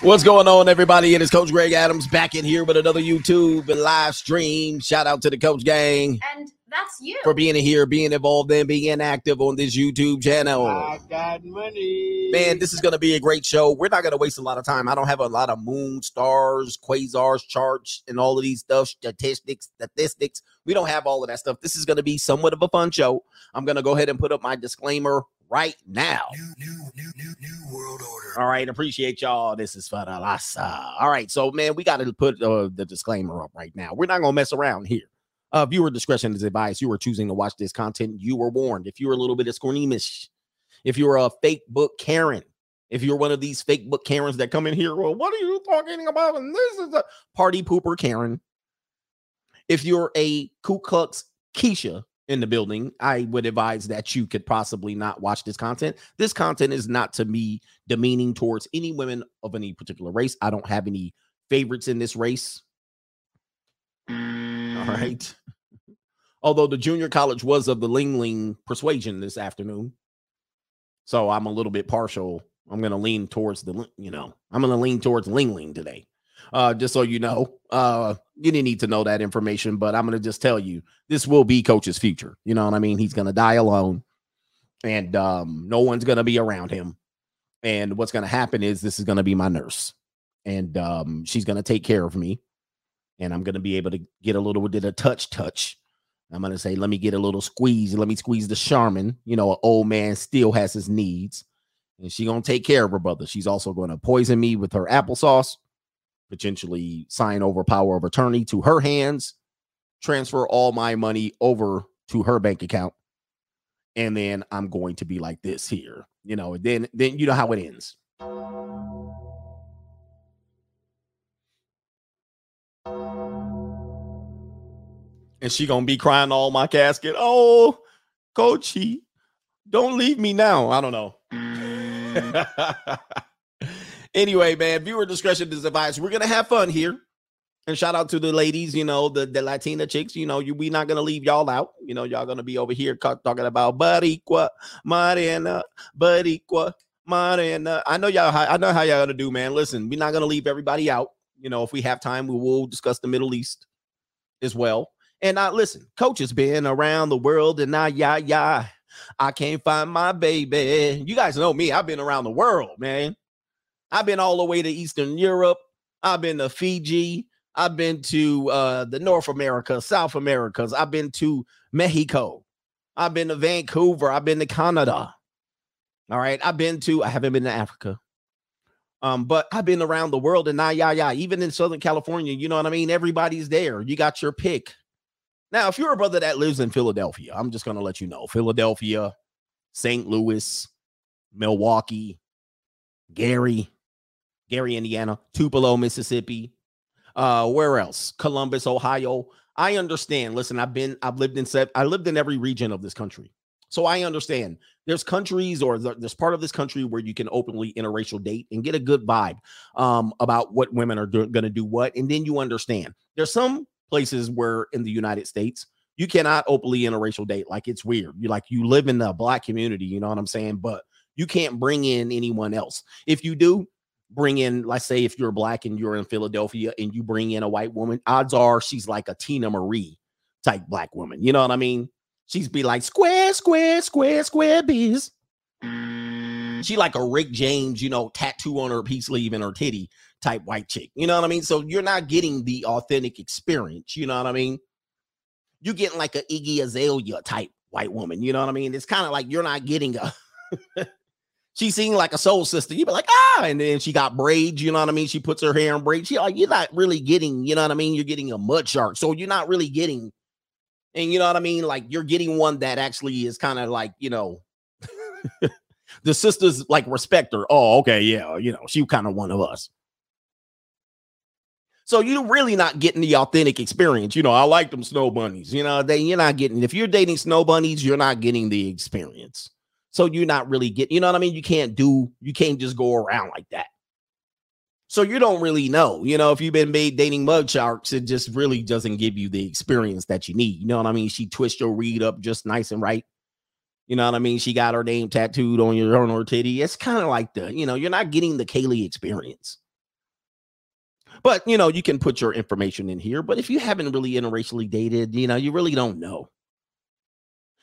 What's going on, everybody? It is Coach Greg Adams back in here with another YouTube live stream. Shout out to the Coach Gang. And that's you. For being here, being involved, and being active on this YouTube channel. I got money. Man, this is going to be a great show. We're not going to waste a lot of time. I don't have a lot of moon, stars, quasars, charts, and all of these stuff, statistics, statistics. We don't have all of that stuff. This is going to be somewhat of a fun show. I'm going to go ahead and put up my disclaimer right now. New, new, new, new, new world order. All right, appreciate y'all. This is for the Lassa. All right, so man, we got to put uh, the disclaimer up right now. We're not gonna mess around here. Uh, viewer discretion is advised. You are choosing to watch this content. You were warned. If you're a little bit of squirmish, if you're a fake book Karen, if you're one of these fake book Karens that come in here, well, what are you talking about? And this is a party pooper Karen. If you're a Ku Klux Keisha, in the building, I would advise that you could possibly not watch this content. This content is not to me demeaning towards any women of any particular race. I don't have any favorites in this race. Mm. All right. Although the junior college was of the Ling Ling persuasion this afternoon. So I'm a little bit partial. I'm going to lean towards the, you know, I'm going to lean towards Ling Ling today. Uh, just so you know, uh, you didn't need to know that information, but I'm going to just tell you this will be coach's future. You know what I mean? He's going to die alone, and um, no one's going to be around him. And what's going to happen is this is going to be my nurse, and um, she's going to take care of me, and I'm going to be able to get a little bit of touch, touch. I'm going to say, let me get a little squeeze. Let me squeeze the Charmin. You know, an old man still has his needs. And she's going to take care of her brother. She's also going to poison me with her applesauce potentially sign over power of attorney to her hands, transfer all my money over to her bank account. And then I'm going to be like this here, you know, then then you know how it ends. And she gonna be crying all my casket. Oh, coachy, don't leave me now. I don't know. Anyway, man, viewer discretion is advised. We're gonna have fun here. And shout out to the ladies, you know, the, the Latina chicks, you know, you we not gonna leave y'all out. You know, y'all gonna be over here talking about Boricua, Marina, Boricua, Marina. I know y'all I know how y'all gonna do, man. Listen, we're not gonna leave everybody out. You know, if we have time, we will discuss the Middle East as well. And now listen, coach has been around the world and now yeah, yeah. I can't find my baby. You guys know me, I've been around the world, man. I've been all the way to Eastern Europe. I've been to Fiji. I've been to uh, the North America, South Americas. I've been to Mexico. I've been to Vancouver. I've been to Canada. All right. I've been to, I haven't been to Africa. Um, but I've been around the world and now, yeah, yeah, even in Southern California, you know what I mean? Everybody's there. You got your pick. Now, if you're a brother that lives in Philadelphia, I'm just going to let you know Philadelphia, St. Louis, Milwaukee, Gary, Gary, Indiana, Tupelo, Mississippi. Uh, where else? Columbus, Ohio. I understand. Listen, I've been, I've lived in, I lived in every region of this country. So I understand there's countries or there's part of this country where you can openly interracial date and get a good vibe um, about what women are going to do what. And then you understand there's some places where in the United States, you cannot openly interracial date. Like it's weird. You like, you live in the black community, you know what I'm saying? But you can't bring in anyone else. If you do, bring in, let's say, if you're black and you're in Philadelphia and you bring in a white woman, odds are she's like a Teena Marie type black woman. You know what I mean? She's be like square, square, square, square bees. Mm. She like a Rick James, you know, tattoo on her peace sleeve and her titty type white chick. You know what I mean? So you're not getting the authentic experience. You know what I mean? You're getting like a Iggy Azalea type white woman. You know what I mean? It's kind of like you're not getting a she seemed like a soul sister. You'd be like, ah, and then she got braids, you know what I mean? She puts her hair in braids. She like, you're not really getting, you know what I mean? You're getting a mud shark. So you're not really getting, and you know what I mean? Like you're getting one that actually is kind of like, you know, the sisters like respect her. Oh, okay, yeah, you know, she kind of one of us. So you're really not getting the authentic experience. You know, I like them snow bunnies. You know, they you're not getting if you're dating snow bunnies, you're not getting the experience. So you're not really getting, you know what I mean? You can't do, you can't just go around like that. So you don't really know, you know, if you've been made dating mud sharks, it just really doesn't give you the experience that you need. You know what I mean? She twists your read up just nice and right. You know what I mean? She got her name tattooed on your on her titty. It's kind of like the, you know, you're not getting the Kaylee experience. But you know, you can put your information in here. But if you haven't really interracially dated, you know, you really don't know.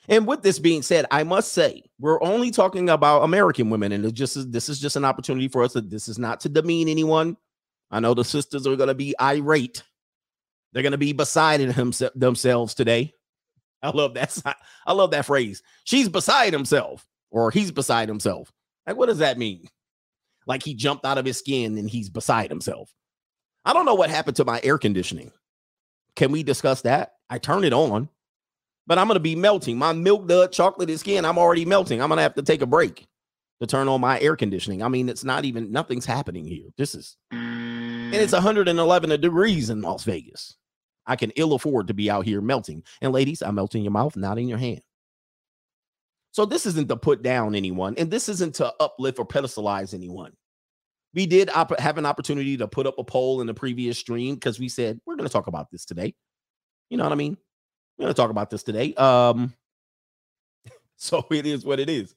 And with this being said, I must say we're only talking about American women, and it just this is just an opportunity for us. To, this is not to demean anyone. I know the sisters are going to be irate. They're going to be beside himself themselves today. I love that. I love that phrase. She's beside himself, or he's beside himself. Like, what does that mean? Like he jumped out of his skin and he's beside himself. I don't know what happened to my air conditioning. Can we discuss that? I turn it on, but I'm going to be melting. My milk dud chocolate skin, I'm already melting. I'm going to have to take a break to turn on my air conditioning. I mean, it's not even, nothing's happening here. This is, and it's mm. 111 degrees in Las Vegas. I can ill afford to be out here melting. And ladies, I melt in your mouth, not in your hand. So this isn't to put down anyone, and this isn't to uplift or pedestalize anyone. We did op- have an opportunity to put up a poll in the previous stream because we said we're going to talk about this today. You know what I mean? We're going to talk about this today. Um, so it is what it is.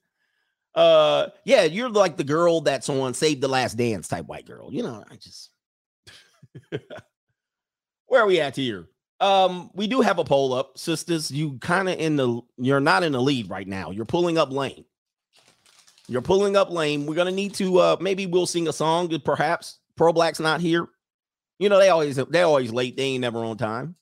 Uh, yeah, you're like the girl that's on Save the Last Dance type white girl. You know, I just where are we at here? Um, we do have a poll up, sisters. You kind of in the you're not in the lead right now. You're pulling up lane. You're pulling up lane. We're gonna need to uh maybe we'll sing a song, perhaps. Pro Black's not here. You know, they always they always late, they ain't never on time.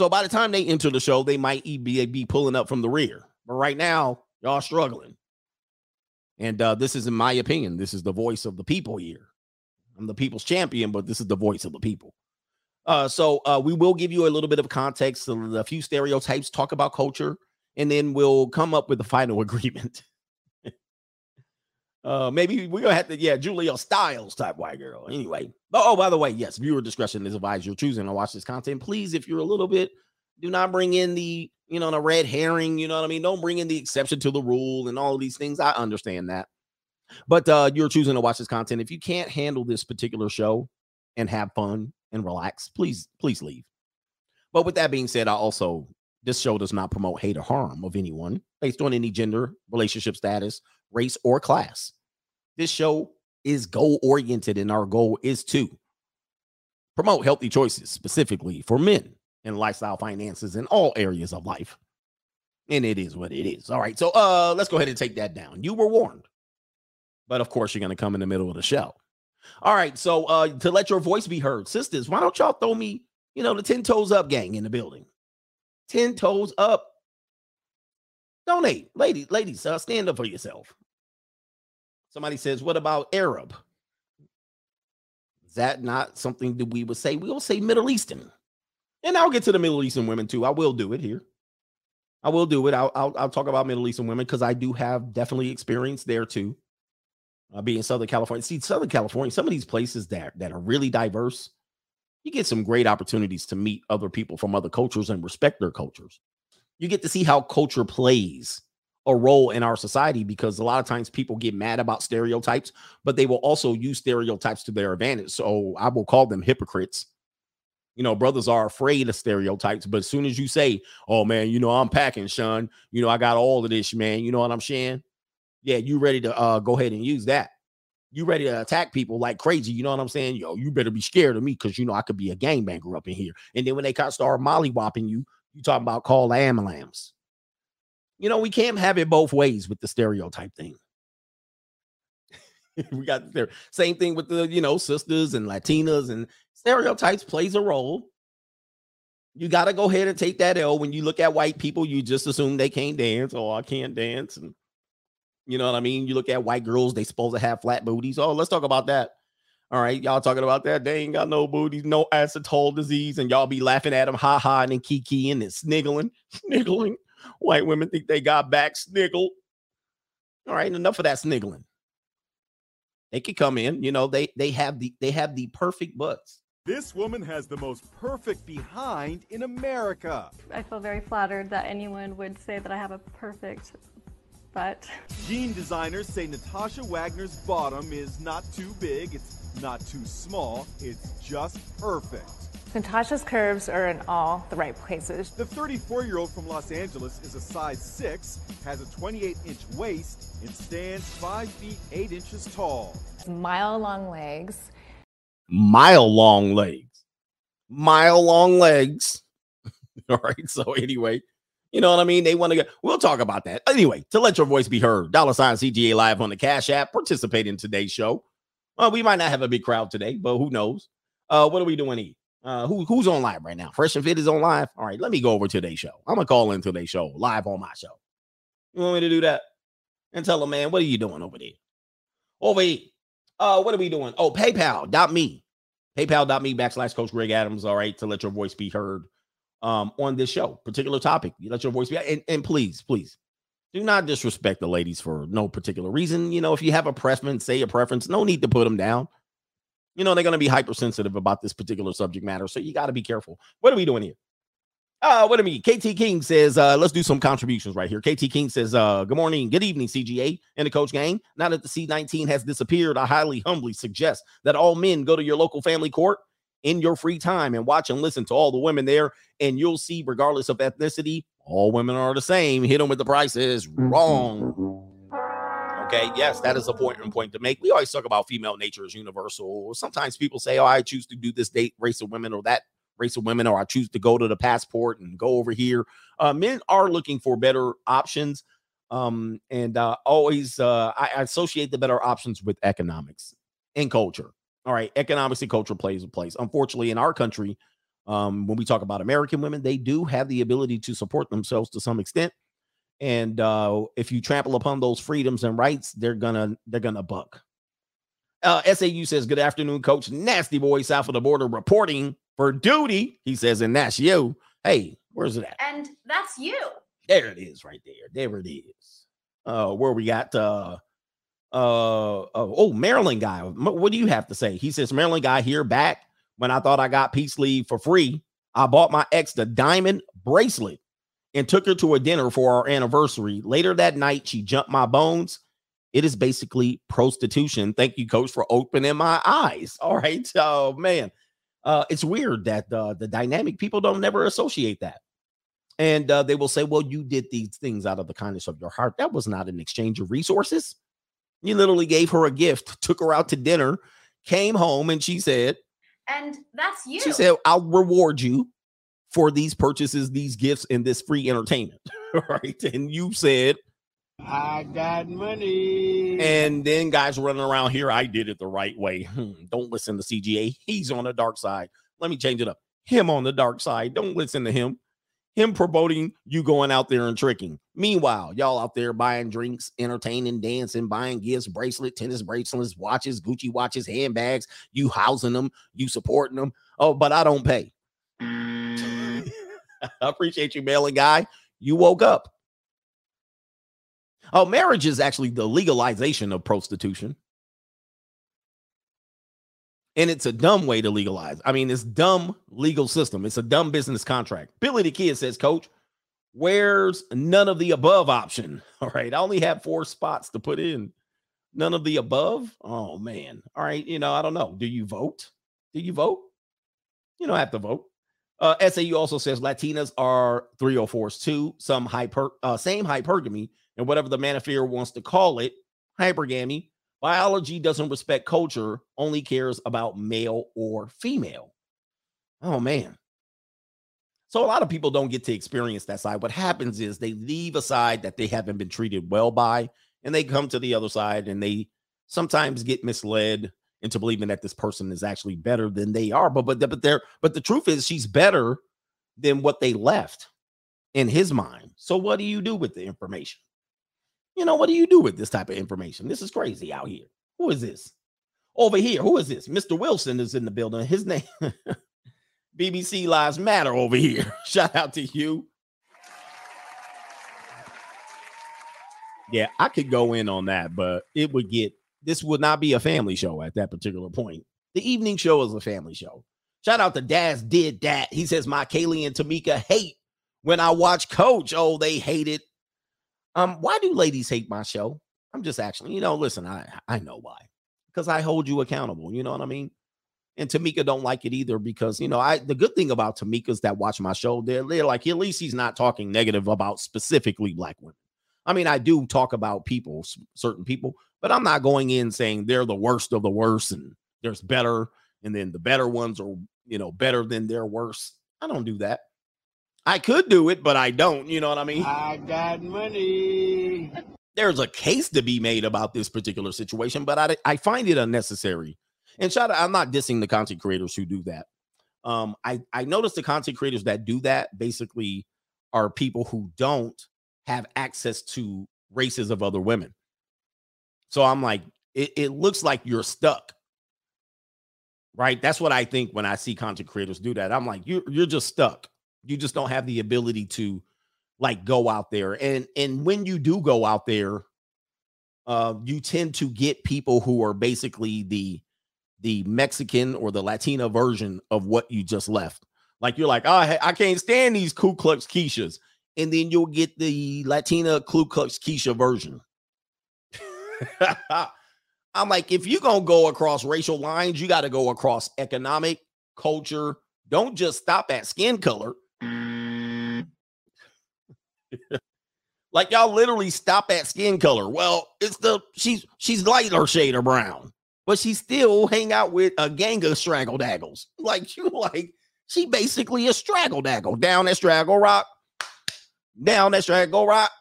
So by the time they enter the show, they might be, be pulling up from the rear. But right now, y'all struggling. And uh, this is, in my opinion, this is the voice of the people here. I'm the people's champion, but this is the voice of the people. Uh, so uh, we will give you a little bit of context, a, few stereotypes, talk about culture, and then we'll come up with the final agreement. uh, maybe we're gonna have to, yeah, Julia Stiles type white girl. Anyway, oh, by the way, yes, viewer discretion is advised. You're choosing to watch this content. Please, if you're a little bit, do not bring in the, you know, the red herring. You know what I mean? Don't bring in the exception to the rule and all these things. I understand that, but uh, you're choosing to watch this content. If you can't handle this particular show and have fun and relax, please, please leave. But with that being said, I also this show does not promote hate or harm of anyone based on any gender, relationship status, race, or class. This show is goal oriented, and our goal is to promote healthy choices specifically for men and lifestyle finances in all areas of life. And it is what it is. All right. So uh let's go ahead and take that down. You were warned. But of course, you're gonna come in the middle of the show. All right. So uh to let your voice be heard, sisters, why don't y'all throw me, you know, the 10 toes up gang in the building? 10 toes up. Donate. Ladies, ladies, uh, stand up for yourself. Somebody says, what about Arab? Is that not something that we would say? We will say Middle Eastern. And I'll get to the Middle Eastern women too. I will do it here. I will do it. I'll, I'll, I'll talk about Middle Eastern women because I do have definitely experience there too uh, be in Southern California. See, Southern California, some of these places that that are really diverse, you get some great opportunities to meet other people from other cultures and respect their cultures. You get to see how culture plays a role in our society because a lot of times people get mad about stereotypes, but they will also use stereotypes to their advantage. So I will call them hypocrites. You know, brothers are afraid of stereotypes, but as soon as you say, "Oh man, you know I'm packing, Sean. You know I got all of this, man. You know what I'm saying?" yeah, you ready to uh go ahead and use that. You ready to attack people like crazy. You know what I'm saying? Yo, you better be scared of me because you know I could be a gangbanger up in here. And then when they start mollywhopping you, you talking about call the ambulance. You know, we can't have it both ways with the stereotype thing. we got there. Same thing with the, you know, sisters and Latinas and stereotypes plays a role. You got to go ahead and take that L. When you look at white people, you just assume they can't dance. Oh, I can't dance. And you know what I mean? You look at white girls, they supposed to have flat booties. Oh, let's talk about that. All right, y'all talking about that? They ain't got no booties, no acetol disease, and y'all be laughing at them, ha ha, and then kiki and sniggling, sniggling. White women think they got back, sniggle. All right, enough of that sniggling. They could come in, you know. They they have the they have the perfect butts. This woman has the most perfect behind in America. I feel very flattered that anyone would say that I have a perfect butt. Jean designers say Natasha Wagner's bottom is not too big, it's not too small, it's just perfect. Natasha's curves are in all the right places. The 34 year old from Los Angeles is a size 6, has a 28 inch waist, and stands 5 feet 8 inches tall. Mile long legs. mile long legs. Mile long legs. All right. So anyway, you know what I mean? They want to get, we'll talk about that. Anyway, to let your voice be heard, dollar sign CGA live on the Cash App. Participate in today's show. Well, we might not have a big crowd today, but who knows? Uh, what are we doing here? Uh, who, who's on live right now? Fresh and Fit is on live. All right, let me go over today's show. I'm gonna call in today's show live on my show. You want me to do that? And tell them, man, what are you doing over there? Over here. Uh, what are we doing? Oh, PayPal.me. PayPal.me backslash Coach Greg Adams. All right, to let your voice be heard um on this show, particular topic. You let your voice be and, and please, please do not disrespect the ladies for no particular reason. You know, if you have a preference, say a preference, no need to put them down. You know, they're going to be hypersensitive about this particular subject matter. So you got to be careful. What are we doing here? Uh, what do mean? KT King says, uh, let's do some contributions right here. KT King says, uh, good morning, good evening, CGA and the coach gang. Now that the C19 has disappeared, I highly humbly suggest that all men go to your local family court in your free time and watch and listen to all the women there, and you'll see, regardless of ethnicity, all women are the same. Hit them with the prices wrong. Okay, yes, that is a point and point to make. We always talk about female nature is universal. Sometimes people say, "Oh, I choose to do this date race of women or that race of women, or I choose to go to the passport and go over here." Uh, men are looking for better options, um, and uh, always uh, I, I associate the better options with economics and culture. All right, economics and culture plays a place. Unfortunately, in our country, um, when we talk about American women, they do have the ability to support themselves to some extent. And uh, if you trample upon those freedoms and rights, they're gonna they're gonna buck. Uh, SAU says, "Good afternoon, Coach. Nasty boy south of the border reporting for duty." He says, "And that's you. Hey, where's it at? And that's you. There it is, right there. There it is. Uh, where we got uh, uh, oh, oh, Maryland guy. What do you have to say? He says, Maryland guy here back when I thought I got peace leave for free. I bought my ex the diamond bracelet and took her to a dinner for our anniversary. Later that night, she jumped my bones. It is basically prostitution. Thank you, coach, for opening my eyes. All right. Oh, man. Uh, it's weird that uh, the dynamic people don't never associate that. And uh, they will say, well, you did these things out of the kindness of your heart. That was not an exchange of resources. You literally gave her a gift, took her out to dinner, came home, and she said, And that's you. She said, I'll reward you for these purchases, these gifts, and this free entertainment. right. And you said, I got money. And then guys running around here, I did it the right way. Hmm, don't listen to CGA. He's on the dark side. Let me change it up. Him on the dark side. Don't listen to him him promoting you going out there and tricking. Meanwhile, y'all out there buying drinks, entertaining, dancing, buying gifts, bracelet, tennis bracelets, watches, Gucci watches, handbags, you housing them, you supporting them. Oh, but I don't pay. I appreciate you, mailing guy. You woke up. Oh, marriage is actually the legalization of prostitution and it's a dumb way to legalize. I mean, it's dumb legal system. It's a dumb business contract. Billy the Kid says, Coach, where's none of the above option? All right, I only have four spots to put in. None of the above. Oh man. All right, you know, I don't know. Do you vote? Do you vote? You don't have to vote. Uh, SAU also says Latinas are 304s too. Some hyper, uh, same hypergamy, and whatever the manosphere wants to call it, hypergamy Biology doesn't respect culture, only cares about male or female. Oh, man. So a lot of people don't get to experience that side. What happens is they leave a side that they haven't been treated well by, and they come to the other side and they sometimes get misled into believing that this person is actually better than they are. But but but they're but the truth is she's better than what they left in his mind. So what do you do with the information? You know, what do you do with this type of information? This is crazy out here. Who is this? Over here, who is this? Mr. Wilson is in the building. His name, BBC Lives Matter over here. Shout out to you. Yeah, I could go in on that, but it would get this would not be a family show at that particular point. The evening show is a family show. Shout out to Daz did that. He says my Kaylee and Tamika hate when I watch Coach. Oh, they hate it. Um, why do ladies hate my show? I'm just actually, you know, listen, I I know why. Because I hold you accountable. You know what I mean? And Tamika don't like it either because you know I the good thing about Tamika's that watch my show, they're, they're like at least he's not talking negative about specifically black women. I mean, I do talk about people, certain people, but I'm not going in saying they're the worst of the worst and there's better. and then the better ones are, you know, better than their worst. I don't do that. I could do it, but I don't. You know what I mean? I got money. There's a case to be made about this particular situation, but I, I find it unnecessary. And shout out, I'm not dissing the content creators who do that. Um, I, I noticed the content creators that do that basically are people who don't have access to races of other women. So I'm like, it, it looks like you're stuck. Right. That's what I think when I see content creators do that. I'm like, you're you're just stuck. You just don't have the ability to like go out there. And and when you do go out there, uh, you tend to get people who are basically the the Mexican or the Latina version of what you just left. Like you're like, oh, I can't stand these Ku Klux Keishas. And then you'll get the Latina Ku Klux Keisha version. I'm like, if you're gonna go across racial lines, you got to go across economic, culture. Don't just stop at skin color. like y'all literally stop at skin color. Well, it's the she's she's lighter shade of brown, but she still hang out with a gang of straggle daggles. Like you like she basically a straggle daggle down that straggle rock, down that straggle rock.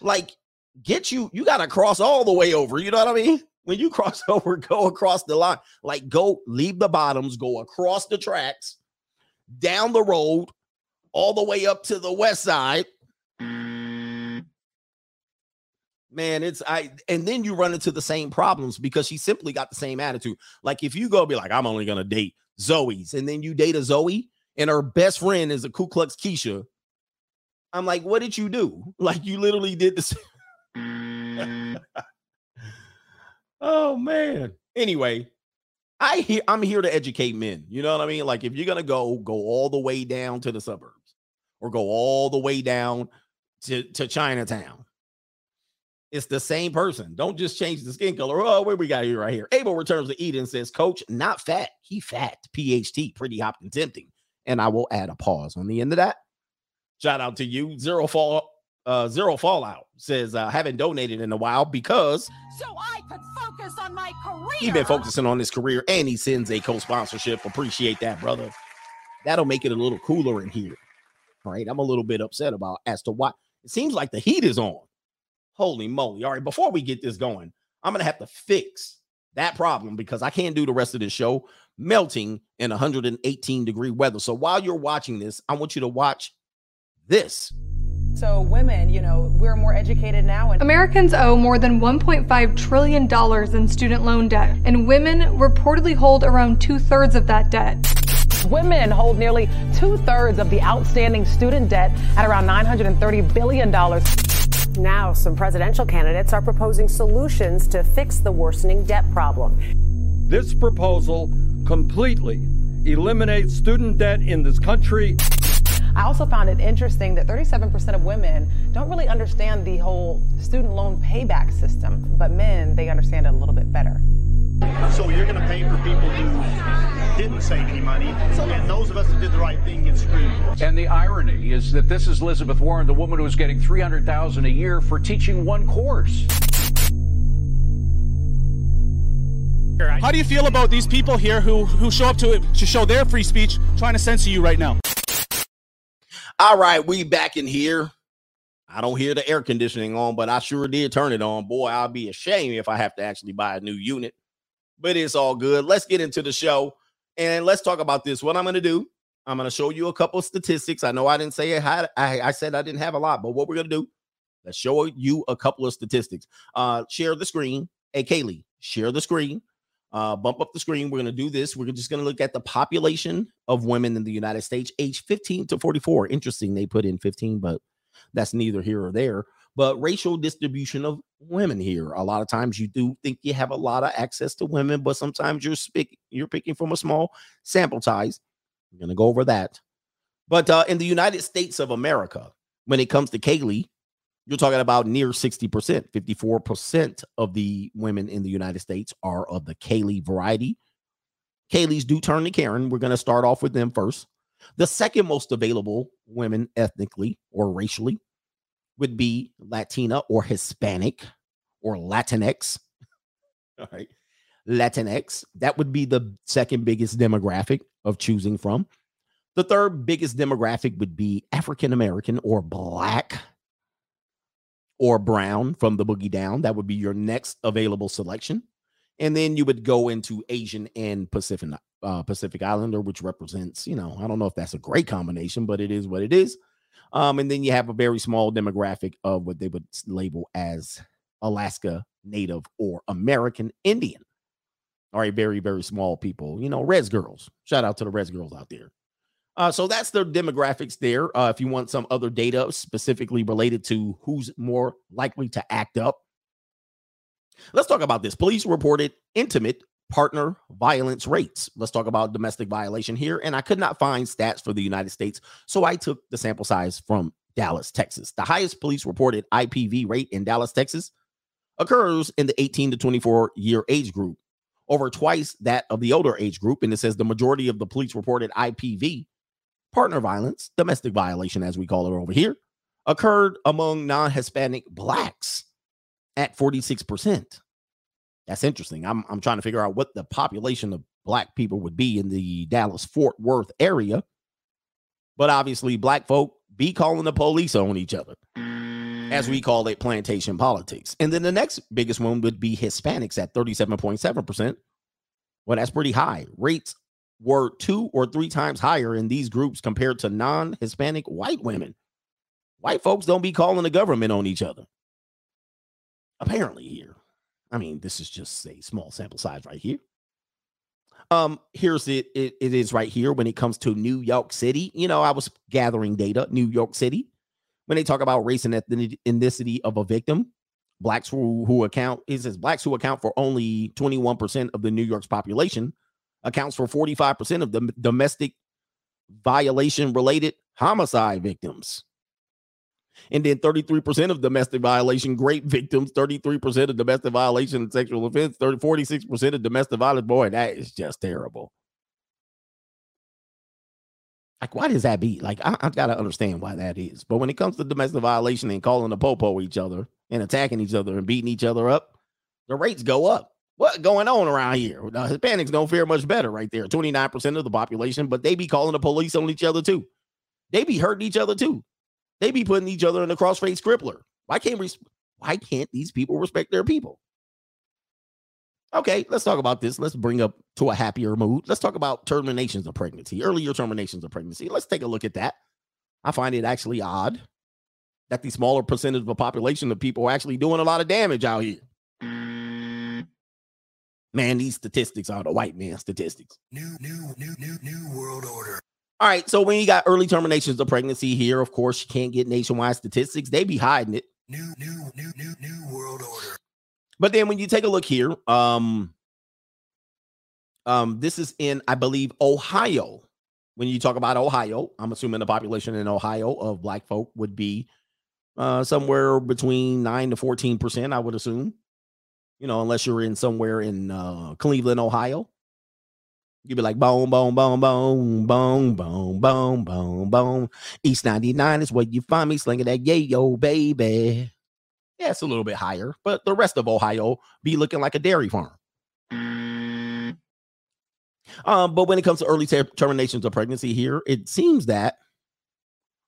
Like get you, you gotta cross all the way over. You know what I mean? When you cross over, go across the line. Like go leave the bottoms, go across the tracks, down the road, all the way up to the west side. Man, it's I and then you run into the same problems because she simply got the same attitude. Like if you go be like, I'm only gonna date Zoe's, and then you date a Zoe, and her best friend is a Ku Klux Keisha. I'm like, what did you do? Like you literally did this. Mm. oh man. Anyway, I hear I'm here to educate men. You know what I mean? Like if you're gonna go, go all the way down to the suburbs or go all the way down to, to Chinatown. It's the same person. Don't just change the skin color. Oh, where we got here right here. Abel returns to Eden says, Coach, not fat. He fat. PHT, pretty hot and tempting. And I will add a pause on the end of that. Shout out to you. Zero fall, uh, zero fallout says, uh, haven't donated in a while because so I could focus on my career. He's been focusing on his career and he sends a co-sponsorship. Appreciate that, brother. That'll make it a little cooler in here. All right. I'm a little bit upset about as to why it seems like the heat is on. Holy moly. All right. Before we get this going, I'm going to have to fix that problem because I can't do the rest of this show melting in 118 degree weather. So while you're watching this, I want you to watch this. So, women, you know, we're more educated now. And- Americans owe more than $1.5 trillion in student loan debt, and women reportedly hold around two thirds of that debt. Women hold nearly two thirds of the outstanding student debt at around $930 billion. Now, some presidential candidates are proposing solutions to fix the worsening debt problem. This proposal completely eliminates student debt in this country. I also found it interesting that 37% of women don't really understand the whole student loan payback system, but men, they understand it a little bit better. So you're going to pay for people who didn't save any money, and those of us that did the right thing get screwed. And the irony is that this is Elizabeth Warren, the woman who was getting 300,000 a year for teaching one course. How do you feel about these people here who who show up to to show their free speech, trying to censor you right now? All right, we back in here. I don't hear the air conditioning on, but I sure did turn it on. Boy, I'll be ashamed if I have to actually buy a new unit. But it's all good. Let's get into the show and let's talk about this. What I'm going to do, I'm going to show you a couple statistics. I know I didn't say it. I, I said I didn't have a lot, but what we're going to do, let's show you a couple of statistics. Uh, share the screen. Hey, Kaylee, share the screen. Uh, bump up the screen. We're going to do this. We're just going to look at the population of women in the United States, age 15 to 44. Interesting, they put in 15, but that's neither here or there. But racial distribution of women here. A lot of times you do think you have a lot of access to women, but sometimes you're speaking, you're picking from a small sample size. We're going to go over that. But uh, in the United States of America, when it comes to Kaylee, you're talking about near 60%. 54% of the women in the United States are of the Kaylee variety. Kaylee's do turn to Karen. We're going to start off with them first. The second most available women ethnically or racially would be Latina or Hispanic or Latinx. All right. Latinx. That would be the second biggest demographic of choosing from. The third biggest demographic would be African American or black or brown from the boogie down. That would be your next available selection. And then you would go into Asian and Pacific uh, Pacific Islander, which represents, you know, I don't know if that's a great combination, but it is what it is. Um, and then you have a very small demographic of what they would label as Alaska Native or American Indian. All right, very, very small people, you know, res girls. Shout out to the res girls out there. Uh, so that's the demographics there. Uh, if you want some other data specifically related to who's more likely to act up, let's talk about this. Police reported intimate partner violence rates. Let's talk about domestic violation here. And I could not find stats for the United States, so I took the sample size from Dallas, Texas. The highest police reported IPV rate in Dallas, Texas occurs in the 18 to 24 year age group, over twice that of the older age group. And it says the majority of the police reported IPV partner violence, domestic violation, as we call it over here, occurred among non Hispanic blacks at 46%. That's interesting. I'm, I'm trying to figure out what the population of black people would be in the Dallas Fort Worth area. But obviously, black folk be calling the police on each other, as we call it plantation politics. And then the next biggest one would be Hispanics at 37.7%. Well, that's pretty high. Rates were two or three times higher in these groups compared to non Hispanic white women. White folks don't be calling the government on each other. Apparently, here. I mean, this is just a small sample size right here. Um, here's it, it. It is right here when it comes to New York City. You know, I was gathering data. New York City, when they talk about race and ethnicity of a victim, blacks who, who account it says blacks who account for only 21% of the New York's population accounts for 45% of the domestic violation related homicide victims. And then 33% of domestic violation rape victims, 33% of domestic violation and sexual offense, 30, 46% of domestic violence. Boy, that is just terrible. Like, why does that be? Like, I, I got to understand why that is. But when it comes to domestic violation and calling the popo each other and attacking each other and beating each other up, the rates go up. What going on around here? The Hispanics don't fare much better right there. 29% of the population, but they be calling the police on each other too. They be hurting each other too. They be putting each other in the crossface crippler. Why can't we why can't these people respect their people? Okay, let's talk about this. Let's bring up to a happier mood. Let's talk about terminations of pregnancy, earlier terminations of pregnancy. Let's take a look at that. I find it actually odd that the smaller percentage of the population of people are actually doing a lot of damage out here. Man, these statistics are the white man statistics. New, new, new, new, new world order. All right. So when you got early terminations of pregnancy here, of course, you can't get nationwide statistics. They be hiding it. New, new, new, new, new world order. But then when you take a look here, um, um, this is in, I believe, Ohio. When you talk about Ohio, I'm assuming the population in Ohio of black folk would be uh, somewhere between nine to 14 percent, I would assume you know, unless you're in somewhere in uh, Cleveland, Ohio. You'd be like, boom, boom, boom, boom, boom, boom, boom, boom, boom. East 99 is where you find me slinging that yayo, baby. Yeah, it's a little bit higher, but the rest of Ohio be looking like a dairy farm. Um, but when it comes to early ter- terminations of pregnancy here, it seems that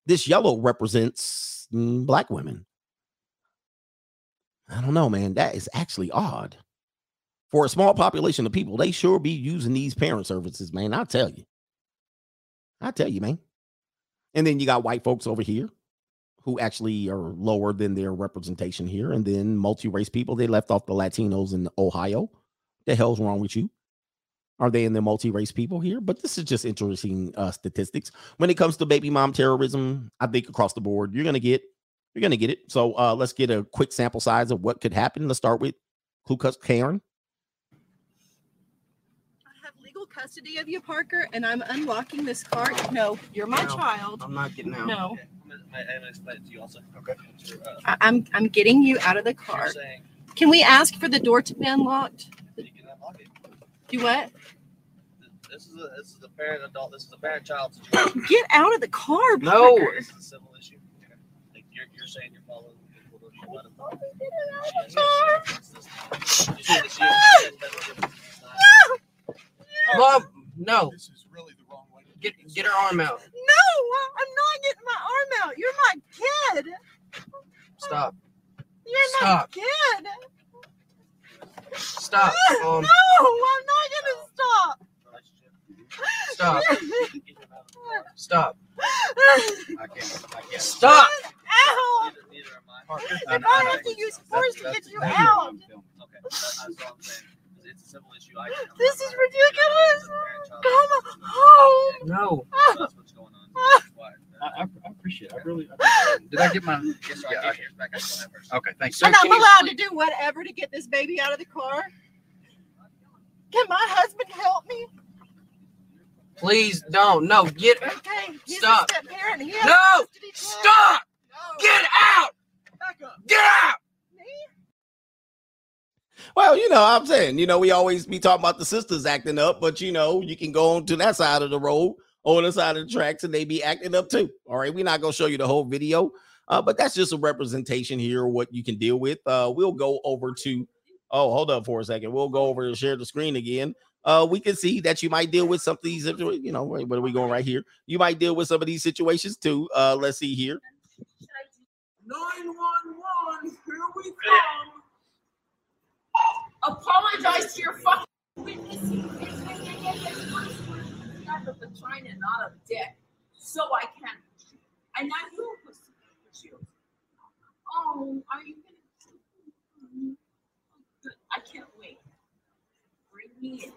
this yellow represents mm, black women. I don't know, man. That is actually odd. For a small population of people, they sure be using these parent services, man. I tell you. I tell you, man. And then you got white folks over here who actually are lower than their representation here. And then multi-race people, they left off the Latinos in Ohio. The hell's wrong with you? Are they in the multi-race people here? But this is just interesting uh, statistics. When it comes to baby mom terrorism, I think across the board, you're gonna get you're going to get it. So uh, let's get a quick sample size of what could happen. Let's start with Ku Klux Karen. I have legal custody of you, Parker, and I'm unlocking this car. No, you're my No, child. I'm not getting out. No, I, I'm gonna explain it to you also. Okay. I- I'm I'm getting you out of the car. Can we ask for the door to be unlocked? Do what? This is a this is a parent adult. This is a parent child situation. Get out of the car, No. Parker. This is a civil issue. Like you're, you're saying you're following. the rules, you're not- Car. You see this- you- Club, no. Get get her arm out. No, I'm not getting my arm out. You're my kid. Stop. You're Stop. my kid. Stop. Um, no, I'm not gonna stop. Stop. Stop. Stop. Ow! If I have to use force to get you out, It's a civil issue. I this is ridiculous. Come home. No. That's what's going on. That's why. I, I, I appreciate it. I really appreciate it. Did I get my? Yes, sir. Yeah, I okay. gave yours back. I still have hers. Okay, thanks. And I'm allowed to do whatever to get this baby out of the car. Can my husband help me? Please don't. No. Get. Okay, he's Stop. a step parent. He has No. custody. Stop. Get out. Get out. Well, you know, I'm saying, you know, we always be talking about the sisters acting up, but you know, you can go on to that side of the road, on the side of the tracks, and they be acting up too. All right, we're not gonna show you the whole video, uh, but that's just a representation here of what you can deal with. Uh, we'll go over to. Oh, hold up for a second. We'll go over and share the screen again. Uh, we can see that you might deal with some of these. situa- You know, wait, what are we going right here? You might deal with some of these situations too. Uh, let's see here. 911, here we come. Apologize to your fucking a vagina, not a dick. So I can. And now you pussy for you. Oh, are you gonna? I can't wait. Bring me in.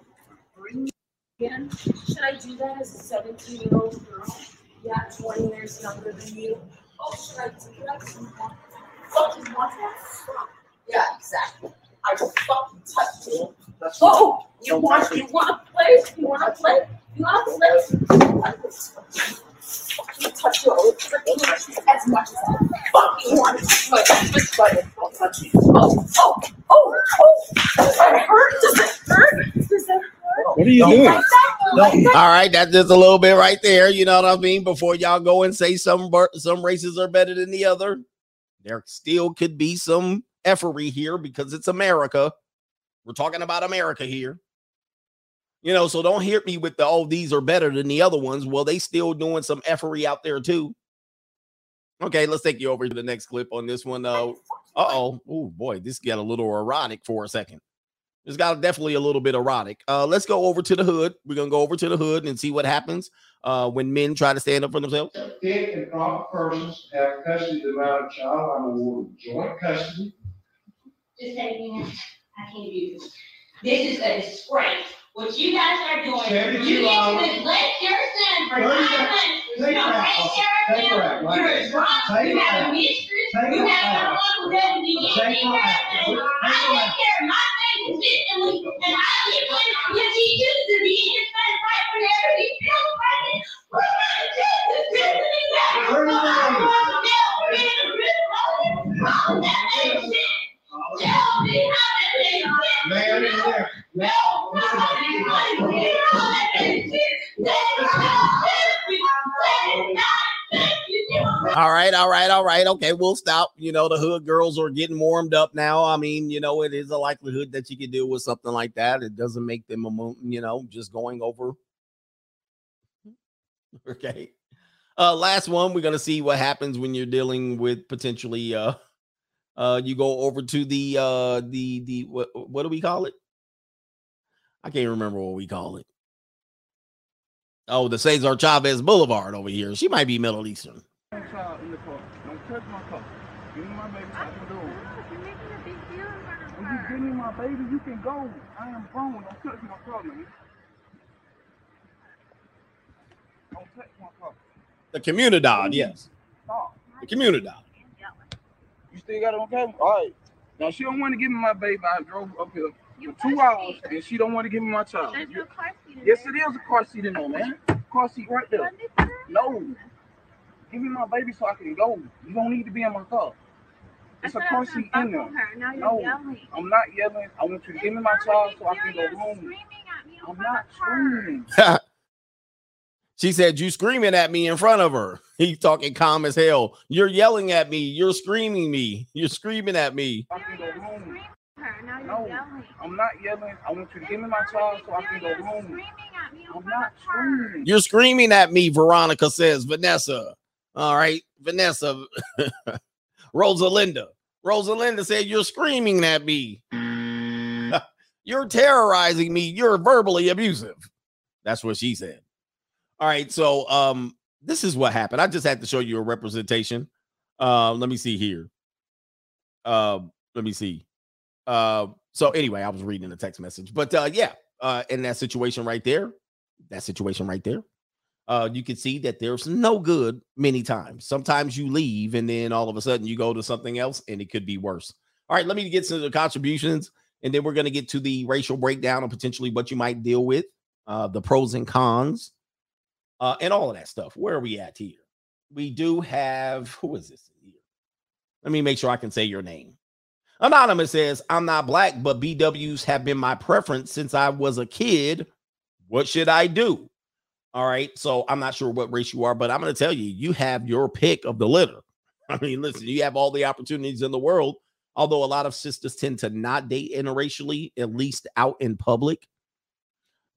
Bring me in. Should I do that as a 17 year old girl? Yeah, 20 years younger than you. Oh, should I do that? Fucking want? Yeah, exactly. I will fucking touch you. Oh, you want you want to play? You want to play? You want to play? Fucking touch your old as much as I fucking want to play. Just play. I'll touch you. Oh, oh, oh, oh. Does that hurt? Does it hurt? Does that hurt? What are you doing? like that? Don't like that? All right, that's just a little bit right there. You know what I mean? Before y'all go and say some some races are better than the other, there still could be some effery here because it's America. We're talking about America here. You know, so don't hit me with the oh, these are better than the other ones. Well, they still doing some effery out there too. Okay, let's take you over to the next clip on this one. Uh oh. Oh boy, this got a little erotic for a second. It's got definitely a little bit erotic. Uh, let's go over to the hood. We're gonna go over to the hood and see what happens uh, when men try to stand up for themselves. fit and proper persons have custody of the minor child, I'm awarded joint custody. Just take me. I can't do this. This is a disgrace. What you guys are doing, you get hours. to neglect your son for nine seconds. months. Take You don't take care of him. You're a drunk. You have a mistress. You have someone who doesn't need Take anything it for out. Take I take care of my thing consistently, and I get when when he chooses to be in his son's life whenever he feels like it. We're to listen to that. Where's the lady? We're the middle of that ain't shit. All right, all right, all right. Okay, we'll stop. You know, the hood girls are getting warmed up now. I mean, you know, it is a likelihood that you could deal with something like that. It doesn't make them a you know, just going over. Okay. Uh last one, we're gonna see what happens when you're dealing with potentially uh uh you go over to the uh the the what what do we call it? I can't remember what we call it. Oh, the Cesar Chavez Boulevard over here. She might be Middle Eastern. Child in the car. Don't touch my car. Give me my baby so I can go. When you give me my baby, you can go. I am grown. Don't touch my car, man. Don't touch my car. The Comunidad, yes. Stop. The Comunidad. You still got it on camera? All right. Now she don't want to give me my baby. I drove up here for two hours and she don't want to give me my child. There's no car seat in Yes, there. it is a car seat in there, man. Car seat right there. No. Give me my baby so I can go. You don't need to be in my car. It's a I said I car seat in there. with her. Now you're no, yelling. I'm not yelling. I want you to give me my child so I can go home. I'm not screaming. she said, You screaming at me in front of her. He's talking calm as hell. You're yelling at me. You're screaming me. You're screaming at me. I can go home. Her. Now you're No, yelling. I'm not yelling. I want you to give me my child so I can go home. I'm not screaming. You're screaming at me, Veronica says, Vanessa. All right, Vanessa. Rosalinda. Rosalinda said, You're screaming at me. You're terrorizing me. You're verbally abusive. That's what she said. All right, so um, this is what happened. I just had to show you a representation. Uh, let me see here. Um, let me see. Uh, so anyway, I was reading the text message, but uh, yeah, uh, in that situation right there, that situation right there, uh, you can see that there's no good many times. Sometimes you leave and then all of a sudden you go to something else and it could be worse. All right, let me get to the contributions and then we're going to get to the racial breakdown and potentially what you might deal with, uh, the pros and cons, uh, and all of that stuff. Where are we at here? We do have who is this here? Let me make sure I can say your name. Anonymous says, I'm not black, but BWs have been my preference since I was a kid. What should I do? All right. So I'm not sure what race you are, but I'm going to tell you, you have your pick of the litter. I mean, listen, you have all the opportunities in the world. Although a lot of sisters tend to not date interracially, at least out in public.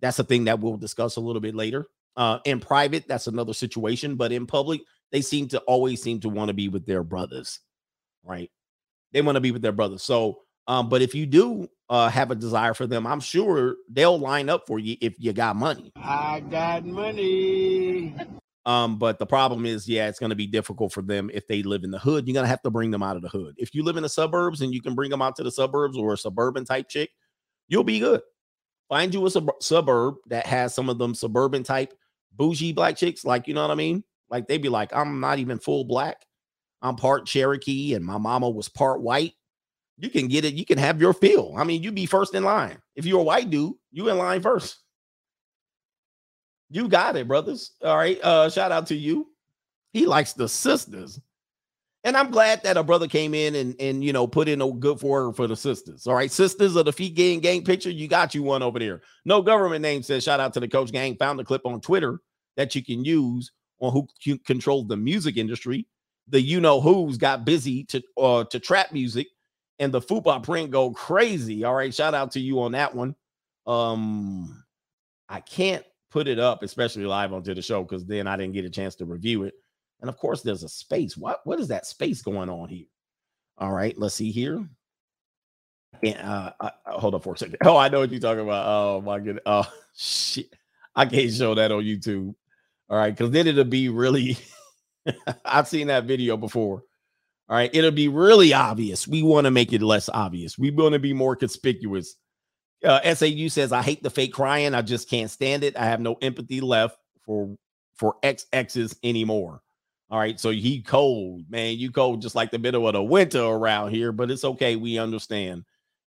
That's a thing that we'll discuss a little bit later. Uh, in private, that's another situation, but in public, they seem to always seem to want to be with their brothers, right? They want to be with their brothers. So, um, but if you do uh, have a desire for them, I'm sure they'll line up for you if you got money. I got money. Um, but the problem is, yeah, it's going to be difficult for them if they live in the hood. You're going to have to bring them out of the hood. If you live in the suburbs and you can bring them out to the suburbs or a suburban type chick, you'll be good. Find you a sub- suburb that has some of them suburban type bougie black chicks, like you know what I mean. Like they'd be like, I'm not even full black. I'm part Cherokee, and my mama was part white. You can get it. You can have your fill. I mean, you be first in line. If you're a white dude, you in line first. You got it, brothers. All right. Uh, shout out to you. He likes the sisters. And I'm glad that a brother came in and and you know put in a good word for the sisters. All right, sisters of the feet gang gang picture, you got you one over there. No government name says shout out to the coach gang. Found the clip on Twitter that you can use on who controls the music industry. The you know who's got busy to uh to trap music, and the football print go crazy. All right, shout out to you on that one. Um, I can't put it up, especially live onto the show, because then I didn't get a chance to review it. And of course, there's a space. What what is that space going on here? All right, let's see here. And uh, uh, hold up for a second. Oh, I know what you're talking about. Oh my goodness. Oh shit. I can't show that on YouTube. All right, because then it'll be really. I've seen that video before. All right, it'll be really obvious. We want to make it less obvious. We want to be more conspicuous. Uh, SAU says, "I hate the fake crying. I just can't stand it. I have no empathy left for for XXs anymore." All right, so he cold, man. You cold just like the middle of the winter around here, but it's okay. We understand.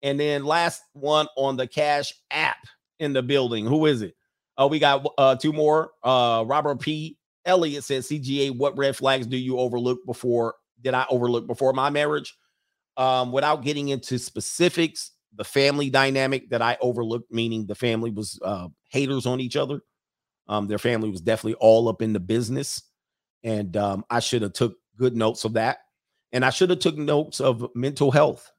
And then last one on the Cash app in the building. Who is it? Oh, we got uh two more. Uh Robert P. Elliott says, CGA, what red flags do you overlook before? Did I overlook before my marriage? Um, without getting into specifics, the family dynamic that I overlooked, meaning the family was uh haters on each other. Um, their family was definitely all up in the business and um, I should have took good notes of that, and I should have took notes of mental health.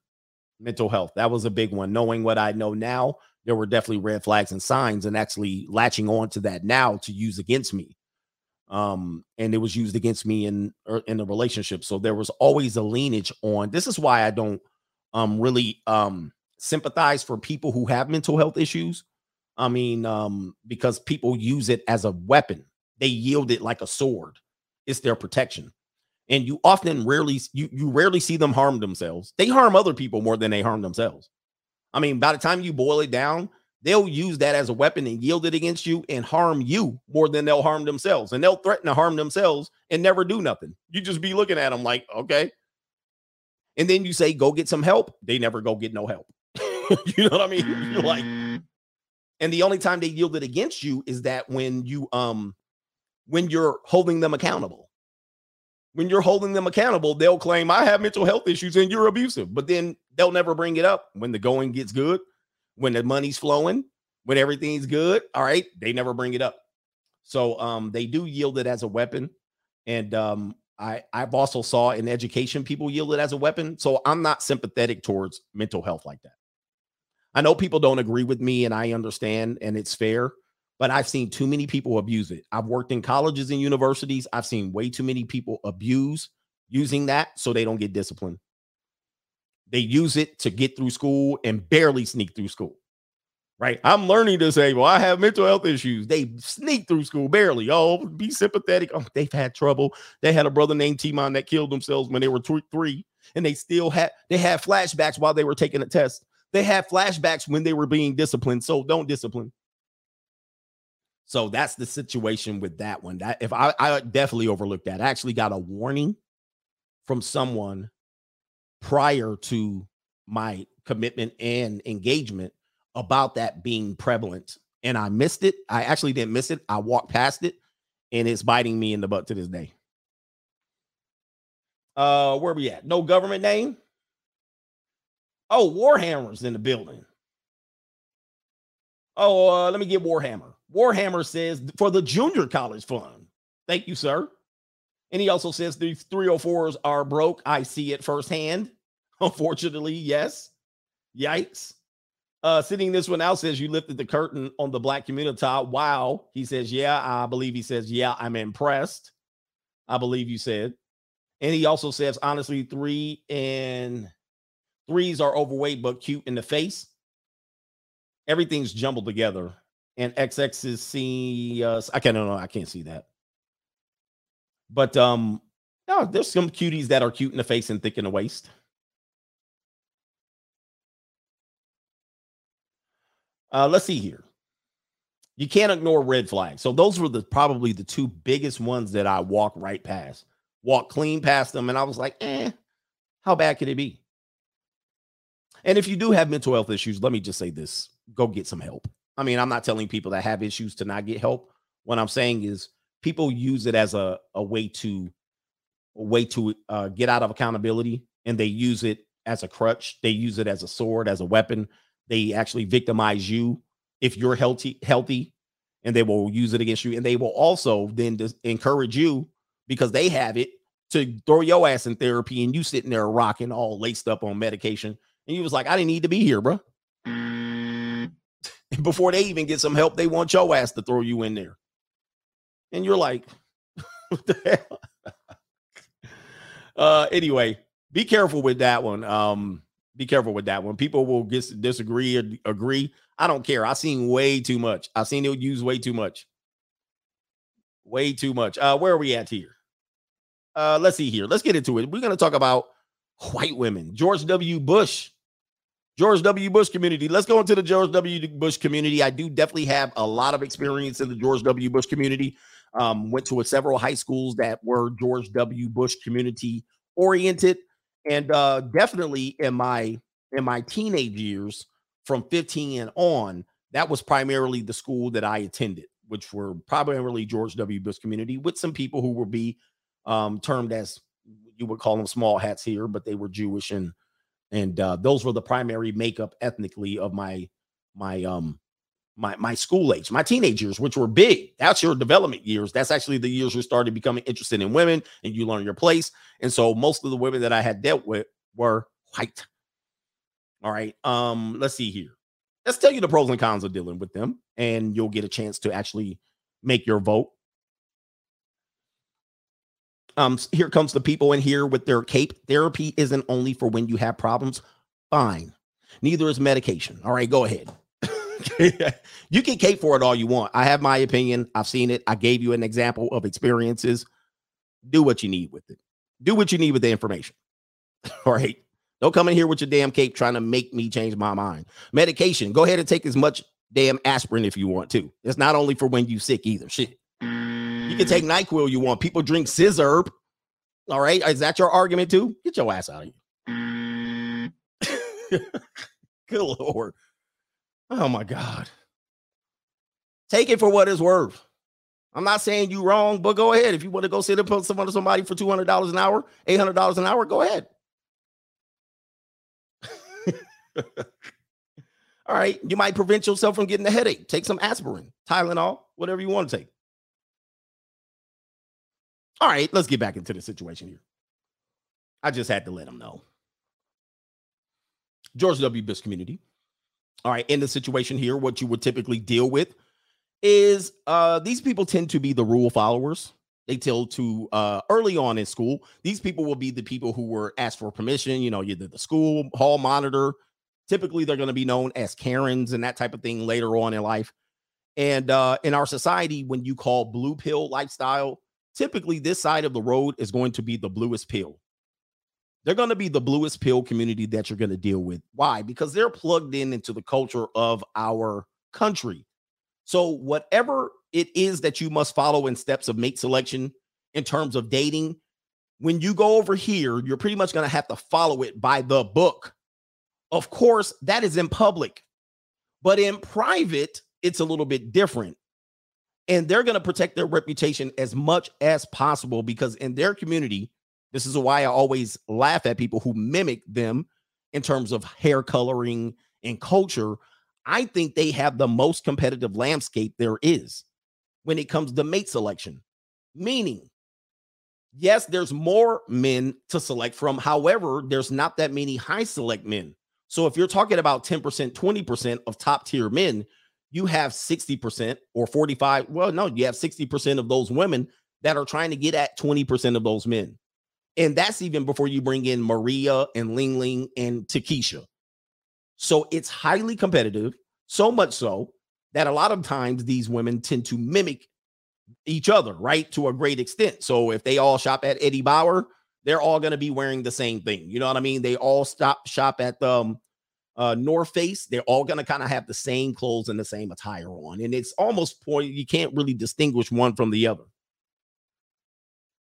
Mental health that was a big one. Knowing what I know now, there were definitely red flags and signs, and actually latching on to that now to use against me. Um, and it was used against me in er, in the relationship. So there was always a lineage on. This is why I don't um really um sympathize for people who have mental health issues. I mean, um, because people use it as a weapon. They yield it like a sword it's their protection. And you often rarely you you rarely see them harm themselves. They harm other people more than they harm themselves. I mean, by the time you boil it down, they'll use that as a weapon and yield it against you and harm you more than they'll harm themselves. And they'll threaten to harm themselves and never do nothing. You just be looking at them like, okay. And then you say, go get some help. They never go get no help. you know what I mean? You're like, and the only time they yield it against you is that when you um when you're holding them accountable. When you're holding them accountable, they'll claim, I have mental health issues and you're abusive, but then they'll never bring it up when the going gets good, when the money's flowing, when everything's good. All right. They never bring it up. So um, they do yield it as a weapon. And um, I, I've also saw in education people yield it as a weapon. So I'm not sympathetic towards mental health like that. I know people don't agree with me, and I understand, and it's fair. but I've seen too many people abuse it. I've worked in colleges and universities. I've seen way too many people abuse using that so they don't get disciplined. They use it to get through school and barely sneak through school. Right? I'm learning disabled. I have mental health issues. They sneak through school barely. Oh, be sympathetic. Oh, they've had trouble. They had a brother named Timon that killed themselves when they were two, three, and they still had they had flashbacks while they were taking a test. They had flashbacks when they were being disciplined. So don't discipline. So that's the situation with that one. That if I, I definitely overlooked that. I actually got a warning from someone prior to my commitment and engagement about that being prevalent. And I missed it. I actually didn't miss it. I walked past it and it's biting me in the butt to this day. Uh, where we at? No government name. Oh, Warhammer's in the building. Oh, uh, let me get Warhammer. Warhammer says for the junior college fund. Thank you, sir. And he also says the 304s are broke. I see it firsthand. Unfortunately, yes. Yikes. Uh, sitting this one out says you lifted the curtain on the black community. Wow. He says, Yeah, I believe he says, Yeah, I'm impressed. I believe you said. And he also says, honestly, three and threes are overweight but cute in the face. Everything's jumbled together. And XX is see uh, I can't No, I can't see that. But um, no, there's some cuties that are cute in the face and thick in the waist. Uh, let's see here. You can't ignore red flags. So those were the probably the two biggest ones that I walked right past, walked clean past them, and I was like, eh, how bad could it be? And if you do have mental health issues, let me just say this: go get some help. I mean, I'm not telling people that have issues to not get help. What I'm saying is people use it as a, a way to a way to uh, get out of accountability, and they use it as a crutch. They use it as a sword, as a weapon. They actually victimize you if you're healthy, healthy, and they will use it against you. And they will also then just encourage you because they have it to throw your ass in therapy, and you sitting there rocking all laced up on medication. And you was like, I didn't need to be here, bro. Before they even get some help, they want your ass to throw you in there. And you're like, what the hell? uh anyway, be careful with that one. Um, be careful with that one. People will get disagree or agree. I don't care. I've seen way too much. I've seen it used way too much. Way too much. Uh, where are we at here? Uh, let's see here. Let's get into it. We're going to talk about white women. George W. Bush. George W. Bush community. Let's go into the George W. Bush community. I do definitely have a lot of experience in the George W. Bush community. Um, went to a, several high schools that were George W. Bush community oriented and uh, definitely in my in my teenage years from 15 and on that was primarily the school that i attended which were primarily george w bush community with some people who would be um, termed as you would call them small hats here but they were jewish and and uh, those were the primary makeup ethnically of my my um my my school age, my teenage years, which were big. That's your development years. That's actually the years you started becoming interested in women and you learn your place. And so most of the women that I had dealt with were white. All right. Um, let's see here. Let's tell you the pros and cons of dealing with them, and you'll get a chance to actually make your vote. Um, here comes the people in here with their cape. Therapy isn't only for when you have problems. Fine. Neither is medication. All right, go ahead. you can cape for it all you want. I have my opinion. I've seen it. I gave you an example of experiences. Do what you need with it. Do what you need with the information. all right. Don't come in here with your damn cape trying to make me change my mind. Medication. Go ahead and take as much damn aspirin if you want to. It's not only for when you sick either. Shit. You can take NyQuil you want. People drink scissor. All right. Is that your argument too? Get your ass out of here. Good Lord. Oh my God. Take it for what it's worth. I'm not saying you wrong, but go ahead. If you want to go sit and put someone to somebody for $200 an hour, $800 an hour, go ahead. All right. You might prevent yourself from getting a headache. Take some aspirin, Tylenol, whatever you want to take. All right. Let's get back into the situation here. I just had to let them know. George W. Bush community. All right, in the situation here, what you would typically deal with is uh these people tend to be the rule followers. They tell to uh early on in school, these people will be the people who were asked for permission, you know, either the school hall monitor. Typically, they're going to be known as Karens and that type of thing later on in life. And uh in our society, when you call blue pill lifestyle, typically this side of the road is going to be the bluest pill. They're going to be the bluest pill community that you're going to deal with. Why? Because they're plugged in into the culture of our country. So, whatever it is that you must follow in steps of mate selection in terms of dating, when you go over here, you're pretty much going to have to follow it by the book. Of course, that is in public, but in private, it's a little bit different. And they're going to protect their reputation as much as possible because in their community, this is why I always laugh at people who mimic them in terms of hair coloring and culture. I think they have the most competitive landscape there is when it comes to mate selection. Meaning, yes, there's more men to select from. However, there's not that many high select men. So if you're talking about 10%, 20% of top tier men, you have 60% or 45. Well, no, you have 60% of those women that are trying to get at 20% of those men. And that's even before you bring in Maria and Ling Ling and Takesha. So it's highly competitive, so much so that a lot of times these women tend to mimic each other, right? To a great extent. So if they all shop at Eddie Bauer, they're all going to be wearing the same thing. You know what I mean? They all stop shop at um uh North Face. They're all going to kind of have the same clothes and the same attire on. And it's almost point you can't really distinguish one from the other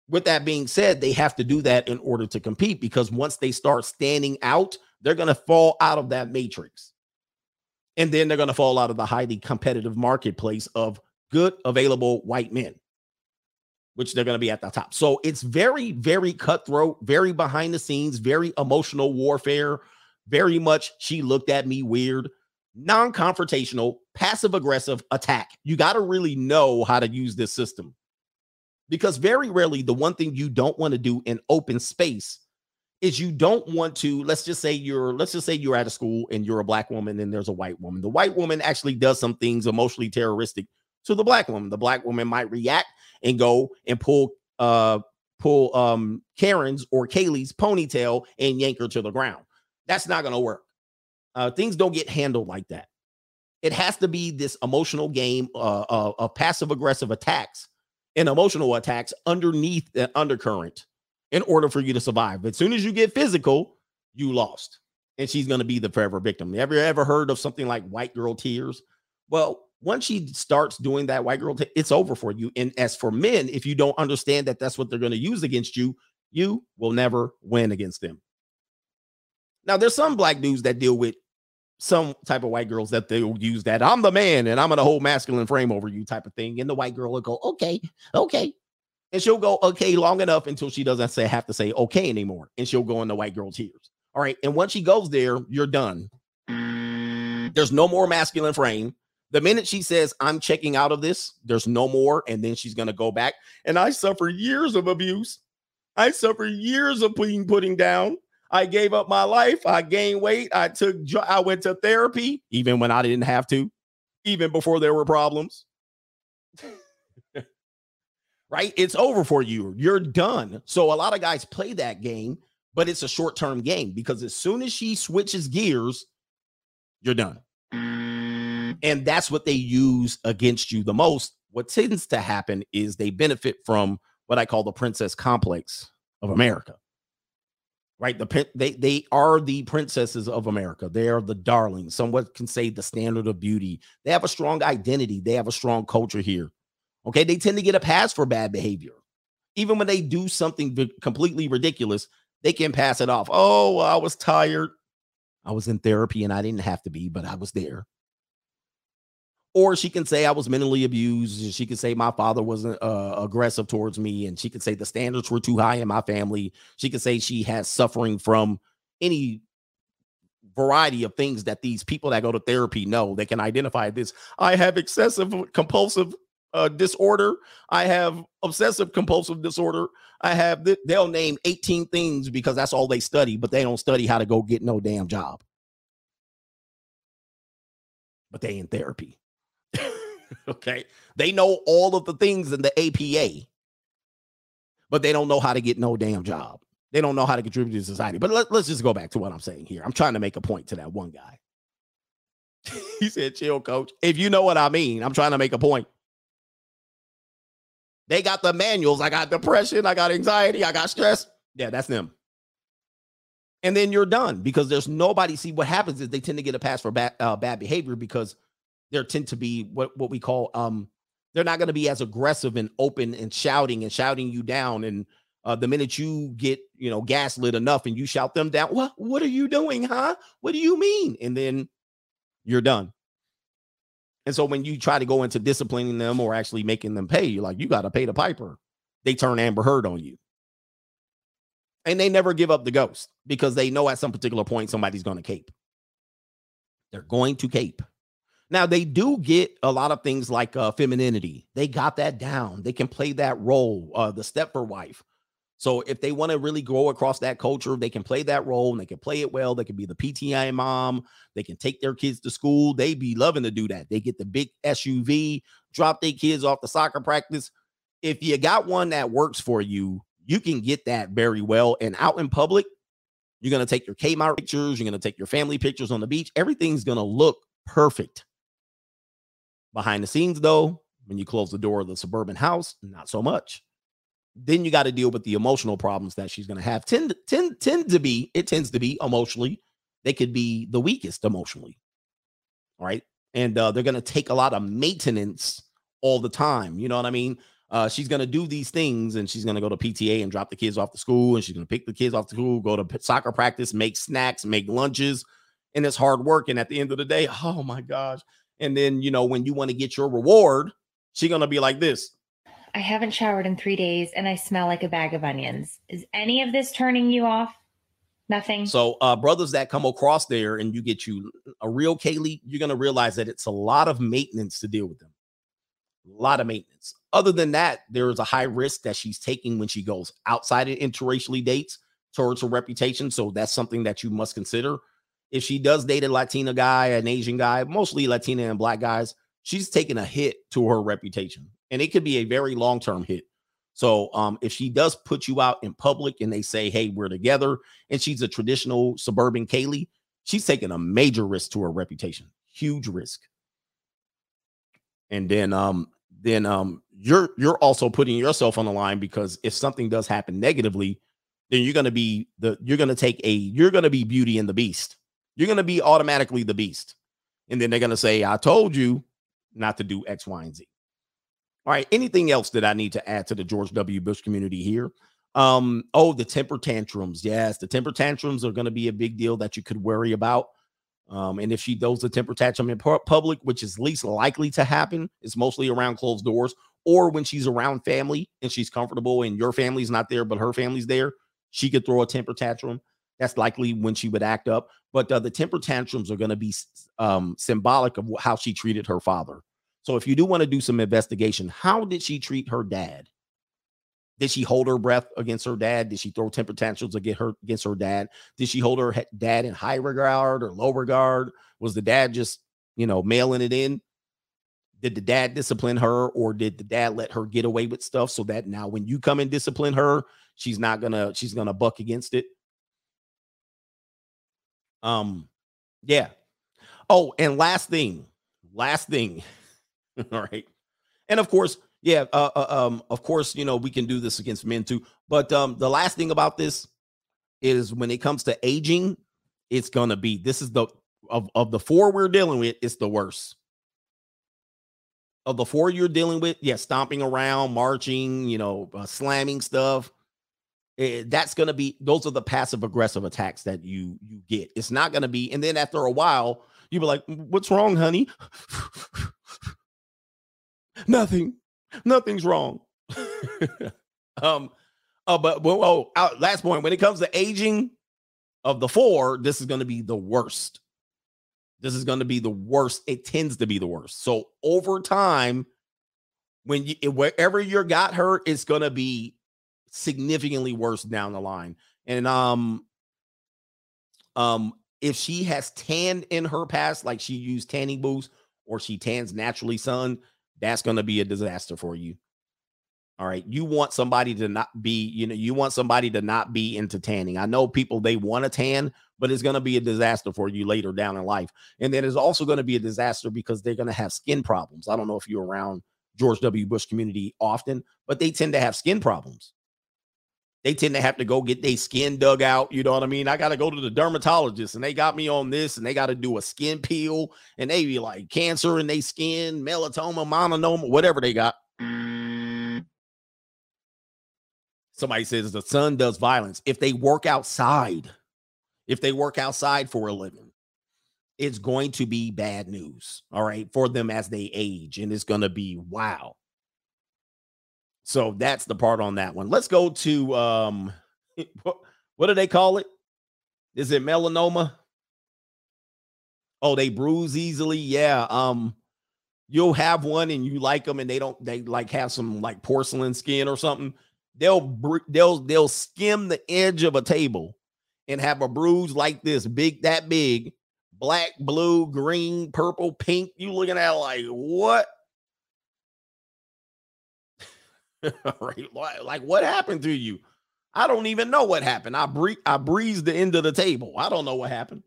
with that being said, they have to do that in order to compete because once they start standing out, they're going to fall out of that matrix. And then they're going to fall out of the highly competitive marketplace of good available white men, which they're going to be at the top. So it's very, very cutthroat, very behind the scenes, very emotional warfare, very much she looked at me weird, non confrontational, passive aggressive attack. You got to really know how to use this system because very rarely the one thing you don't want to do in open space is you don't want to let's just say you're let's just say you're at a school and you're a black woman and there's a white woman. The white woman actually does some things emotionally terroristic to the black woman. The black woman might react and go and pull uh pull um karen's or kaylee's ponytail and yank her to the ground. That's not to work. Uh things don't get handled like that. It has to be this emotional game uh, uh of passive aggressive attacks and emotional attacks underneath that undercurrent in order for you to survive. But As soon as you get physical, you lost. And she's going to be the forever victim. Have you ever heard of something like white girl tears? Well, once she starts doing that white girl, t- it's over for you. And as for men, if you don't understand that that's what they're going to use against you, you will never win against them. Now, there's some black dudes that deal with some type of white girls that they'll use that I'm the man and I'm gonna hold masculine frame over you type of thing. And the white girl will go, okay, okay. And she'll go, okay, long enough until she doesn't say have to say okay anymore. And she'll go in the white girl tears. All right. And once she goes there, you're done. There's no more masculine frame. The minute she says, I'm checking out of this, there's no more. And then she's to go back. And I suffer years of abuse. I suffer years of being putting down. I gave up my life. I gained weight. I took, I went to therapy, even when I didn't have to, even before there were problems. right? It's over for you. You're done. So a lot of guys play that game, but it's a short term game because as soon as she switches gears, you're done. And that's what they use against you the most. What tends to happen is they benefit from what I call the princess complex of America right? The they they are the princesses of America. They are the darlings. Someone can say the standard of beauty. They have a strong identity. They have a strong culture here. Okay, they tend to get a pass for bad behavior, even when they do something completely ridiculous. They can pass it off. Oh, I was tired. I was in therapy and I didn't have to be, but I was there or she can say I was mentally abused. She can say my father wasn't uh, aggressive towards me, and she can say the standards were too high in my family. She can say she has suffering from any variety of things that these people that go to therapy know. They can identify this. I have excessive compulsive uh, disorder. I have obsessive compulsive disorder. I have. Th- they'll name eighteen things because that's all they study, but they don't study how to go get no damn job. But they in therapy. okay. They know all of the things in the APA, but they don't know how to get no damn job. They don't know how to contribute to society. But let, let's just go back to what I'm saying here. I'm trying to make a point to that one guy. he said, chill, coach. If you know what I mean, I'm trying to make a point. They got the manuals. I got depression. I got anxiety. I got stress. Yeah, that's them. And then you're done because there's nobody. See, what happens is they tend to get a pass for bad, uh, bad behavior because they tend to be what, what we call, um, they're not going to be as aggressive and open and shouting and shouting you down. And uh, the minute you get, you know, gaslit enough and you shout them down, what, what are you doing, huh? What do you mean? And then you're done. And so when you try to go into disciplining them or actually making them pay, you're like, you got to pay the piper. They turn Amber Heard on you. And they never give up the ghost because they know at some particular point somebody's going to cape. They're going to cape. Now, they do get a lot of things like uh, femininity. They got that down. They can play that role, uh, the Stepford wife. So if they want to really grow across that culture, they can play that role and they can play it well. They can be the PTA mom. They can take their kids to school. They be loving to do that. They get the big SUV, drop their kids off the soccer practice. If you got one that works for you, you can get that very well. And out in public, you're going to take your Kmart pictures. You're going to take your family pictures on the beach. Everything's going to look perfect. Behind the scenes, though, when you close the door of the suburban house, not so much then you got to deal with the emotional problems that she's going to have. Tend, tend, tend to be, it tends to be emotionally, they could be the weakest emotionally. All right. And uh, they're going to take a lot of maintenance all the time. You know what I mean? Uh, she's going to do these things and she's going to go to PTA and drop the kids off to school and she's going to pick the kids off to school, go to soccer practice, make snacks, make lunches. And it's hard work. And at the end of the day, oh my gosh. And then, you know, when you want to get your reward, she's going to be like this I haven't showered in three days and I smell like a bag of onions. Is any of this turning you off? Nothing. So, uh, brothers that come across there and you get you a real Kaylee, you're going to realize that it's a lot of maintenance to deal with them. A lot of maintenance. Other than that, there is a high risk that she's taking when she goes outside of interracially dates towards her reputation. So, that's something that you must consider. If she does date a Latina guy, an Asian guy, mostly Latina and black guys, she's taking a hit to her reputation and it could be a very long term hit. So um, if she does put you out in public and they say, "Hey, we're together," and she's a traditional suburban Kaylee, she's taking a major risk to her reputation, huge risk. And then um, then um, you're you're also putting yourself on the line because if something does happen negatively, then you're gonna be the you're gonna take a you're gonna be Beauty and the Beast. You're gonna be automatically the Beast, and then they're gonna say, "I told you not to do X, Y, and Z." All right. Anything else that I need to add to the George W. Bush community here? Um, oh, the temper tantrums. Yes, the temper tantrums are going to be a big deal that you could worry about. Um, and if she does the temper tantrum in public, which is least likely to happen, it's mostly around closed doors, or when she's around family and she's comfortable and your family's not there, but her family's there, she could throw a temper tantrum. That's likely when she would act up. But uh, the temper tantrums are going to be um, symbolic of how she treated her father. So if you do want to do some investigation, how did she treat her dad? Did she hold her breath against her dad? Did she throw temper tantrums against her against her dad? Did she hold her dad in high regard or low regard? Was the dad just, you know, mailing it in? Did the dad discipline her or did the dad let her get away with stuff so that now when you come and discipline her, she's not gonna she's gonna buck against it? Um, yeah. Oh, and last thing, last thing. All right. And of course, yeah, uh, uh, um, of course, you know, we can do this against men too. But um, the last thing about this is when it comes to aging, it's gonna be this is the of, of the four we're dealing with, it's the worst. Of the four you're dealing with, yeah, stomping around, marching, you know, uh, slamming stuff. Eh, that's gonna be those are the passive aggressive attacks that you you get. It's not gonna be, and then after a while, you be like, "What's wrong, honey?" Nothing. Nothing's wrong. um, uh, but well, oh, uh, last point. When it comes to aging of the four, this is going to be the worst. This is going to be the worst. It tends to be the worst. So over time, when you wherever you got hurt, it's going to be significantly worse down the line. And um, um, if she has tanned in her past, like she used tanning booths or she tans naturally sun, that's going to be a disaster for you. All right. You want somebody to not be, you know, you want somebody to not be into tanning. I know people they want to tan, but it's going to be a disaster for you later down in life. And then it's also going to be a disaster because they're going to have skin problems. I don't know if you're around George W. Bush community often, but they tend to have skin problems. They tend to have to go get their skin dug out. You know what I mean? I got to go to the dermatologist and they got me on this and they got to do a skin peel and they be like cancer in their skin, melanoma, melanoma, whatever they got. Somebody says the sun does violence. If they work outside, if they work outside for a living, it's going to be bad news. All right. For them as they age. And it's going to be wow. So that's the part on that one. Let's go to um what, what do they call it? Is it melanoma? Oh, they bruise easily. Yeah. Um, you'll have one and you like them, and they don't. They like have some like porcelain skin or something. They'll they'll they'll skim the edge of a table and have a bruise like this, big that big, black, blue, green, purple, pink. You looking at like what? right? Like, what happened to you? I don't even know what happened. I bre- I breezed the end of the table. I don't know what happened.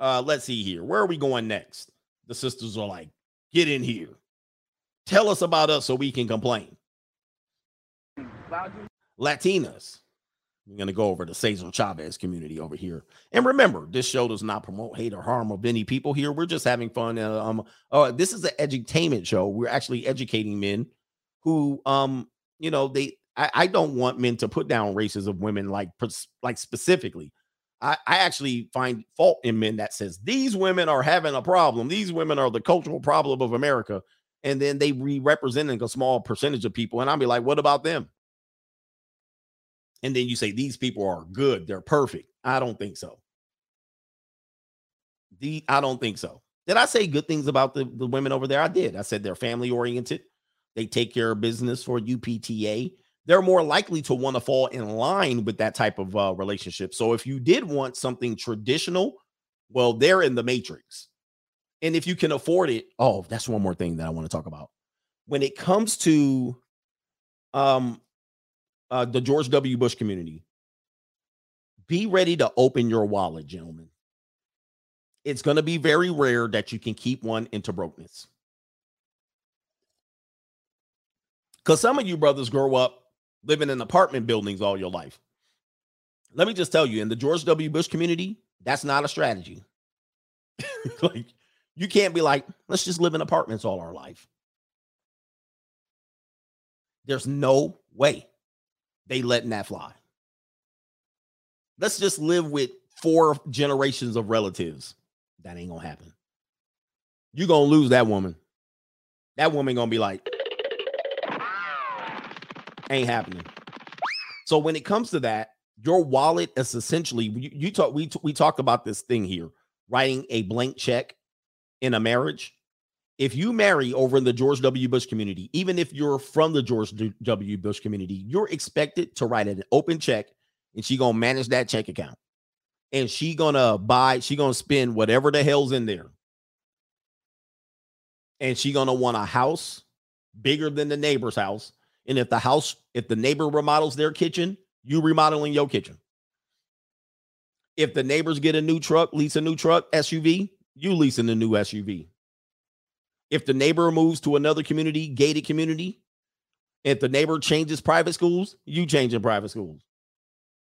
Uh, let's see here. Where are we going next? The sisters are like, get in here. Tell us about us so we can complain. Latinas. We're going to go over the Cesar Chavez community over here. And remember, this show does not promote hate or harm of any people here. We're just having fun. Uh, um, uh, this is an edutainment show. We're actually educating men who, um, you know, they. I, I don't want men to put down races of women like, like specifically. I, I actually find fault in men that says these women are having a problem. These women are the cultural problem of America, and then they re-representing a small percentage of people. And I'll be like, what about them? And then you say these people are good, they're perfect. I don't think so. The I don't think so. Did I say good things about the, the women over there? I did. I said they're family oriented. They take care of business for UPTA. They're more likely to want to fall in line with that type of uh, relationship. So if you did want something traditional, well, they're in the matrix. And if you can afford it, oh, that's one more thing that I want to talk about. When it comes to um uh, the George W. Bush community, be ready to open your wallet, gentlemen. It's going to be very rare that you can keep one into brokenness. Because some of you brothers grow up living in apartment buildings all your life. Let me just tell you, in the George W. Bush community, that's not a strategy. like, you can't be like, let's just live in apartments all our life. There's no way they letting that fly. Let's just live with four generations of relatives. That ain't gonna happen. You're gonna lose that woman. That woman gonna be like, ain't happening. So when it comes to that, your wallet is essentially you, you talk we we talked about this thing here, writing a blank check in a marriage if you marry over in the George W. Bush community, even if you're from the George W. Bush community, you're expected to write an open check and she gonna manage that check account. And she gonna buy, she gonna spend whatever the hell's in there. And she gonna want a house bigger than the neighbor's house. And if the house, if the neighbor remodels their kitchen, you remodeling your kitchen. If the neighbors get a new truck, lease a new truck, SUV, you leasing a new SUV. If the neighbor moves to another community, gated community, if the neighbor changes private schools, you change in private schools.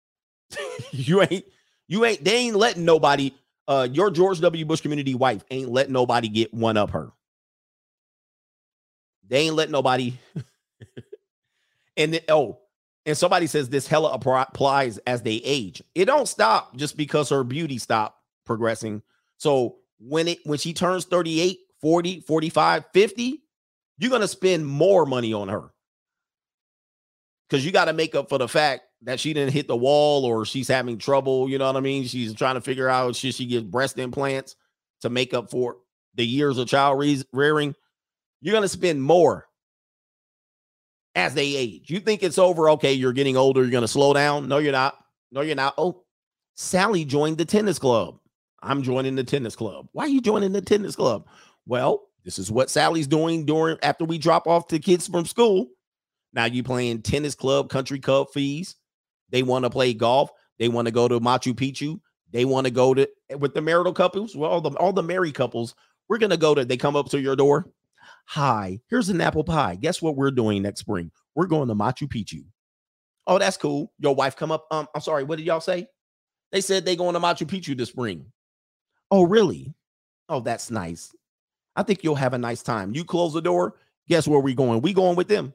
you ain't, you ain't, they ain't letting nobody, uh, your George W. Bush community wife ain't letting nobody get one up her. They ain't letting nobody. and then, oh, and somebody says this hella applies as they age. It don't stop just because her beauty stop progressing. So when it when she turns 38, 40, 45, 50, you're going to spend more money on her. Because you got to make up for the fact that she didn't hit the wall or she's having trouble. You know what I mean? She's trying to figure out should she get breast implants to make up for the years of child rearing. You're going to spend more as they age. You think it's over. Okay, you're getting older. You're going to slow down. No, you're not. No, you're not. Oh, Sally joined the tennis club. I'm joining the tennis club. Why are you joining the tennis club? Well, This is what Sally's doing during after we drop off the kids from school. Now you playing tennis club, country club fees. They want to play golf. They want to go to Machu Picchu. They want to go to with the marital couples. Well, all the all the married couples. We're gonna go to. They come up to your door. Hi, here's an apple pie. Guess what we're doing next spring? We're going to Machu Picchu. Oh, that's cool. Your wife come up. Um, I'm sorry. What did y'all say? They said they going to Machu Picchu this spring. Oh, really? Oh, that's nice. I think you'll have a nice time. You close the door. Guess where we going? We going with them.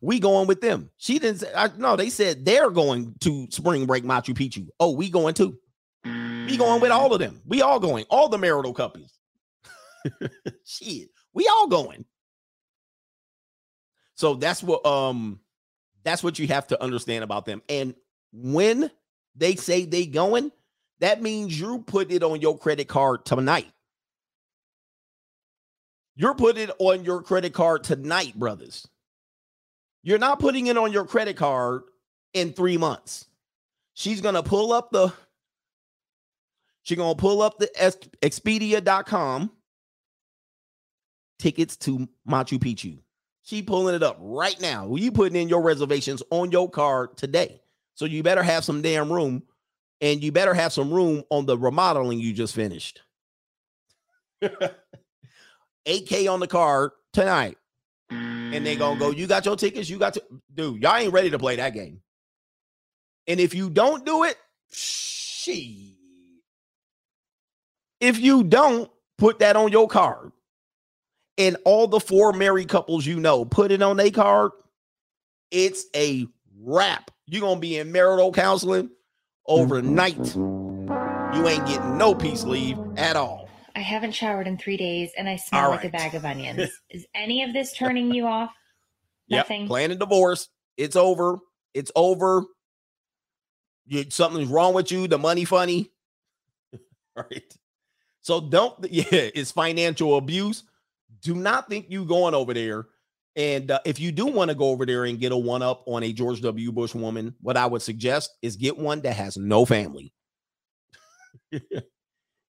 We going with them. She didn't say. I, no, they said they're going to spring break Machu Picchu. Oh, we going too. We going with all of them. We all going. All the marital couples. Shit, we all going. So that's what um that's what you have to understand about them. And when they say they going, that means you put it on your credit card tonight. You're putting it on your credit card tonight, brothers. You're not putting it on your credit card in three months. She's gonna pull up the she's gonna pull up the Expedia.com tickets to Machu Picchu. She pulling it up right now. You putting in your reservations on your card today. So you better have some damn room and you better have some room on the remodeling you just finished. 8K on the card tonight. And they gonna go, mm. you got your tickets, you got to dude, y'all ain't ready to play that game. And if you don't do it, she if you don't put that on your card, and all the four married couples you know put it on their card, it's a wrap. You're gonna be in marital counseling mm, mm, overnight. You ain't getting no peace leave at all. I haven't showered in three days and I smell All like a bag of onions. Is any of this turning you off? Nothing. Yep, planning divorce. It's over. It's over. You, something's wrong with you. The money funny. right. So don't. Yeah, it's financial abuse. Do not think you going over there. And uh, if you do want to go over there and get a one up on a George W. Bush woman, what I would suggest is get one that has no family.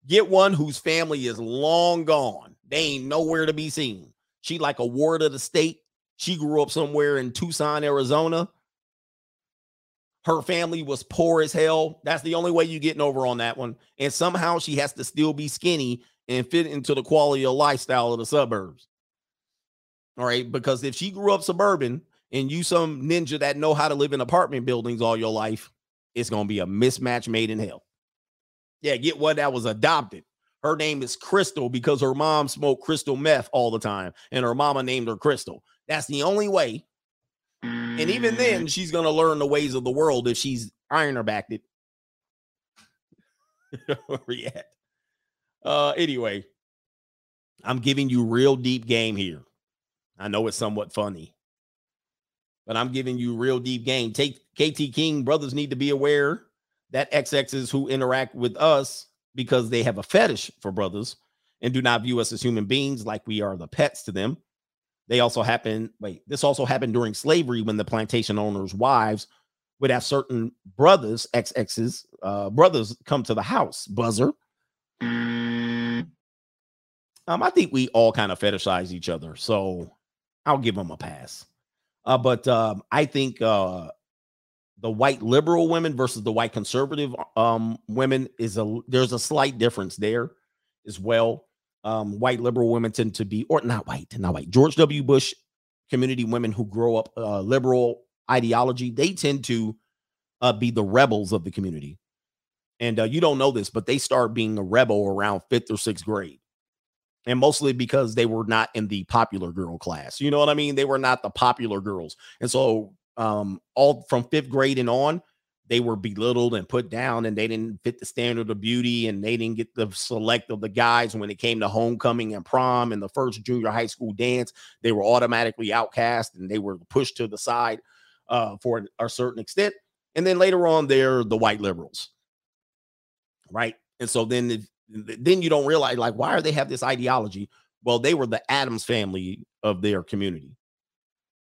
Get one whose family is long gone. They ain't nowhere to be seen. She like a ward of the state. She grew up somewhere in Tucson, Arizona. Her family was poor as hell. That's the only way you getting over on that one. And somehow she has to still be skinny and fit into the quality of lifestyle of the suburbs. All right. Because if she grew up suburban and you some ninja that know how to live in apartment buildings all your life, it's gonna be a mismatch made in hell. Yeah, get one that was adopted. Her name is Crystal because her mom smoked crystal meth all the time, and her mama named her Crystal. That's the only way. And even then, she's gonna learn the ways of the world if she's ironer backed it. At? Uh, anyway, I'm giving you real deep game here. I know it's somewhat funny, but I'm giving you real deep game. Take KT King brothers need to be aware that XXs who interact with us because they have a fetish for brothers and do not view us as human beings like we are the pets to them. They also happen, wait, this also happened during slavery when the plantation owners' wives would have certain brothers, XXs, uh, brothers come to the house, buzzer. Um, I think we all kind of fetishize each other, so I'll give them a pass. Uh, but um, I think uh, the white liberal women versus the white conservative um, women is a there's a slight difference there as well. Um, white liberal women tend to be, or not white, not white. George W. Bush community women who grow up uh, liberal ideology, they tend to uh, be the rebels of the community. And uh, you don't know this, but they start being a rebel around fifth or sixth grade. And mostly because they were not in the popular girl class. You know what I mean? They were not the popular girls. And so um all from fifth grade and on, they were belittled and put down and they didn't fit the standard of beauty and they didn't get the select of the guys. When it came to homecoming and prom and the first junior high school dance they were automatically outcast and they were pushed to the side uh, for a certain extent. And then later on they're the white liberals. Right? And so then then you don't realize like why are they have this ideology? Well they were the Addams family of their community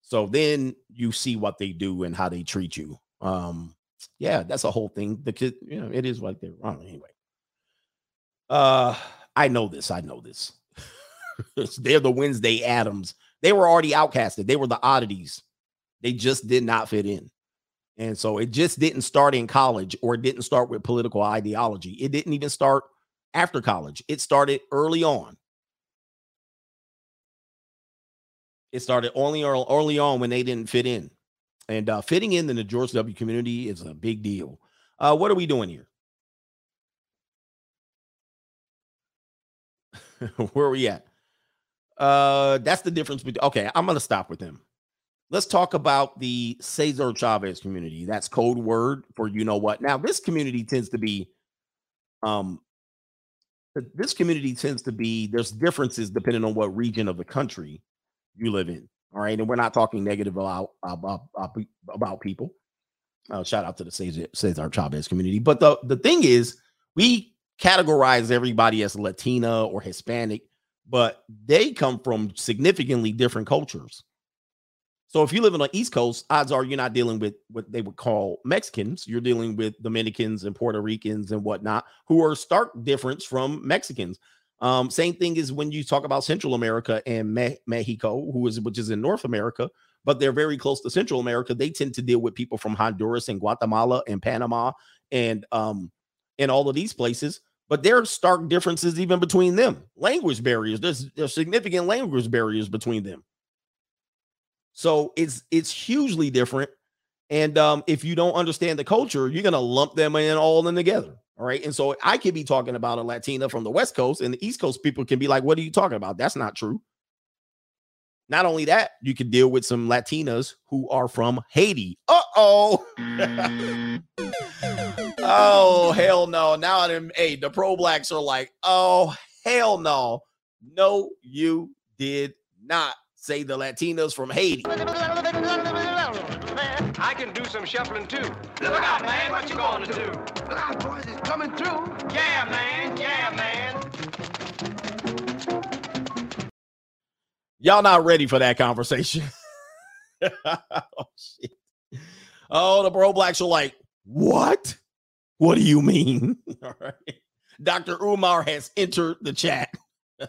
so then you see what they do and how they treat you um yeah, that's a whole thing. The kid, you know, it is like they're wrong anyway. Uh, I know this. I know this. They're the Wednesday Addams. They were already outcasted. They were the oddities. They just did not fit in. And so it just didn't start in college or it didn't start with political ideology. It didn't even start after college. It started early on. It started only early on when they didn't fit in. And uh, fitting in in the George W. community is a big deal. Uh, what are we doing here? Where are we at? Uh, that's the difference between. Okay, I'm gonna stop with them. Let's talk about the Cesar Chavez community. That's code word for you know what. Now, this community tends to be, um, this community tends to be. There's differences depending on what region of the country you live in. All right, and we're not talking negative about about, about people. Uh, shout out to the Cesar, Cesar Chavez community. But the the thing is, we categorize everybody as Latina or Hispanic, but they come from significantly different cultures. So if you live on the East Coast, odds are you're not dealing with what they would call Mexicans. You're dealing with Dominicans and Puerto Ricans and whatnot, who are stark difference from Mexicans. Um, same thing is when you talk about Central America and Me- Mexico, who is which is in North America, but they're very close to Central America. They tend to deal with people from Honduras and Guatemala and Panama and um and all of these places. But there are stark differences even between them. Language barriers. There's there's significant language barriers between them. So it's it's hugely different. And um, if you don't understand the culture, you're gonna lump them in all in together. All right. And so I could be talking about a Latina from the West Coast, and the East Coast people can be like, What are you talking about? That's not true. Not only that, you can deal with some Latinas who are from Haiti. Uh oh. oh, hell no. Now, them, hey, the pro blacks are like, Oh, hell no. No, you did not say the Latinas from Haiti. I can do some shuffling too. Look out, man. What you going to do? Look out, boys. It's coming through. Yeah, man. Yeah, man. Y'all not ready for that conversation. oh, shit. Oh, the bro blacks are like, what? What do you mean? All right. Dr. Umar has entered the chat.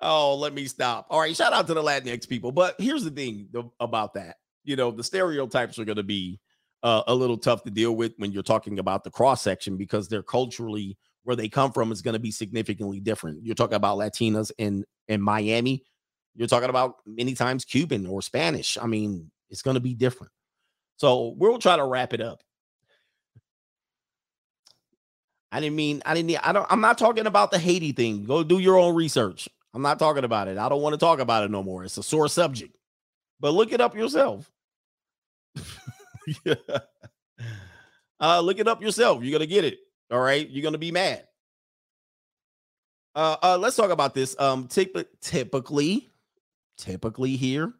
oh, let me stop. All right. Shout out to the Latinx people. But here's the thing about that. You know, the stereotypes are going to be uh, a little tough to deal with when you're talking about the cross section because they're culturally where they come from is going to be significantly different. You're talking about Latinas in in Miami. You're talking about many times Cuban or Spanish. I mean, it's going to be different. So we'll try to wrap it up. I didn't mean I didn't I don't I'm not talking about the Haiti thing. Go do your own research. I'm not talking about it. I don't want to talk about it no more. It's a sore subject. But look it up yourself. yeah. uh, look it up yourself. You're gonna get it. All right, you're gonna be mad. Uh, uh, let's talk about this. Um, typ- typically, typically here,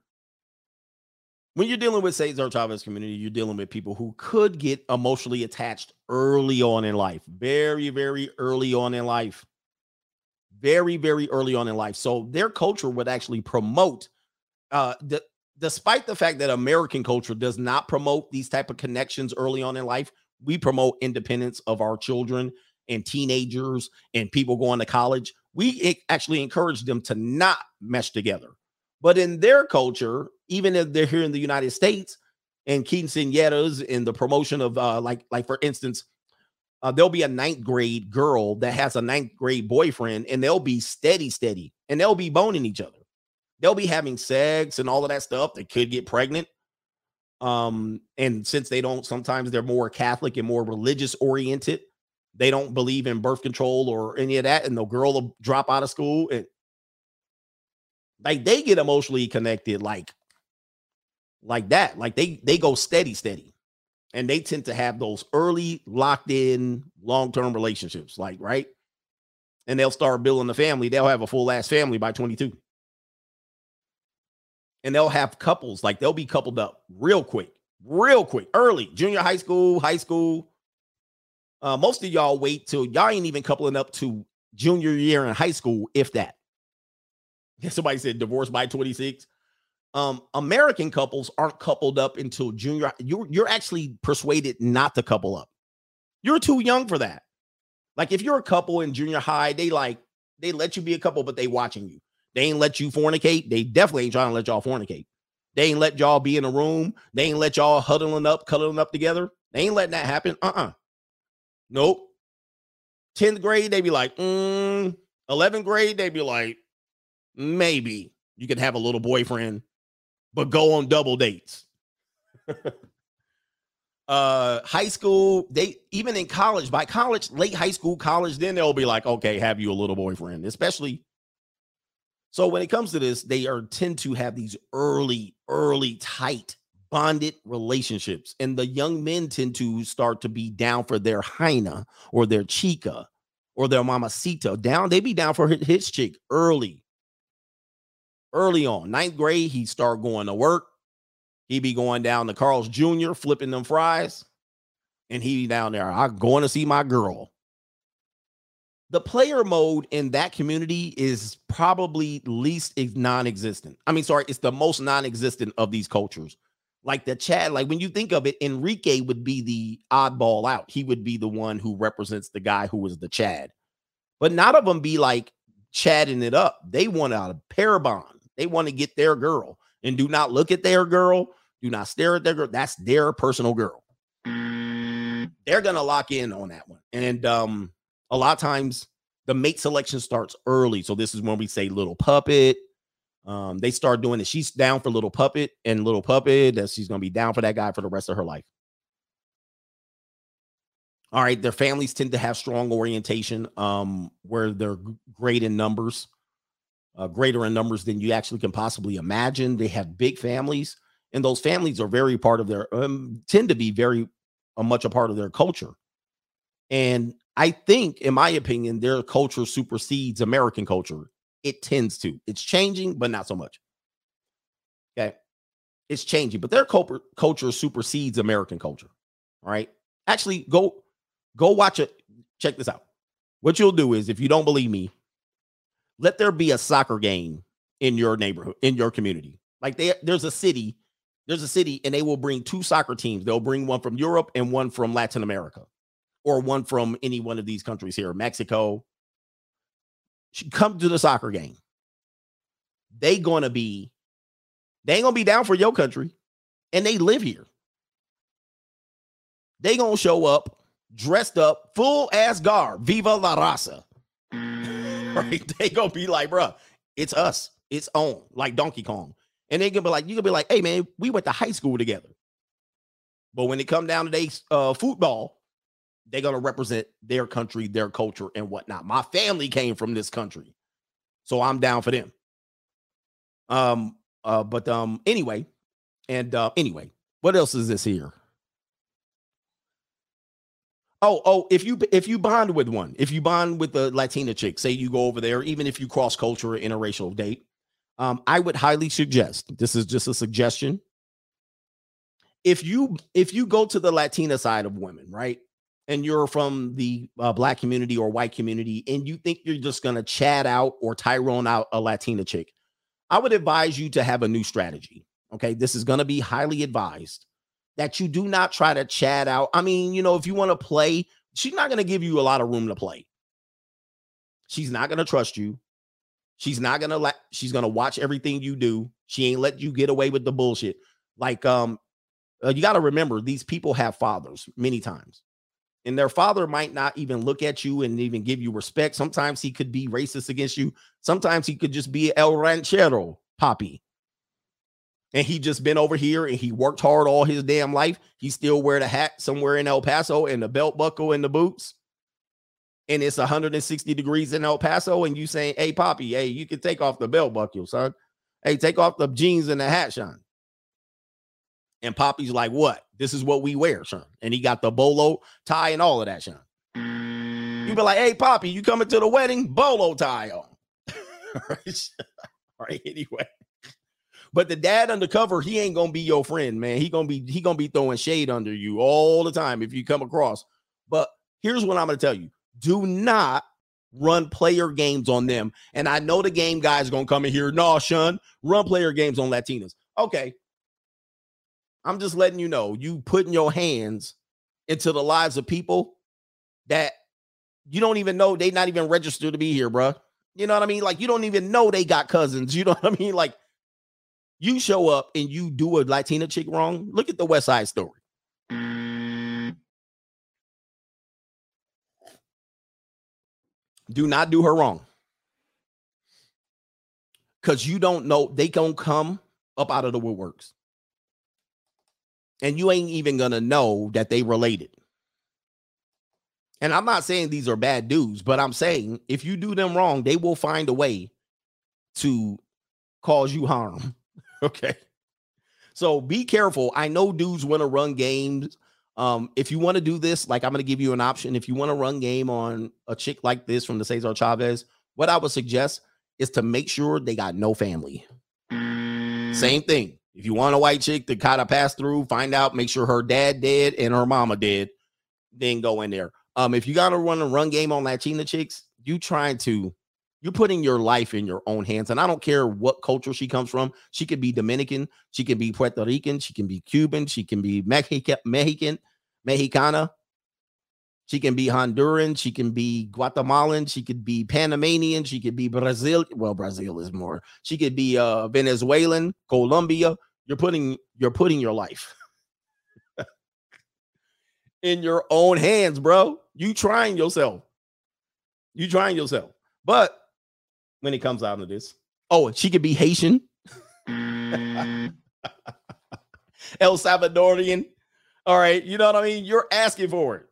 when you're dealing with Cesar Chavez community, you're dealing with people who could get emotionally attached early on in life, very, very early on in life, very, very early on in life. So their culture would actually promote, uh, the, despite the fact that American culture does not promote these type of connections early on in life, we promote independence of our children and teenagers and people going to college. We actually encourage them to not mesh together. But in their culture, even if they're here in the United States and quinceañeras in the promotion of uh, like like for instance, uh, there'll be a ninth grade girl that has a ninth grade boyfriend, and they'll be steady, steady, and they'll be boning each other. They'll be having sex and all of that stuff. They could get pregnant. Um, and since they don't, sometimes they're more Catholic and more religious oriented. They don't believe in birth control or any of that, and the girl will drop out of school and like they get emotionally connected, like like that. Like they they go steady, steady, and they tend to have those early locked in long term relationships, like right, and they'll start building a family. They'll have a full ass family by twenty two and they'll have couples like they'll be coupled up real quick, real quick, early, junior high school, high school. Uh, most of y'all wait till y'all ain't even coupling up to junior year in high school, if that. Somebody said divorce by 26. Um, American couples aren't coupled up until junior. You're you're actually persuaded not to couple up. You're too young for that. Like if you're a couple in junior high, they like they let you be a couple, but they watching you. They ain't let you fornicate. They definitely ain't trying to let y'all fornicate. They ain't let y'all be in a room. They ain't let y'all huddling up, cuddling up together. They ain't letting that happen. Uh-uh. Nope. 10th grade, they be like, mm. 11th grade, they be like, maybe you could have a little boyfriend, but go on double dates. uh high school, they even in college, by college, late high school, college, then they'll be like, okay, have you a little boyfriend, especially. So when it comes to this, they are tend to have these early, early tight bonded relationships. And the young men tend to start to be down for their hyena or their chica or their mamacita. Down, they be down for his, chick early. Early on. Ninth grade, he start going to work. He be going down to Carl's Jr., flipping them fries. And he down there, I'm going to see my girl. The player mode in that community is probably least non-existent. I mean, sorry, it's the most non-existent of these cultures like the Chad, like when you think of it, Enrique would be the oddball out. He would be the one who represents the guy who was the Chad. But not of them be like chatting it up. They want out a pair bond. They want to get their girl and do not look at their girl. Do not stare at their girl. That's their personal girl. They're gonna lock in on that one. And um, a lot of times the mate selection starts early. So this is when we say little puppet, um, they start doing it. She's down for little puppet and little puppet that she's gonna be down for that guy for the rest of her life. All right, their families tend to have strong orientation, um, where they're great in numbers, uh, greater in numbers than you actually can possibly imagine. They have big families, and those families are very part of their um, tend to be very uh, much a part of their culture. And I think, in my opinion, their culture supersedes American culture it tends to. It's changing, but not so much. Okay. It's changing, but their culture, supersedes American culture. All right. Actually, go go watch it. Check this out. What you'll do is if you don't believe me, let there be a soccer game in your neighborhood, in your community. Like they, there's a city, there's a city, and they will bring two soccer teams. They'll bring one from Europe and one from Latin America, or one from any one of these countries here, Mexico, come to the soccer game. They gonna be, they ain't gonna be down for your country, and they live here. They gonna show up dressed up, full ass garb, viva la raza. right? They gonna be like, bruh, it's us, it's on, like Donkey Kong. And they gonna be like, you gonna be like, hey man, we went to high school together. But when it come down to they uh, football, they're going to represent their country, their culture, and whatnot. My family came from this country, so I'm down for them. Um, uh, but um, anyway, and uh, anyway, what else is this here? Oh, oh, if you if you bond with one, if you bond with a Latina chick, say you go over there, even if you cross culture interracial date, um, I would highly suggest. This is just a suggestion. If you if you go to the Latina side of women, right? And you're from the uh, black community or white community and you think you're just going to chat out or Tyrone out a Latina chick, I would advise you to have a new strategy. Okay. This is going to be highly advised that you do not try to chat out. I mean, you know, if you want to play, she's not going to give you a lot of room to play. She's not going to trust you. She's not going to let, she's going to watch everything you do. She ain't let you get away with the bullshit. Like, um, uh, you got to remember these people have fathers many times and their father might not even look at you and even give you respect. Sometimes he could be racist against you. Sometimes he could just be El Ranchero Poppy. And he just been over here and he worked hard all his damn life. He still wear the hat somewhere in El Paso and the belt buckle and the boots. And it's 160 degrees in El Paso. And you saying, hey, Poppy, hey, you can take off the belt buckle, son. Hey, take off the jeans and the hat, Sean. And Poppy's like, what? This is what we wear, son. And he got the bolo tie and all of that, Sean. You be like, hey, Poppy, you coming to the wedding? Bolo tie on. right? right. Anyway. But the dad undercover, he ain't gonna be your friend, man. He gonna be he gonna be throwing shade under you all the time if you come across. But here's what I'm gonna tell you: do not run player games on them. And I know the game guy's gonna come in here. No, Sean, run player games on Latinas. Okay, I'm just letting you know you putting your hands into the lives of people that you don't even know they not even registered to be here, bro. You know what I mean? Like you don't even know they got cousins. You know what I mean? Like you show up and you do a Latina chick wrong. Look at the West Side story. Do not do her wrong. Because you don't know they gonna come up out of the woodworks. And you ain't even gonna know that they related. And I'm not saying these are bad dudes, but I'm saying if you do them wrong, they will find a way to cause you harm. okay. So be careful. I know dudes want to run games. Um, if you want to do this, like I'm going to give you an option. If you want to run game on a chick like this from the Cesar Chavez, what I would suggest is to make sure they got no family. Same thing. If you want a white chick to kind of pass through, find out, make sure her dad dead and her mama dead, then go in there. Um, if you gotta run a run game on Latina chicks, you trying to you're putting your life in your own hands. And I don't care what culture she comes from. She could be Dominican, she can be Puerto Rican, she can be Cuban, she can be Mexican, Mexican, Mexicana, she can be Honduran, she can be Guatemalan, she could be Panamanian, she could be Brazil. Well, Brazil is more. She could be uh Venezuelan, Colombia. You're putting you're putting your life in your own hands, bro. You trying yourself. You trying yourself. But when it comes out of this, oh, she could be Haitian, El Salvadorian. All right, you know what I mean? You're asking for it.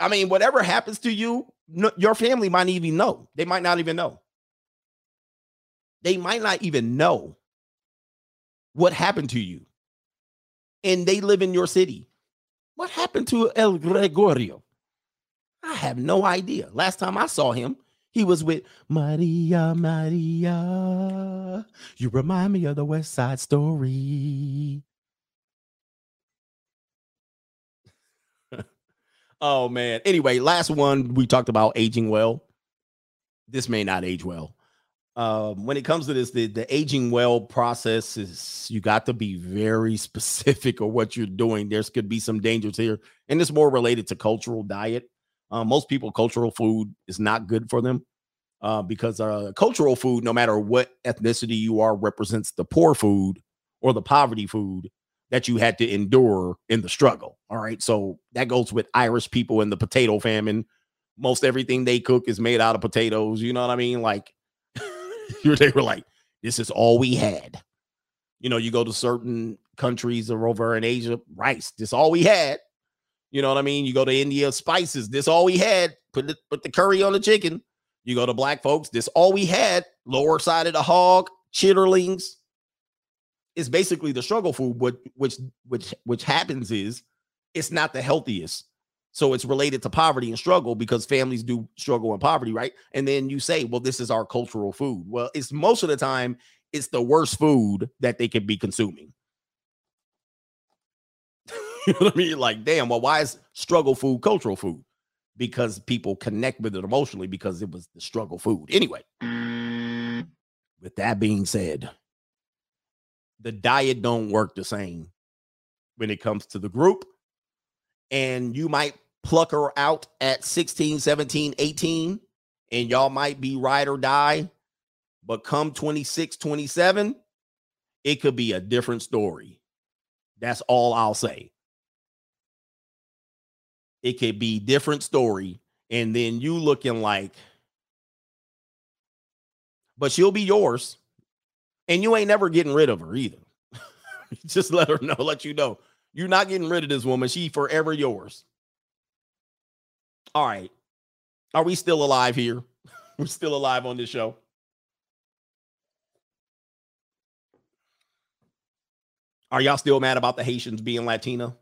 I mean, whatever happens to you, no, your family might even know. They might not even know. They might not even know what happened to you. And they live in your city. What happened to El Gregorio? I have no idea. Last time I saw him, he was with Maria, Maria. You remind me of the West Side Story. Oh man. Anyway, last one we talked about aging well. This may not age well. Um, when it comes to this, the, the aging well process is you got to be very specific of what you're doing. There's could be some dangers here, and it's more related to cultural diet. Uh, most people, cultural food is not good for them uh, because uh, cultural food, no matter what ethnicity you are, represents the poor food or the poverty food that you had to endure in the struggle. All right. So that goes with Irish people in the potato famine. Most everything they cook is made out of potatoes. You know what I mean? Like, they were like, this is all we had. You know, you go to certain countries or over in Asia, rice, this all we had. You know what I mean? You go to India, spices. This all we had. Put the, put the curry on the chicken. You go to black folks. This all we had. Lower side of the hog, chitterlings. It's basically the struggle food. What which which which happens is it's not the healthiest. So it's related to poverty and struggle because families do struggle in poverty, right? And then you say, well, this is our cultural food. Well, it's most of the time it's the worst food that they could be consuming. you know what I mean? Like, damn, well, why is struggle food cultural food? Because people connect with it emotionally because it was the struggle food. Anyway, mm. with that being said, the diet don't work the same when it comes to the group. And you might pluck her out at 16, 17, 18, and y'all might be ride or die. But come 26, 27, it could be a different story. That's all I'll say it could be different story and then you looking like but she'll be yours and you ain't never getting rid of her either. Just let her know let you know. You're not getting rid of this woman. She forever yours. All right. Are we still alive here? We're still alive on this show. Are y'all still mad about the haitians being latina?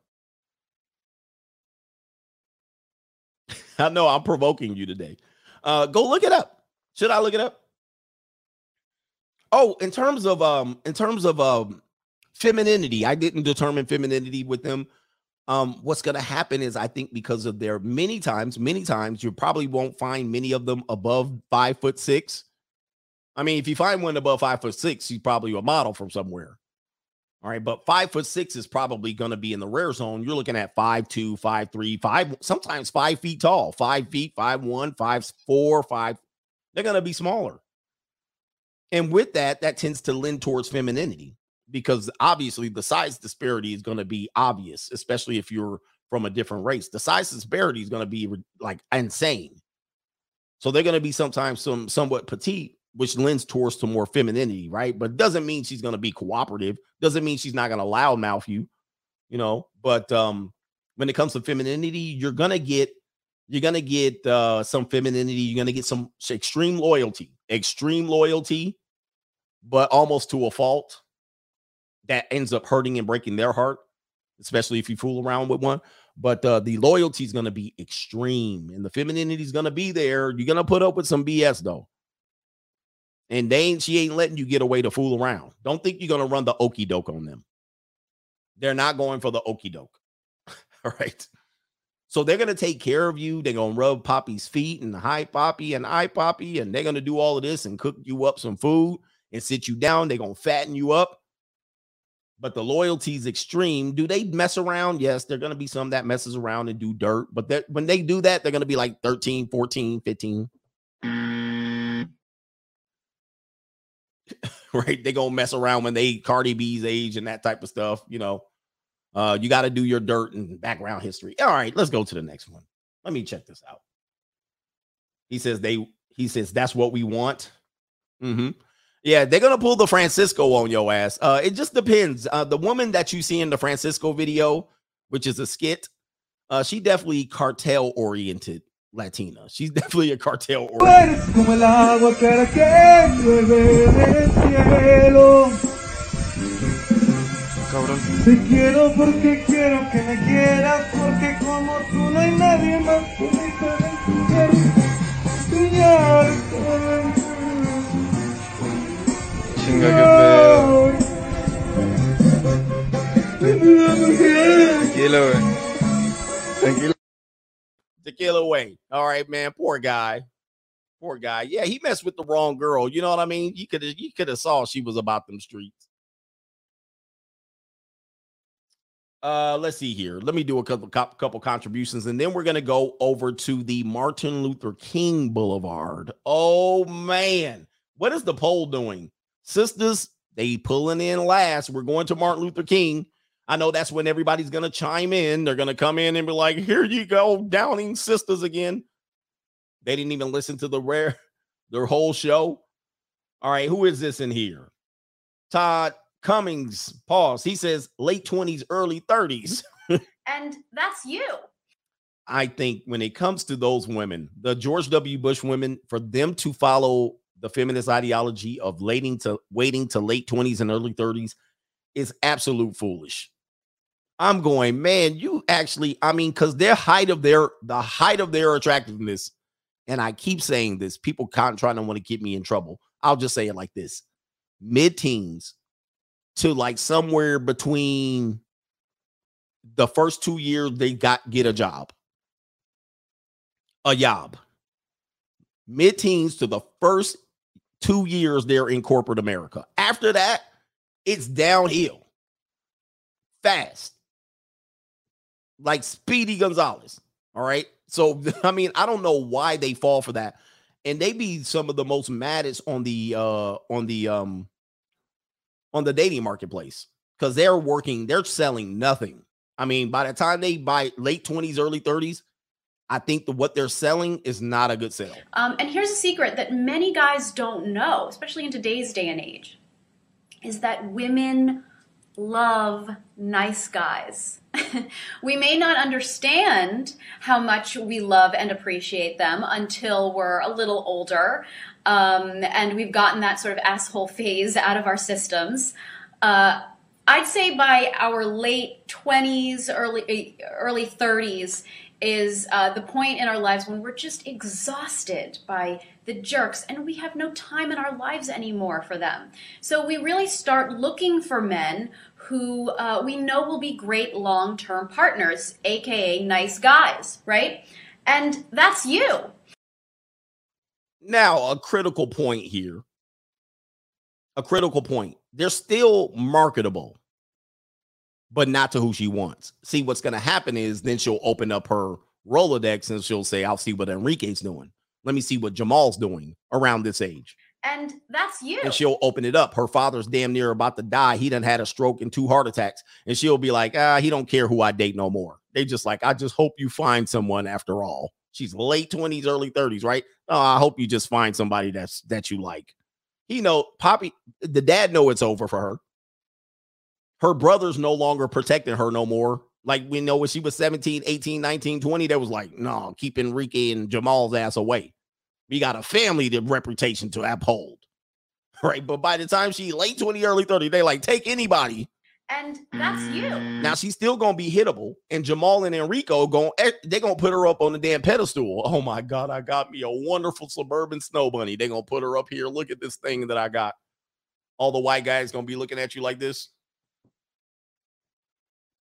I know I'm provoking you today. Uh, go look it up. Should I look it up? Oh, in terms of um, in terms of um, femininity, I didn't determine femininity with them. Um, what's gonna happen is I think because of their many times, many times you probably won't find many of them above five foot six. I mean, if you find one above five foot six, he's probably a model from somewhere. All right, but five foot six is probably going to be in the rare zone. You're looking at five two, five three, five, sometimes five feet tall, five feet, five one, five four, five. They're going to be smaller. And with that, that tends to lend towards femininity because obviously the size disparity is going to be obvious, especially if you're from a different race. The size disparity is going to be like insane. So they're going to be sometimes some somewhat petite, which lends towards to more femininity, right? But doesn't mean she's going to be cooperative. Doesn't mean she's not going to loudmouth you, you know. But um, when it comes to femininity, you're going to get you're to get uh, some femininity. You're to get some extreme loyalty, extreme loyalty, but almost to a fault that ends up hurting and breaking their heart, especially if you fool around with one. But uh, the loyalty is to be extreme and the femininity is to be there. You're to put up with some BS though. And they ain't, she ain't letting you get away to fool around. Don't think you're to run the okey doke on them. They're not going for the okey doke. All right. So they're going to take care of you. They're going to rub Poppy's feet and hi Poppy and I Poppy. And they're going to do all of this and cook you up some food and sit you down. They're going to fatten you up but the loyalty is extreme. Do they mess around? Yes, they're going to be some that messes around and do dirt, but when they do that, they're going to be like 13, 14, 15. Mm. right? They're going to mess around when they Cardi B's age and that type of stuff, you know. Uh, you got to do your dirt and background history. All right, let's go to the next one. Let me check this out. He says they he says that's what we want. Mm-hmm. Yeah, they're gonna pull the Francisco on your ass. Uh, it just depends. Uh, the woman that you see in the Francisco video, which is a skit, uh, she definitely cartel oriented Latina. She's definitely a cartel oriented. Te quiero porque quiero que me quieras, porque como tú no hay nadie más Chinga, qué Tranquilo, Tranquilo. Tequila away. All right, man. Poor guy. Poor guy. Yeah, he messed with the wrong girl. You know what I mean? You could have you could have saw she was about them streets. Uh, let's see here. Let me do a couple couple contributions, and then we're gonna go over to the Martin Luther King Boulevard. Oh man, what is the poll doing? Sisters, they pulling in last. We're going to Martin Luther King. I know that's when everybody's to chime in. They're to come in and be like, here you go, downing sisters again. They didn't even listen to the rare, their whole show. All right, who is this in here? Todd Cummings, pause. He says late 20s, early 30s. and that's you. I think when it comes to those women, the George W. Bush women, for them to follow the feminist ideology of waiting to waiting to late 20s and early 30s is absolute foolish. I'm going, man, you actually, I mean, because their height of their the height of their attractiveness, and I keep saying this, people can't trying to want to get me in trouble. I'll just say it like this: mid-teens to like somewhere between the first two years they got get a job. A job. Mid-teens to the first two years they're in corporate America. After that, it's downhill fast, like Speedy Gonzalez. All right. So, I mean, I don't know why they fall for that. And they be some of the most maddest on the uh on the um on the dating marketplace because they're working, they're selling nothing. I mean, by the time they buy late 20s, early 30s, I think that what they're selling is not a good sale. Um, and here's a secret that many guys don't know, especially in today's day and age, is that women love nice guys. we may not understand how much we love and appreciate them until we're a little older um, and we've gotten that sort of asshole phase out of our systems. Uh, I'd say by our late 20s, early early 30s, is uh, the point in our lives when we're just exhausted by the jerks and we have no time in our lives anymore for them. So we really start looking for men who uh, we know will be great long term partners, aka nice guys, right? And that's you. Now, a critical point here. A critical point. They're still marketable but not to who she wants. See, what's going to happen is then she'll open up her Rolodex and she'll say, I'll see what Enrique's doing. Let me see what Jamal's doing around this age. And that's you. And she'll open it up. Her father's damn near about to die. He done had a stroke and two heart attacks. And she'll be like, ah, he don't care who I date no more. They just like, I just hope you find someone after all. She's late 20s, early 30s, right? Oh, I hope you just find somebody that's that you like. He know Poppy, the dad know it's over for her. Her brother's no longer protecting her no more. Like we know when she was 17, 18, 19, 20, that was like, no, keep Enrique and Jamal's ass away. We got a family to reputation to uphold. Right. But by the time she late 20, early 30, they like take anybody. And that's you. Now she's still gonna be hittable, and Jamal and Enrico going eh, they're gonna put her up on the damn pedestal. Oh my god, I got me a wonderful suburban snow bunny. They're gonna put her up here. Look at this thing that I got. All the white guys gonna be looking at you like this.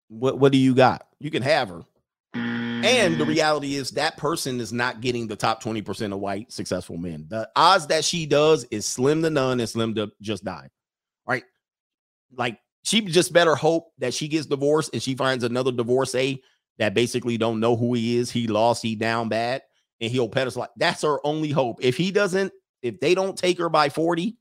What what do you got? You can have her. And the reality is that person is not getting the top 20% of white successful men. The odds that she does is slim to none and slim to just die. Right? Like she just better hope that she gets divorced and she finds another divorcee that basically don't know who he is. He lost, he down bad, and he'll pedestal. Like, that's her only hope. If he doesn't, if they don't take her by 40,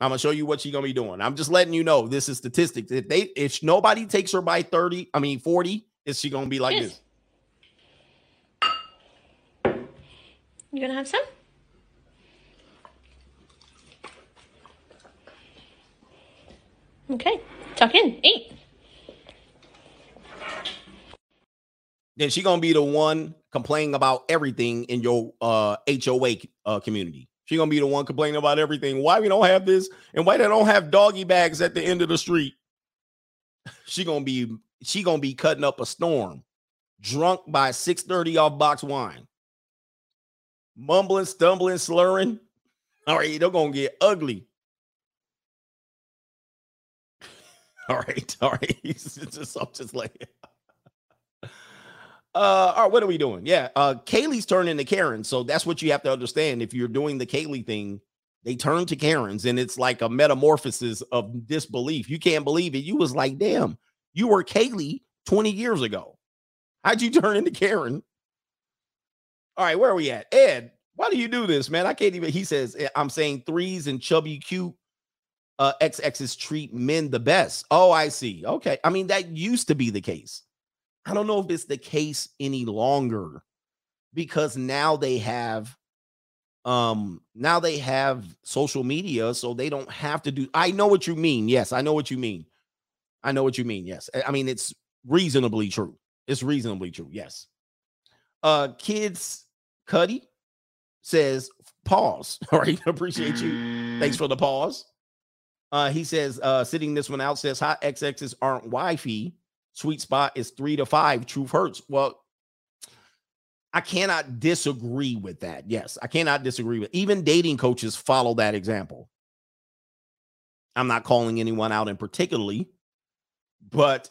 I'm gonna show you what she's gonna be doing. I'm just letting you know this is statistics. If they if nobody takes her by 30, I mean 40, is she gonna be like Yes. this? You gonna have some? Okay, tuck in, eat. Then she gonna be the one complaining about everything in your uh HOA uh, community. She gonna be the one complaining about everything. Why we don't have this and why they don't have doggy bags at the end of the street. She gonna be she gonna be cutting up a storm, drunk by 6:30 off box wine, mumbling, stumbling, slurring. All right, they're gonna get ugly. All right, all right. It's just, I'm just like, uh, all right, what are we doing? Yeah, uh, Kaylee's turning to Karen, so that's what you have to understand. If you're doing the Kaylee thing, they turn to Karen's, and it's like a metamorphosis of disbelief. You can't believe it. You was like, damn, you were Kaylee 20 years ago. How'd you turn into Karen? All right, where are we at? Ed, why do you do this, man? I can't even. He says, "Eh, I'm saying threes and chubby cute uh, XXs treat men the best. Oh, I see. Okay. I mean, that used to be the case. I don't know if it's the case any longer because now they have um now they have social media so they don't have to do I know what you mean. Yes, I know what you mean. I know what you mean. Yes. I- mean it's reasonably true. It's reasonably true. Yes. Uh kids Cuddy says pause. All right. Appreciate you. Thanks for the pause. Uh, he says, uh, sitting this one out says hot XXs aren't wifey. Sweet spot is three to five. Truth hurts. Well, I cannot disagree with that. Yes, I cannot disagree with even dating coaches follow that example. I'm not calling anyone out in particularly, but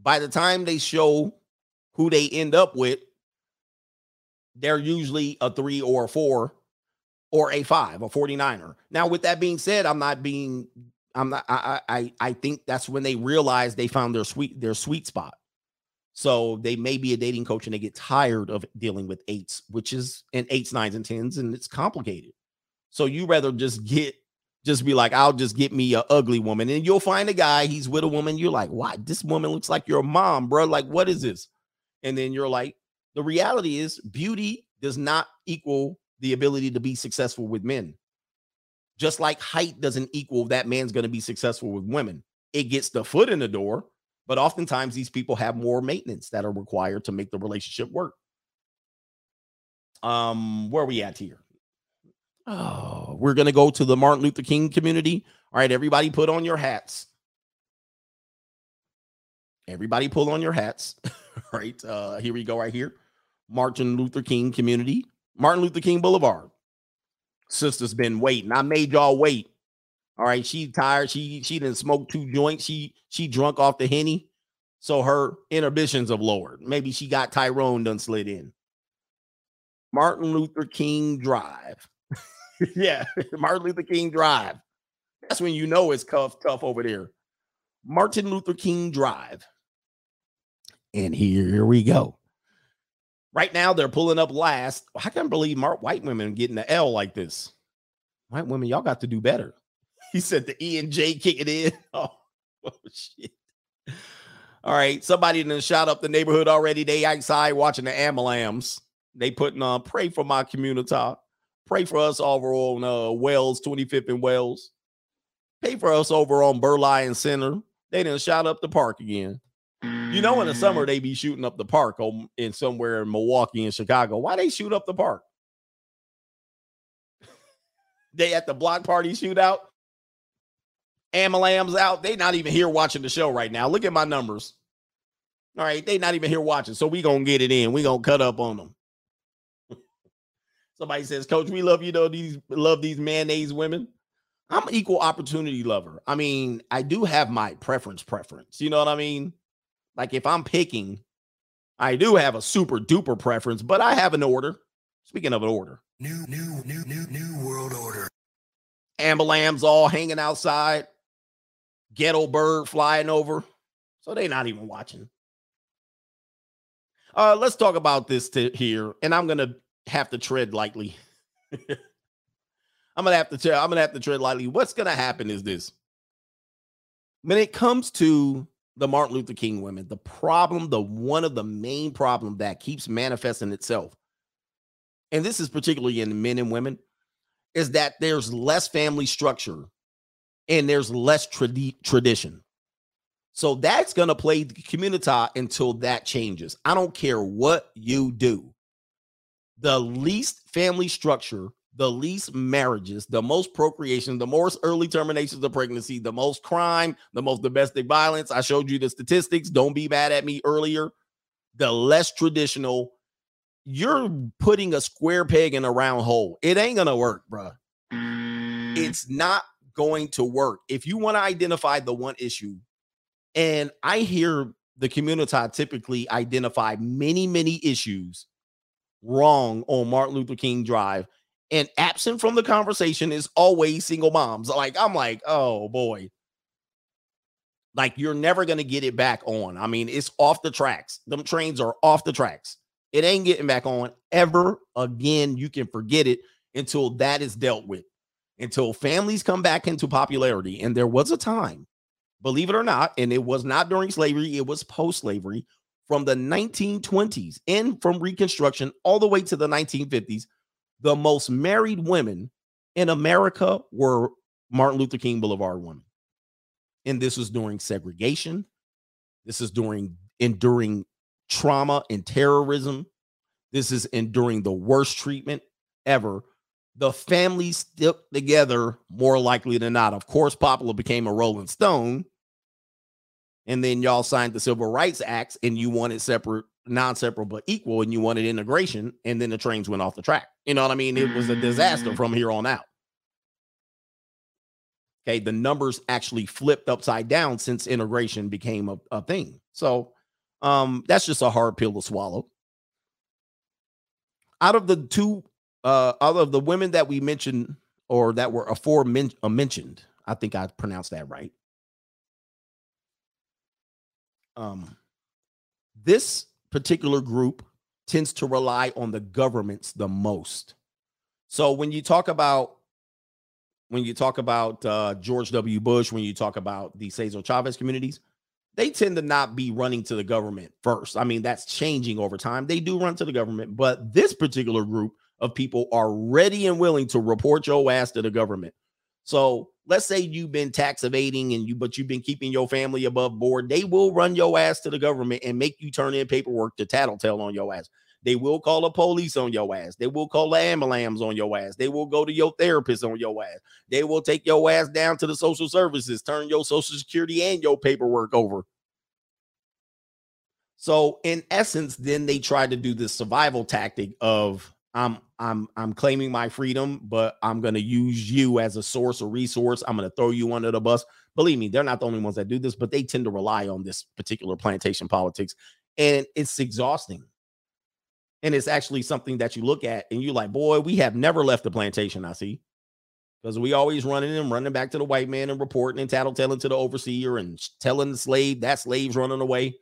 by the time they show who they end up with, they're usually a three or a four or a five, a 49er. Now, with that being said, I'm not being, I'm not, I, I, I- think that's when they realize they found their sweet, their sweet spot. So they may be a dating coach and they get tired of dealing with eights, which is and eights, nines, and tens, and it's complicated. So you rather just get, just be like, I'll just get me a ugly woman, and you'll find a guy. He's with a woman. You're like, why? This woman looks like your mom, bro. Like, what is this? And then you're like, the reality is, beauty does not equal the ability to be successful with men. Just like height doesn't equal that man's going to be successful with women. It gets the foot in the door, but oftentimes these people have more maintenance that are required to make the relationship work. Um, where are we at here? Oh, we're gonna go to the Martin Luther King community. All right, everybody, put on your hats. Everybody, pull on your hats. All right, uh, here we go. Right here, Martin Luther King community, Martin Luther King Boulevard. Sister's been waiting. I made y'all wait. All right, she tired. She she didn't smoke two joints. She she drunk off the henny, so her inhibitions have lowered. Maybe she got Tyrone done slid in. Martin Luther King Drive. yeah, Martin Luther King Drive. That's when you know it's tough, tough over there. Martin Luther King Drive. And here we go. Right now, they're pulling up last. I can't believe Mark white women getting the L like this. White women, y'all got to do better. He said the E and J kick it in. Oh, oh shit. All right. Somebody done shot up the neighborhood already. They outside watching the Amalams. They putting on pray for my community. Pray for us over on uh Wells, 25th and Wells. Pay for us over on Burleigh Center. They done shot up the park again. You know, in the summer mm. they be shooting up the park in somewhere in Milwaukee and Chicago. Why they shoot up the park? they at the block party shootout. Amalams out. They not even here watching the show right now. Look at my numbers. All right, they not even here watching. So we gonna get it in. We gonna cut up on them. Somebody says, Coach, we love you though. These love these mayonnaise women. I'm an equal opportunity lover. I mean, I do have my preference preference. You know what I mean? Like if I'm picking, I do have a super duper preference, but I have an order. Speaking of an order, New, new, new, new, new world order. Ambalams all hanging outside, ghetto bird flying over. So they not even watching. Uh, let's talk about this to here, and I'm gonna have to tread lightly. I'm gonna have to tell. I'm gonna have to tread lightly. What's gonna happen is this: when it comes to the Martin Luther King women, the problem, the one of the main problem that keeps manifesting itself, and this is particularly in men and women, is that there's less family structure and there's less tradi- tradition. So that's going to play the community until that changes. I don't care what you do. The least family structure, the least marriages, the most procreation, the most early terminations of pregnancy, the most crime, the most domestic violence. I showed you the statistics. Don't be mad at me earlier. The less traditional, you're putting a square peg in a round hole. It ain't going to work, bruh. It's not going to work. If you want to identify the one issue, and I hear the community typically identify many, many issues wrong on Martin Luther King Drive. And absent from the conversation is always single moms. Like, I'm like, oh boy. Like, you're never going to get it back on. I mean, it's off the tracks. Them trains are off the tracks. It ain't getting back on ever again. You can forget it until that is dealt with, until families come back into popularity. And there was a time believe it or not, and it was not during slavery, it was post slavery from the 1920s and from Reconstruction all the way to the 1950s. The most married women in America were Martin Luther King Boulevard women. And this was during segregation. This is during enduring trauma and terrorism. This is enduring the worst treatment ever. The families stuck together more likely than not. Of course, Poplar became a Rolling Stone. And then y'all signed the Civil Rights Acts and you wanted separate, non separate, but equal, and you wanted integration. And then the trains went off the track. You know what I mean? It was a disaster from here on out. Okay. The numbers actually flipped upside down since integration became a, a thing. So um, that's just a hard pill to swallow. Out of the two, uh, out of the women that we mentioned or that were aforementioned, uh, mentioned, I think I pronounced that right. Um, this particular group tends to rely on the governments the most. So when you talk about when you talk about uh, George W. Bush, when you talk about the Cesar Chavez communities, they tend to not be running to the government first. I mean, that's changing over time. They do run to the government, but this particular group of people are ready and willing to report your ass to the government. So let's say you've been tax evading and you, but you've been keeping your family above board. They will run your ass to the government and make you turn in paperwork to tattletale on your ass. They will call the police on your ass. They will call the ambulance on your ass. They will go to your therapist on your ass. They will take your ass down to the social services, turn your social security and your paperwork over. So, in essence, then they try to do this survival tactic of I'm I'm I'm claiming my freedom, but I'm to use you as a source or resource. I'm to throw you under the bus. Believe me, they're not the only ones that do this, but they tend to rely on this particular plantation politics, and it's exhausting. And it's actually something that you look at and you're like, boy, we have never left the plantation. I see. Because we always running and running back to the white man and reporting and tattletelling to the overseer and telling the slave that slave's running away.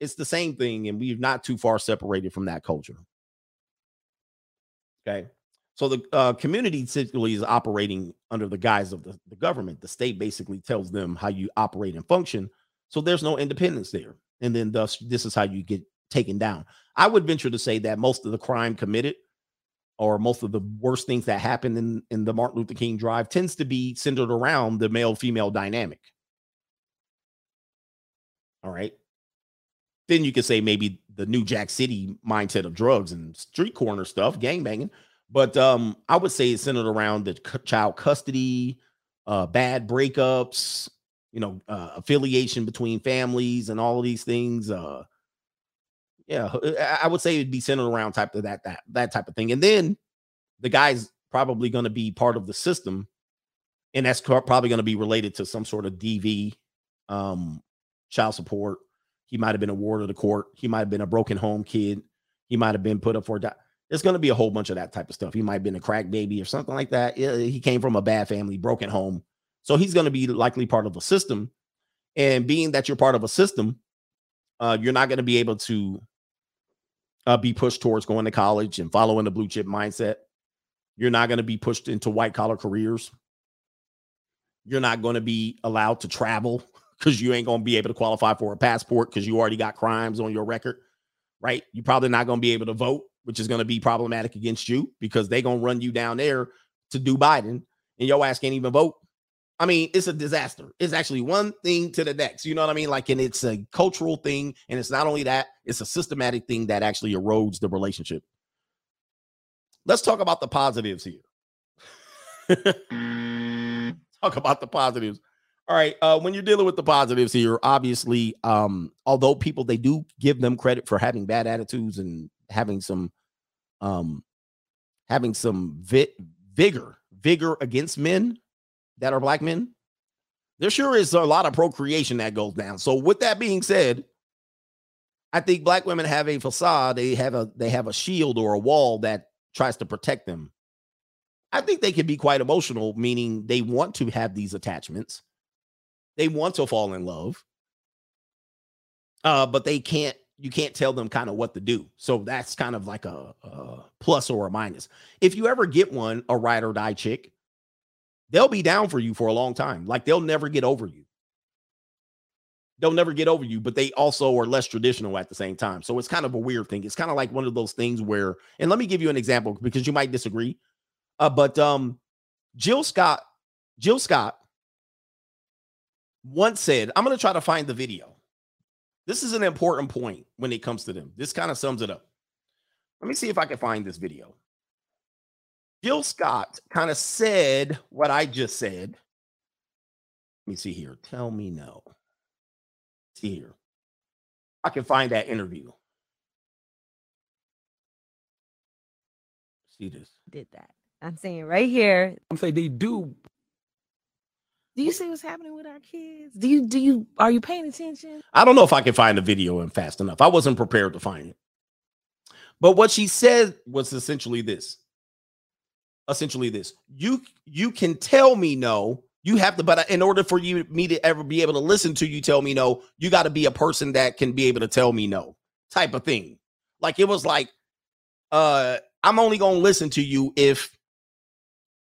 it's the same thing, and we're not too far separated from that culture. Okay. So the uh, community typically is operating under the guise of the, the government. The state basically tells them how you operate and function. So there's no independence there. And then thus this is how you get taken down. I would venture to say that most of the crime committed or most of the worst things that happen in, in the Martin Luther King drive tends to be centered around the male female dynamic. All right. Then you could say maybe the New Jack City mindset of drugs and street corner stuff, gang banging. But um, I would say it's centered around the child custody, uh, bad breakups, you know, uh, affiliation between families, and all of these things. Uh, yeah, I- would say it'd be centered around type of that that that type of thing. And then the guy's probably going to be part of the system, and that's probably going to be related to some sort of DV, um, child support. He might have been a ward of the court. He might have been a broken home kid. He might have been put up for. Di- There's going to be a whole bunch of that type of stuff. He might have been a crack baby or something like that. He came from a bad family, broken home. So he's going to be likely part of the system. And being that you're part of a system, uh, you're not going to be able to uh, be pushed towards going to college and following the blue chip mindset. You're not going to be pushed into white collar careers. You're not going to be allowed to travel because you ain't going to be able to qualify for a passport because you already got crimes on your record, right? You're probably not going to be able to vote, which is going to be problematic against you because they're going to run you down there to do Biden and your ass can't even vote. I mean, it's a disaster. It's actually one thing to the next. You know what I mean? Like, and it's a cultural thing. And it's not only that, it's a systematic thing that actually erodes the relationship. Let's talk about the positives here. talk about the positives. All right. Uh, when you're dealing with the positives here, obviously, um, although people they do give them credit for having bad attitudes and having some um having some vi- vigor, vigor against men that are black men, there sure is a lot of procreation that goes down. So with that being said, I think black women have a facade, they have a they have a shield or a wall that tries to protect them. I think they can be quite emotional, meaning they want to have these attachments. They want to fall in love. Uh, but they can't you can't tell them kind of what to do. So that's kind of like a, a plus or a minus. If you ever get one, a ride or die chick, they'll be down for you for a long time. Like they'll never get over you. They'll never get over you, but they also are less traditional at the same time. So it's kind of a weird thing. It's kind of like one of those things where, and let me give you an example because you might disagree. Uh, but um, Jill Scott, Jill Scott once said, I'm going to try to find the video. This is an important point when it comes to them. This kind of sums it up. Let me see if I can find this video. Jill Scott kind of said what I just said. Let me see here. Tell me no. See here. I can find that interview. See this. Did that. I'm saying right here. I'm saying they do. Do you see what's happening with our kids? Do you do you are you paying attention? I don't know if I can find the video in fast enough. I wasn't prepared to find it. But what she said was essentially this. Essentially this. You you can tell me no. You have to, but in order for you me to ever be able to listen to you tell me no, you got to be a person that can be able to tell me no, type of thing. Like it was like, uh, I'm only gonna listen to you if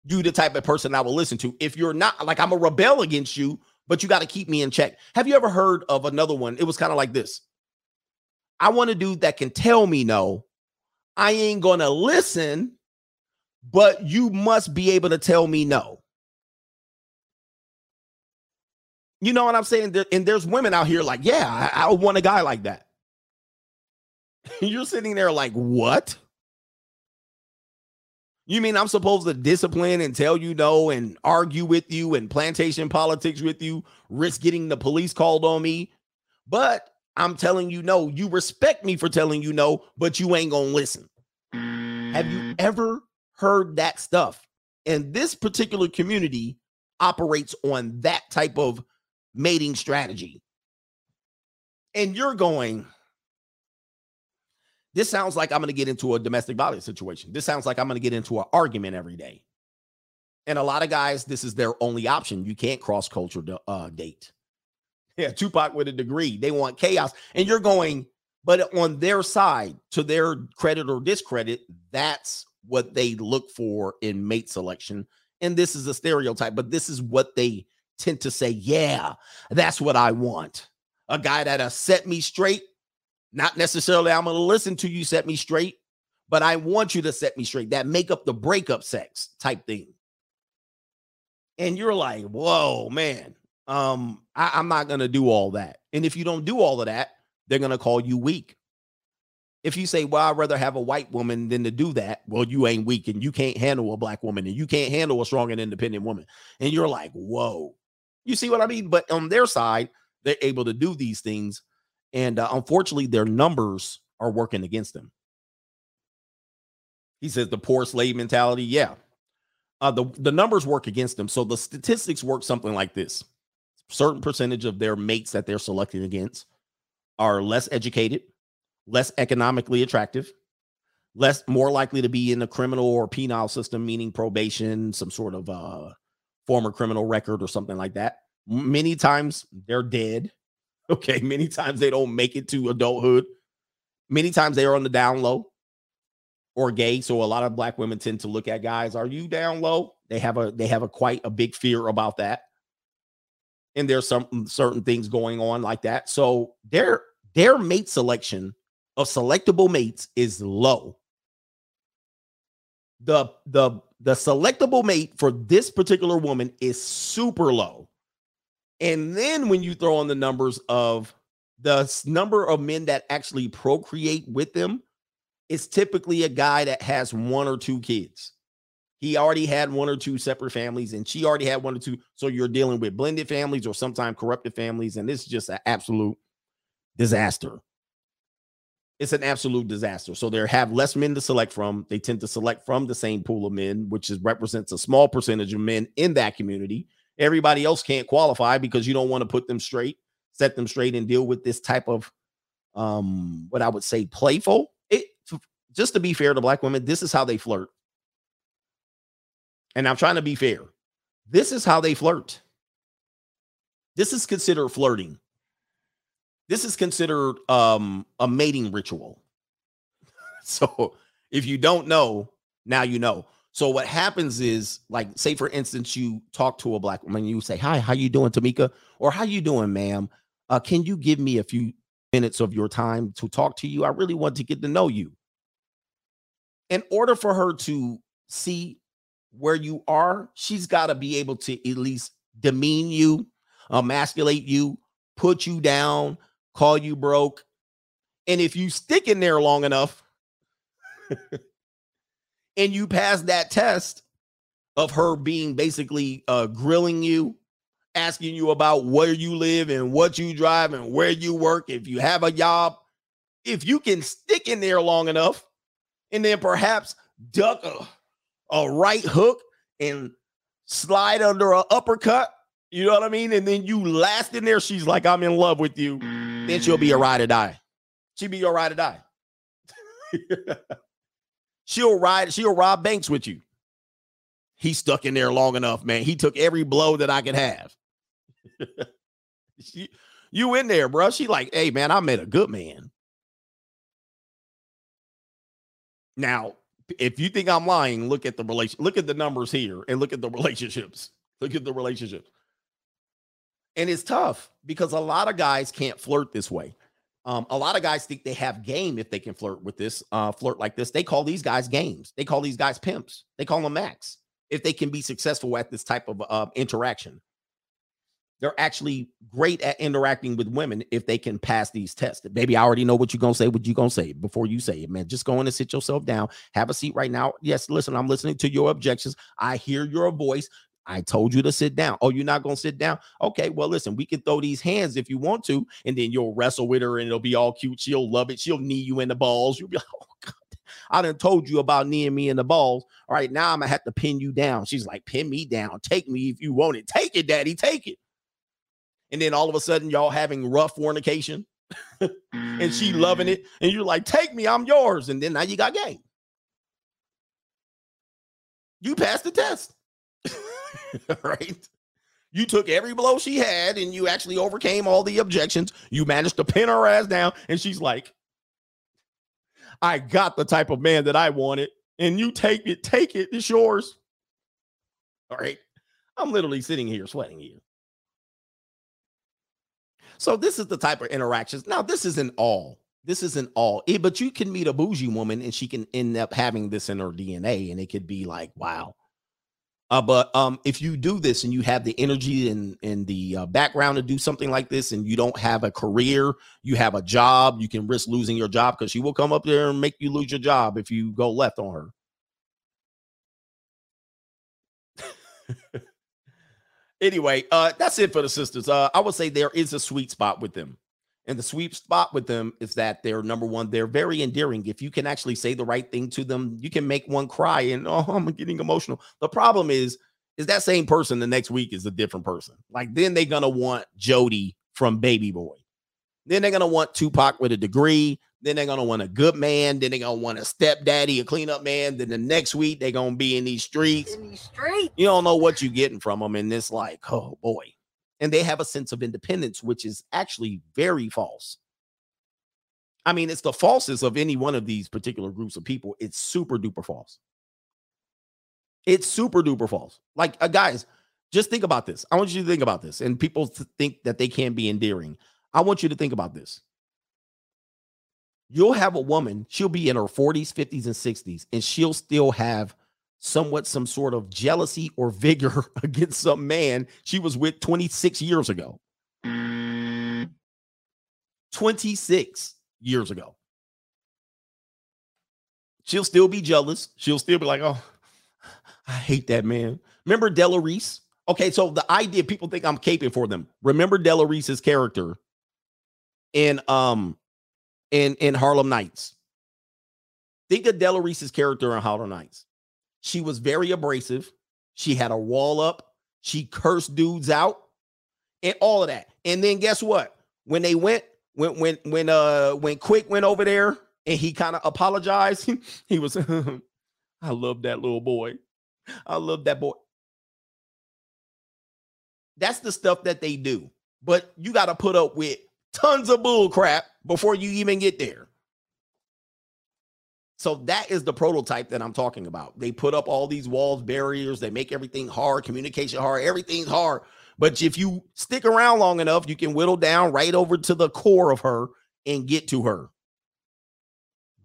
you the type of person I will listen to. If you're not, like I'm a rebel against you, but you got to keep me in check. Have you ever heard of another one? It was kind of like this. I want a dude that can tell me no. I ain't gonna listen, but you must be able to tell me no. You know what I'm saying? And there's women out here like, yeah, I, I want a guy like that. You're sitting there like, what? You mean I'm supposed to discipline and tell you no and argue with you and plantation politics with you, risk getting the police called on me? But I'm telling you no. You respect me for telling you no, but you ain't gonna listen. Have you mm. ever heard that stuff? And this particular community operates on that type of mating strategy. And you're going, this sounds like I'm going to get into a domestic violence situation. This sounds like I'm going to get into an argument every day. And a lot of guys, this is their only option. You can't cross culture uh, date. Yeah, Tupac with a degree. They want chaos. And you're going, but on their side, to their credit or discredit, that's what they look for in mate selection. And this is a stereotype, but this is what they tend to say. Yeah, that's what I want. A guy that'll set me straight. Not necessarily I'm going to listen to you set me straight, but I want you to set me straight. That make up the breakup sex type thing. And you're like, whoa, man. Um, I, I'm not gonna do all that. And if you don't do all of that, they're gonna call you weak. If you say, Well, I'd rather have a white woman than to do that, well, you ain't weak and you can't handle a black woman and you can't handle a strong and independent woman. And you're like, Whoa, you see what I mean? But on their side, they're able to do these things. And uh, unfortunately, their numbers are working against them. He says the poor slave mentality. Yeah. Uh, the, the numbers work against them. So the statistics work something like this certain percentage of their mates that they're selecting against are less educated, less economically attractive, less more likely to be in the criminal or penal system, meaning probation, some sort of uh, former criminal record or something like that. Many times they're dead. Okay, many times they don't make it to adulthood. Many times they are on the down low or gay. So a lot of black women tend to look at guys, are you down low? They have a they have a quite a big fear about that. And there's some mm, certain things going on like that. So their their mate selection of selectable mates is low. The the the selectable mate for this particular woman is super low. And then when you throw on the numbers of the number of men that actually procreate with them, it's typically a guy that has one or two kids. He already had one or two separate families, and she already had one or two. So you're dealing with blended families or sometimes corrupted families, and it's just an absolute disaster. It's an absolute disaster. So they have less men to select from. They tend to select from the same pool of men, which is represents a small percentage of men in that community. Everybody else can't qualify because you don't want to put them straight, set them straight, and deal with this type of um what I would say playful. It just to be fair to black women, this is how they flirt. And I'm trying to be fair. This is how they flirt. This is considered flirting. This is considered um a mating ritual. So if you don't know, now you know. So what happens is like say for instance you talk to a black woman you say, "Hi, how you doing, Tamika?" or "How you doing, ma'am? Uh can you give me a few minutes of your time to talk to you? I really want to get to know you." In order for her to see where you are, she's got to be able to at least demean you, emasculate you, put you down, call you broke. And if you stick in there long enough and you pass that test of her being basically uh, grilling you, asking you about where you live and what you drive and where you work, if you have a job, if you can stick in there long enough and then perhaps duck a, a right hook and slide under an uppercut, you know what I mean? And then you last in there, she's like, I'm in love with you. Then she'll be a ride or die. She'll be your ride or die. she'll ride, she'll rob banks with you. He stuck in there long enough, man. He took every blow that I could have. She- you in there, bro. She like, hey, man, I met a good man. Now, if you think I'm lying, look at the relation, look at the numbers here and look at the relationships. Look at the relationships. And it's tough because a lot of guys can't flirt this way. Um, a lot of guys think they have game if they can flirt with this, uh, flirt like this. They call these guys games. They call these guys pimps. They call them max if they can be successful at this type of uh, interaction. They're actually great at interacting with women if they can pass these tests. Baby, I already know what you're gonna say. What you gonna say before you say it, man? Just go in and sit yourself down. Have a seat right now. Yes, listen, I'm listening to your objections. I hear your voice. I told you to sit down. Oh, you're not gonna sit down? Okay, well, listen, we can throw these hands if you want to, and then you'll wrestle with her and it'll be all cute. She'll love it. She'll knee you in the balls. You'll be like, oh God, I done told you about kneeing me in the balls. All right, now I'm gonna have to pin you down. She's like, pin me down. Take me if you want it. Take it, daddy. Take it. And then all of a sudden, y'all having rough fornication, and she loving mm. it, and you're like, take me, I'm yours. And then now you got game. You passed the test. right? You took every blow she had and you actually overcame all the objections. You managed to pin her ass down. And she's like, I got the type of man that I wanted. And you take it, take it, it's yours. All right. I'm literally sitting here sweating here. So this is the type of interactions. Now, this isn't all. This isn't all. It, but you can meet a bougie woman and she can end up having this in her DNA, and it could be like, wow. Uh, but um, if you do this and you have the energy and and the uh, background to do something like this, and you don't have a career, you have a job, you can risk losing your job because she will come up there and make you lose your job if you go left on her. anyway, uh, that's it for the sisters. Uh, I would say there is a sweet spot with them. And the sweet spot with them is that they're number one, they're very endearing. If you can actually say the right thing to them, you can make one cry and oh, I'm getting emotional. The problem is, is that same person the next week is a different person. Like then they're gonna want Jody from Baby Boy. Then they're gonna want Tupac with a degree. Then they're gonna want a good man. Then they're gonna want a stepdaddy, a cleanup man. Then the next week they're gonna be in these streets. In these streets. You don't know what you're getting from them, and it's like, oh boy. And they have a sense of independence, which is actually very false. I mean, it's the falsest of any one of these particular groups of people. It's super duper false. It's super duper false. Like, uh, guys, just think about this. I want you to think about this. And people th- think that they can be endearing. I want you to think about this. You'll have a woman, she'll be in her 40s, 50s, and 60s, and she'll still have somewhat some sort of jealousy or vigor against some man she was with 26 years ago. 26 years ago. She'll still be jealous. She'll still be like, oh, I hate that man. Remember Della Reese? Okay, so the idea people think I'm caping for them. Remember Della Reese's character in um in in Harlem Nights. Think of Della Reese's character in Harlem Nights. She was very abrasive. She had a wall up. She cursed dudes out and all of that. And then guess what? When they went, when when when uh when Quick went over there and he kind of apologized, he was I love that little boy. I love that boy. That's the stuff that they do. But you got to put up with tons of bull crap before you even get there. So that is the prototype that I'm talking about. They put up all these walls, barriers, they make everything hard, communication hard, everything's hard. But if you stick around long enough, you can whittle down right over to the core of her and get to her.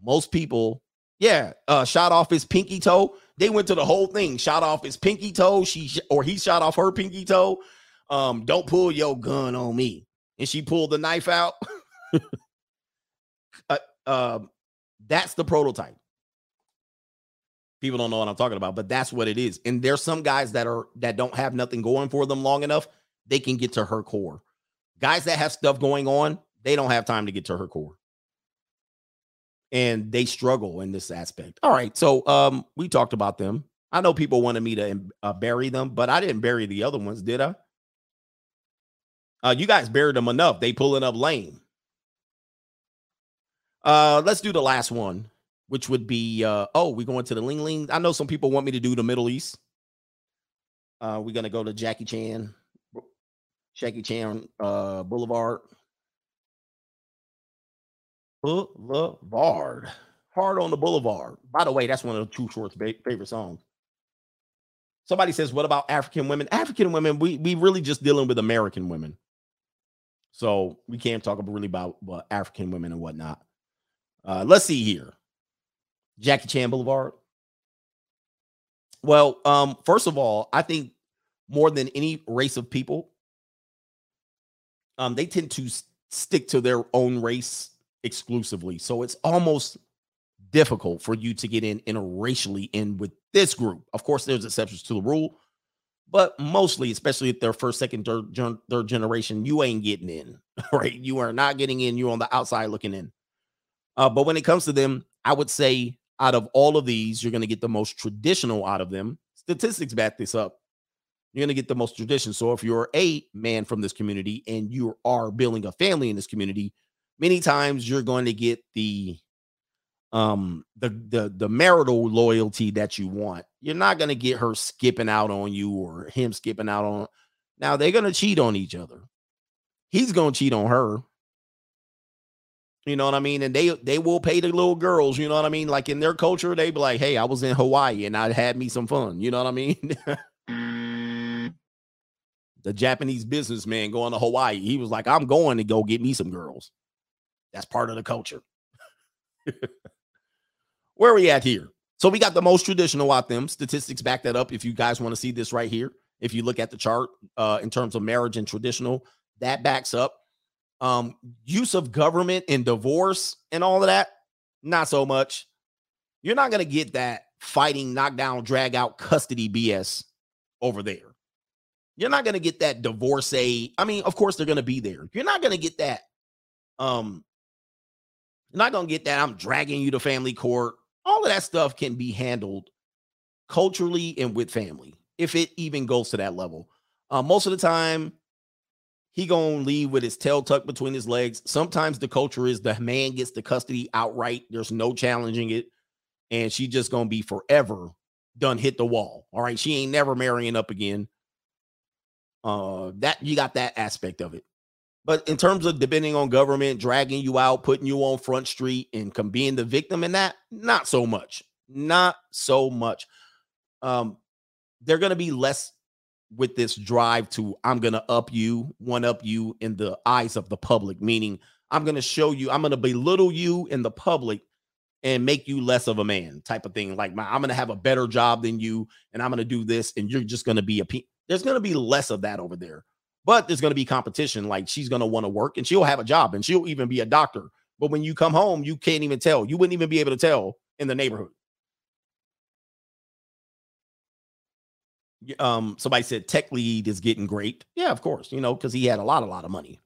Most people, yeah, uh, shot off his pinky toe. They went to the whole thing, shot off his pinky toe. She sh- or he shot off her pinky toe. Um, don't pull your gun on me. And she pulled the knife out. uh, um, that's the prototype. People don't know what I'm talking about, but that's what it is. And there's some guys that are that don't have nothing going for them long enough, they can get to her core. Guys that have stuff going on, they don't have time to get to her core. And they struggle in this aspect. All right, so um we talked about them. I know people wanted me to uh, bury them, but I didn't bury the other ones, did I? Uh, you guys buried them enough. They pulling up lame. Uh, let's do the last one, which would be uh oh, we're going to the Ling Ling. I know some people want me to do the Middle East. Uh, we're gonna go to Jackie Chan, Jackie Chan uh Boulevard. Boulevard. Hard on the Boulevard. By the way, that's one of the Too Short's favorite songs. Somebody says, "What about African women?" African women, we we really just dealing with American women, so we can't talk really about African women and whatnot. Uh, let's see here. Jackie Chan Boulevard. Well, um, first of all, I think more than any race of people, um, they tend to s- stick to their own race exclusively. So it's almost difficult for you to get in interracially in with this group. Of course, there's exceptions to the rule, but mostly, especially if they're first, second, third, third generation, you ain't getting in, right? You are not getting in. You're on the outside looking in. Uh, but when it comes to them, I would say out of all of these, you're going to get the most traditional out of them. Statistics back this up. You're going to get the most tradition. So if you're a man from this community and you are building a family in this community, many times you're going to get the um the the the marital loyalty that you want. You're not going to get her skipping out on you or him skipping out on Now they're gonna cheat on each other. He's gonna cheat on her. You know what I mean? And they they will pay the little girls, you know what I mean? Like in their culture, they be like, hey, I was in Hawaii and I had me some fun. You know what I mean? the Japanese businessman going to Hawaii. He was like, I'm going to go get me some girls. That's part of the culture. Where are we at here? So we got the most traditional out them. Statistics back that up. If you guys want to see this right here, if you look at the chart uh, in terms of marriage and traditional, that backs up. Um, use of government and divorce and all of that, not so much. You're not gonna get that fighting, knockdown, drag out custody BS over there. You're not gonna get that divorcee. I mean, of course they're gonna be there. You're not gonna get that. Um, you're not gonna get that. I'm dragging you to family court. All of that stuff can be handled culturally and with family, if it even goes to that level. Uh, most of the time, he gonna leave with his tail tucked between his legs. Sometimes the culture is the man gets the custody outright. There's no challenging it, and she just gonna be forever done hit the wall. All right, she ain't never marrying up again. Uh, that you got that aspect of it. But in terms of depending on government dragging you out, putting you on front street, and com- being the victim in that, not so much. Not so much. Um, they're gonna be less with this drive to I'm gonna up you, one up you in the eyes of the public, meaning I'm gonna show you, I'm gonna belittle you in the public and make you less of a man, type of thing. Like my, I'm gonna have a better job than you, and I'm gonna do this, and you're just gonna be a. Pe- there's gonna be less of that over there, but there's gonna be competition. Like she's gonna want to work, and she'll have a job, and she'll even be a doctor. But when you come home, you can't even tell. You wouldn't even be able to tell in the neighborhood. Um somebody said tech lead is getting great. Yeah of course you know because he had a lot a lot of money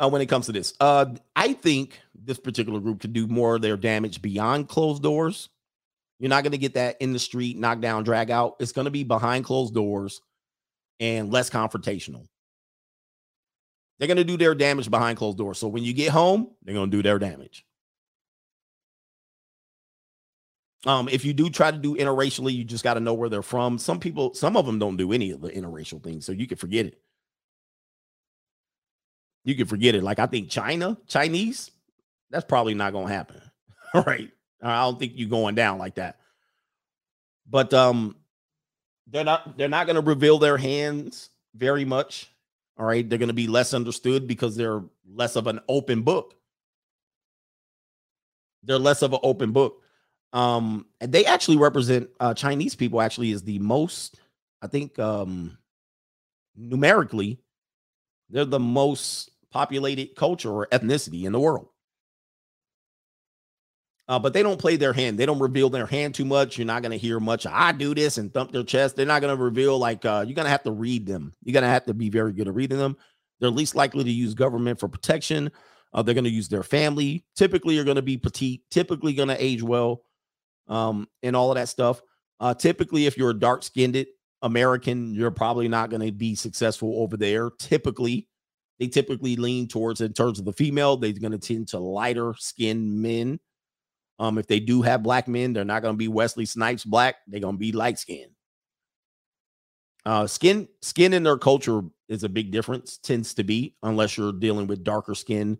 uh, when it comes to this. Uh i think this particular group could do more of their damage beyond closed doors. You're not going to get that in the street knock down drag out. It's going to be behind closed doors and less confrontational. They're going to do their damage behind closed doors. So when you get home they're going to do their damage Um, if you do try to do interracially, you just got to know where they're from. Some people, some of them don't do any of the interracial things, so you can forget it. You can forget it. Like I think China, Chinese, that's probably not gonna happen. All right. I don't think you're going down like that. But um, they're not they're not gonna reveal their hands very much. All right, they're gonna be less understood because they're less of an open book. They're less of an open book um they actually represent uh chinese people actually is the most i think um numerically they're the most populated culture or ethnicity in the world. Uh, but they don't play their hand they don't reveal their hand too much you're not going to hear much i do this and thump their chest they're not going to reveal like uh you're going to have to read them you're going to have to be very good at reading them. They're least likely to use government for protection uh, they're going to use their family typically you're going to be petite typically going to age well um, and all of that stuff. Uh, typically, if you're a dark skinned American, you're probably not going to be successful over there. Typically, they typically lean towards, in terms of the female, they're going to tend to lighter skinned men. Um, if they do have black men, they're not going to be Wesley Snipes black. They're going to be light skinned. Uh, skin skin in their culture is a big difference, tends to be, unless you're dealing with darker skin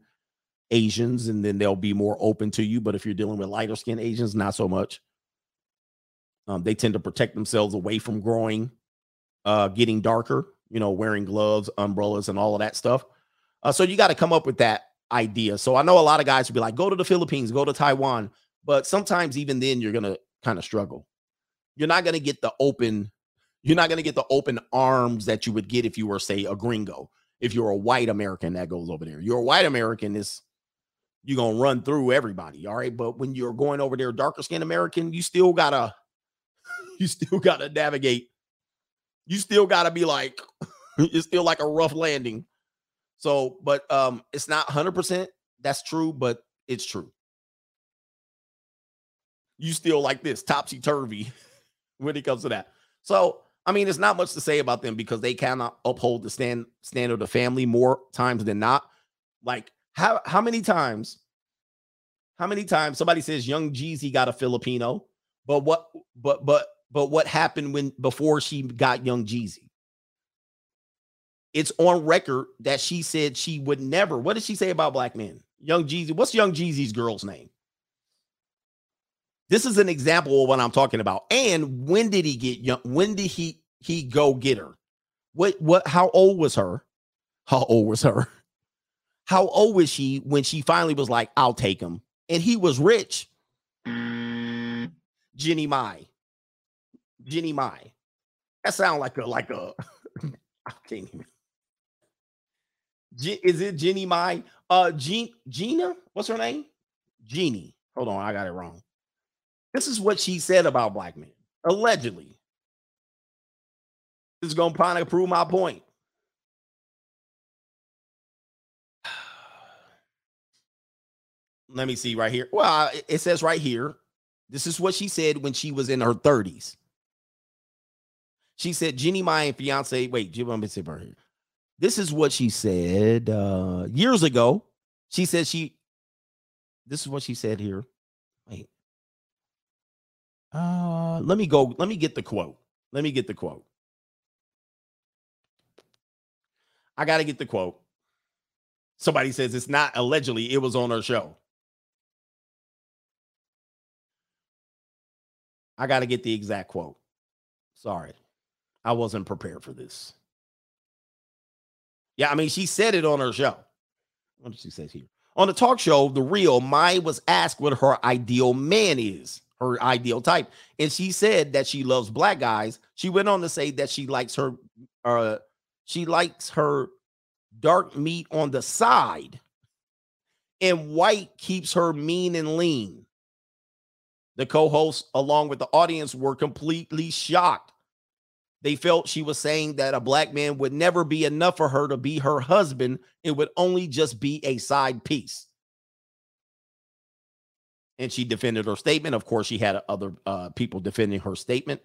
Asians, and then they'll be more open to you. But if you're dealing with lighter skin Asians, not so much. Um, they tend to protect themselves away from growing, uh, getting darker, you know, wearing gloves, umbrellas, and all of that stuff. Uh, so you got to come up with that idea. So I know a lot of guys would be like, go to the Philippines, go to Taiwan. But sometimes even then you're gonna kind of struggle. You're not gonna get the open, you're not gonna get the open arms that you would get if you were, say, a gringo. If you're a white American that goes over there. You're a white American, is you're gonna run through everybody. All right. But when you're going over there, darker skinned American, you still gotta you still gotta navigate. You still gotta be like, it's still like a rough landing. So, but um, it's not 100% that's true, but it's true. You still like this topsy turvy when it comes to that. So, I mean, it's not much to say about them because they cannot uphold the stand standard of the family more times than not. Like, how how many times? How many times somebody says young Jeezy got a Filipino, but what but but but what happened when before she got young Jeezy? it's on record that she said she would never. What did she say about black men? Young Jeezy. What's Young Jeezy's girl's name? This is an example of what I'm talking about. And when did he get young? When did he he go get her? What what how old was her? How old was her? How old was she when she finally was like, I'll take him? And he was rich. Jenny Mai. Jenny Mai. That sound like a like a I can't even. Ge- is it Jenny Mai? Uh Jean Gina? What's her name? Jeannie. Hold on, I got it wrong. This is what she said about black men, allegedly. This is gonna probably prove my point. Let me see right here. Well, it- says right here. This is what she said when she was in her 30s. She said, Jenny, my fiance. Wait, Jim, let me see right here. This is what she said uh years ago. She said she this is what she said here. Wait. Uh let me go. Let me get the quote. Let me get the quote. I gotta get the quote. Somebody says it's not allegedly, it was on her show. I gotta get the exact quote. Sorry. I wasn't prepared for this. Yeah, I mean, she said it on her show. What did she say here? On the talk show, The Real, Mai was asked what her ideal man is, her ideal type. And she said that she loves black guys. She went on to say that she likes her uh she likes her dark meat on the side. And white keeps her mean and lean. The co-hosts, along with the audience, were completely shocked. They felt she was saying that a black man would never be enough for her to be her husband. It would only just be a side piece. And she defended her statement. Of course, she had other uh, people defending her statement.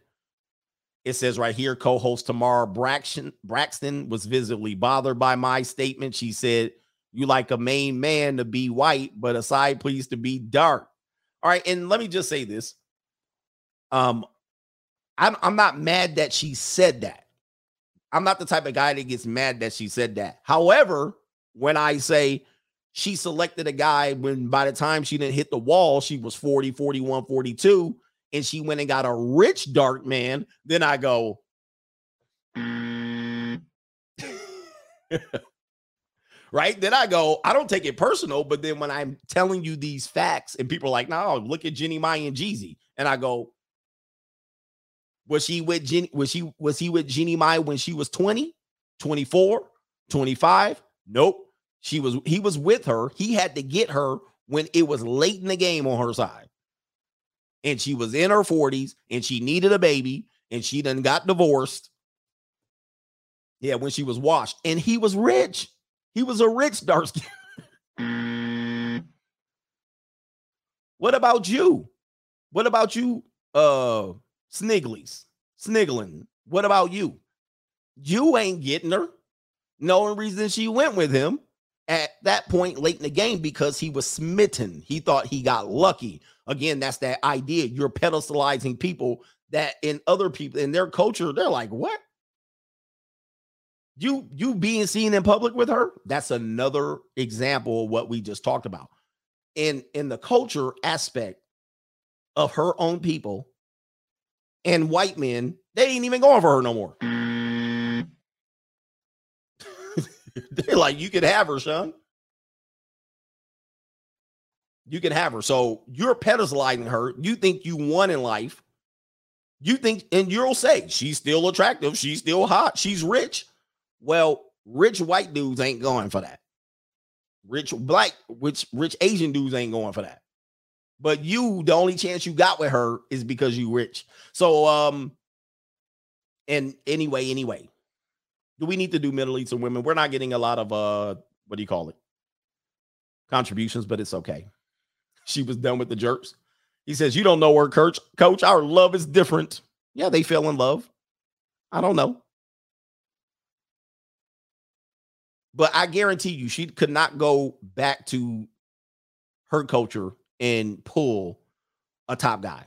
It says right here, co-host Tamar Braxton, Braxton was visibly bothered by my statement. She said, "You like a main man to be white, but a side piece to be dark." All right, and let me just say this: um, I'm I'm not mad that she said that. I'm not the type of guy that gets mad that she said that. However, when I say she selected a guy when by the time she didn't hit the wall, she was 40, 41, 42, and she went and got a rich dark man, then I go, right? Then I go, I don't take it personal, but then when I'm telling you these facts and people are like, no, look at Jenny Mai and Jeezy, and I go, was she with Jenny? Was she was he with Jeannie Mai when she was 20, 24, 25? Nope. She was he was with her. He had to get her when it was late in the game on her side. And she was in her 40s and she needed a baby and she then got divorced. Yeah, when she was washed. And he was rich. He was a rich dark what about you? What about you? Uh Snigglies, Sniggling. What about you? You ain't getting her. No reason she went with him at that point late in the game because he was smitten. He thought he got lucky. Again, that's that idea. You're pedestalizing people that in other people in their culture, they're like, what? You you being seen in public with her? That's another example of what we just talked about. In in the culture aspect of her own people, and white men, they ain't even going for her no more. They're like, you can have her, son. You can have her. So you're pedestalizing her. You think you won in life. You think, and you'll say she's still attractive, she's still hot, she's rich. Well, rich white dudes ain't going for that. Rich black, rich, rich Asian dudes ain't going for that. But you, the only chance you got with her is because you rich. So um, and anyway, anyway, do we need to do Middle Eastern women? We're not getting a lot of uh, what do you call it? Contributions, but it's okay. She was done with the jerks. He says, You don't know her, coach. Coach, our love is different. Yeah, they fell in love. I don't know. But I guarantee you, she could not go back to her culture and pull a top guy.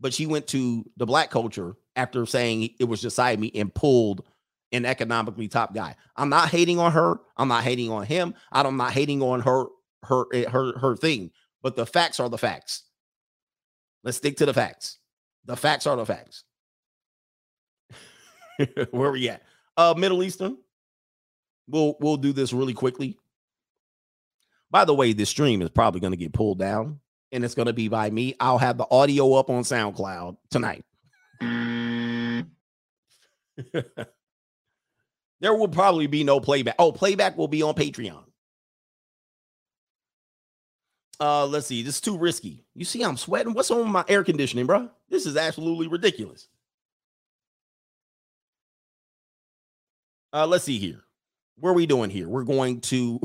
But she went to the black culture after saying it was me and pulled an economically top guy. I'm not hating on her. I'm not hating on him. I'm not hating on her her eh, her her thing. But the facts are the facts. Let's stick to the facts. The facts are the facts. Where we at? Uh Middle Eastern. We'll we'll do this really quickly. By the way, this stream is probably going to get pulled down and it's going to be by me. I'll have the audio up on SoundCloud tonight. there will probably be no playback. Oh, playback will be on Patreon. Uh, let's see. This is too risky. You see, I'm sweating. What's on my air conditioning, bro? This is absolutely ridiculous. Uh, let's see here. What are we doing here? We're going to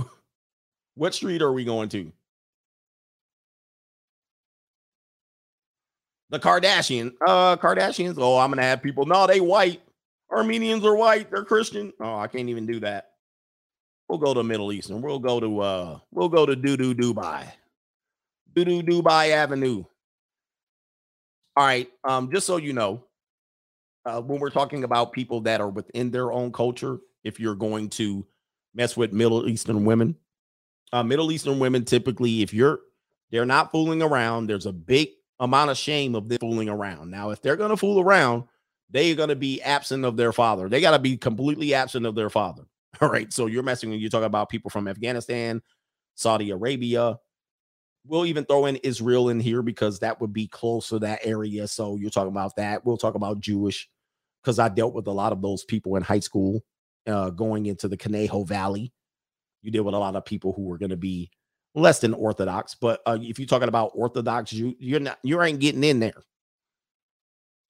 what street are we going to? The Kardashian, uh, Kardashians. Oh, I'm gonna have people. No, they white. Armenians are white. They're Christian. Oh, I can't even do that. We'll go to Middle Eastern. We'll go to uh, we'll go to Doo Doo Dubai. Doo Doo Dubai Avenue. All right. Um, just so you know, uh, when we're talking about people that are within their own culture, if you're going to mess with Middle Eastern women, uh, Middle Eastern women typically, if you're they're not fooling around, there's a big amount of shame of them fooling around. Now, if they're to fool around, they're to be absent of their father. They got to be completely absent of their father. All right. So you're messing when you talk about people from Afghanistan, Saudi Arabia. We'll even throw in Israel in here because that would be close to that area. So you're talking about that. We'll talk about Jewish because I dealt with a lot of those people in high school uh, going into the Conejo Valley. You deal with a lot of people who are going to be less than orthodox. But uh, if you're talking about orthodox, you you're not you ain't getting in there.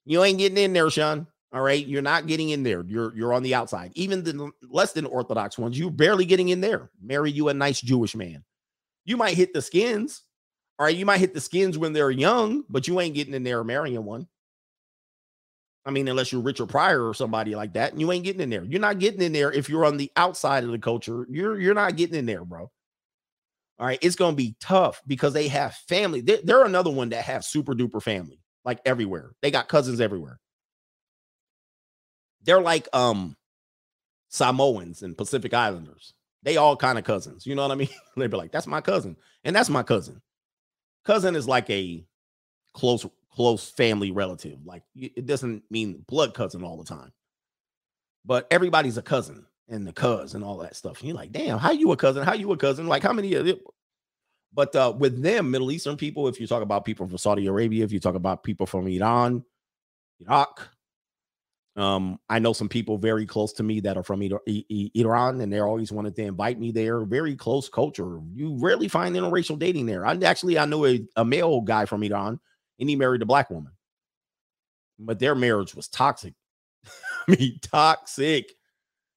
You ain't getting in there, Sean. All right, you're not getting in there. You're you're on the outside. Even the less than orthodox ones, you're barely getting in there. Marry you a nice Jewish man. You might hit the skins. All right, you might hit the skins when they're young, but you ain't getting in there marrying one. I mean, unless you're Richard Pryor or somebody like that, and you ain't getting in there. You're not getting in there if you're on the outside of the culture. You're you're not getting in there, bro. All right, it's gonna be tough because they have family. They're, they're another one that have super duper family, like everywhere. They got cousins everywhere. They're like um Samoans and Pacific Islanders. They all kind of cousins. You know what I mean? They'd be like, "That's my cousin," and that's my cousin. Cousin is like a close close family relative. Like it doesn't mean blood cousin all the time, but everybody's a cousin and the cuz and all that stuff. And you're like, damn, how you a cousin? How you a cousin? Like how many of? But uh, with them, Middle Eastern people, if you talk about people from Saudi Arabia, if you talk about people from Iran, Iraq, um, I know some people very close to me that are from Iran, and they're always wanted to invite me there. Very close culture. You rarely find interracial dating there. I actually I know a, a male guy from Iran, and he married a black woman, but their marriage was toxic. I mean, toxic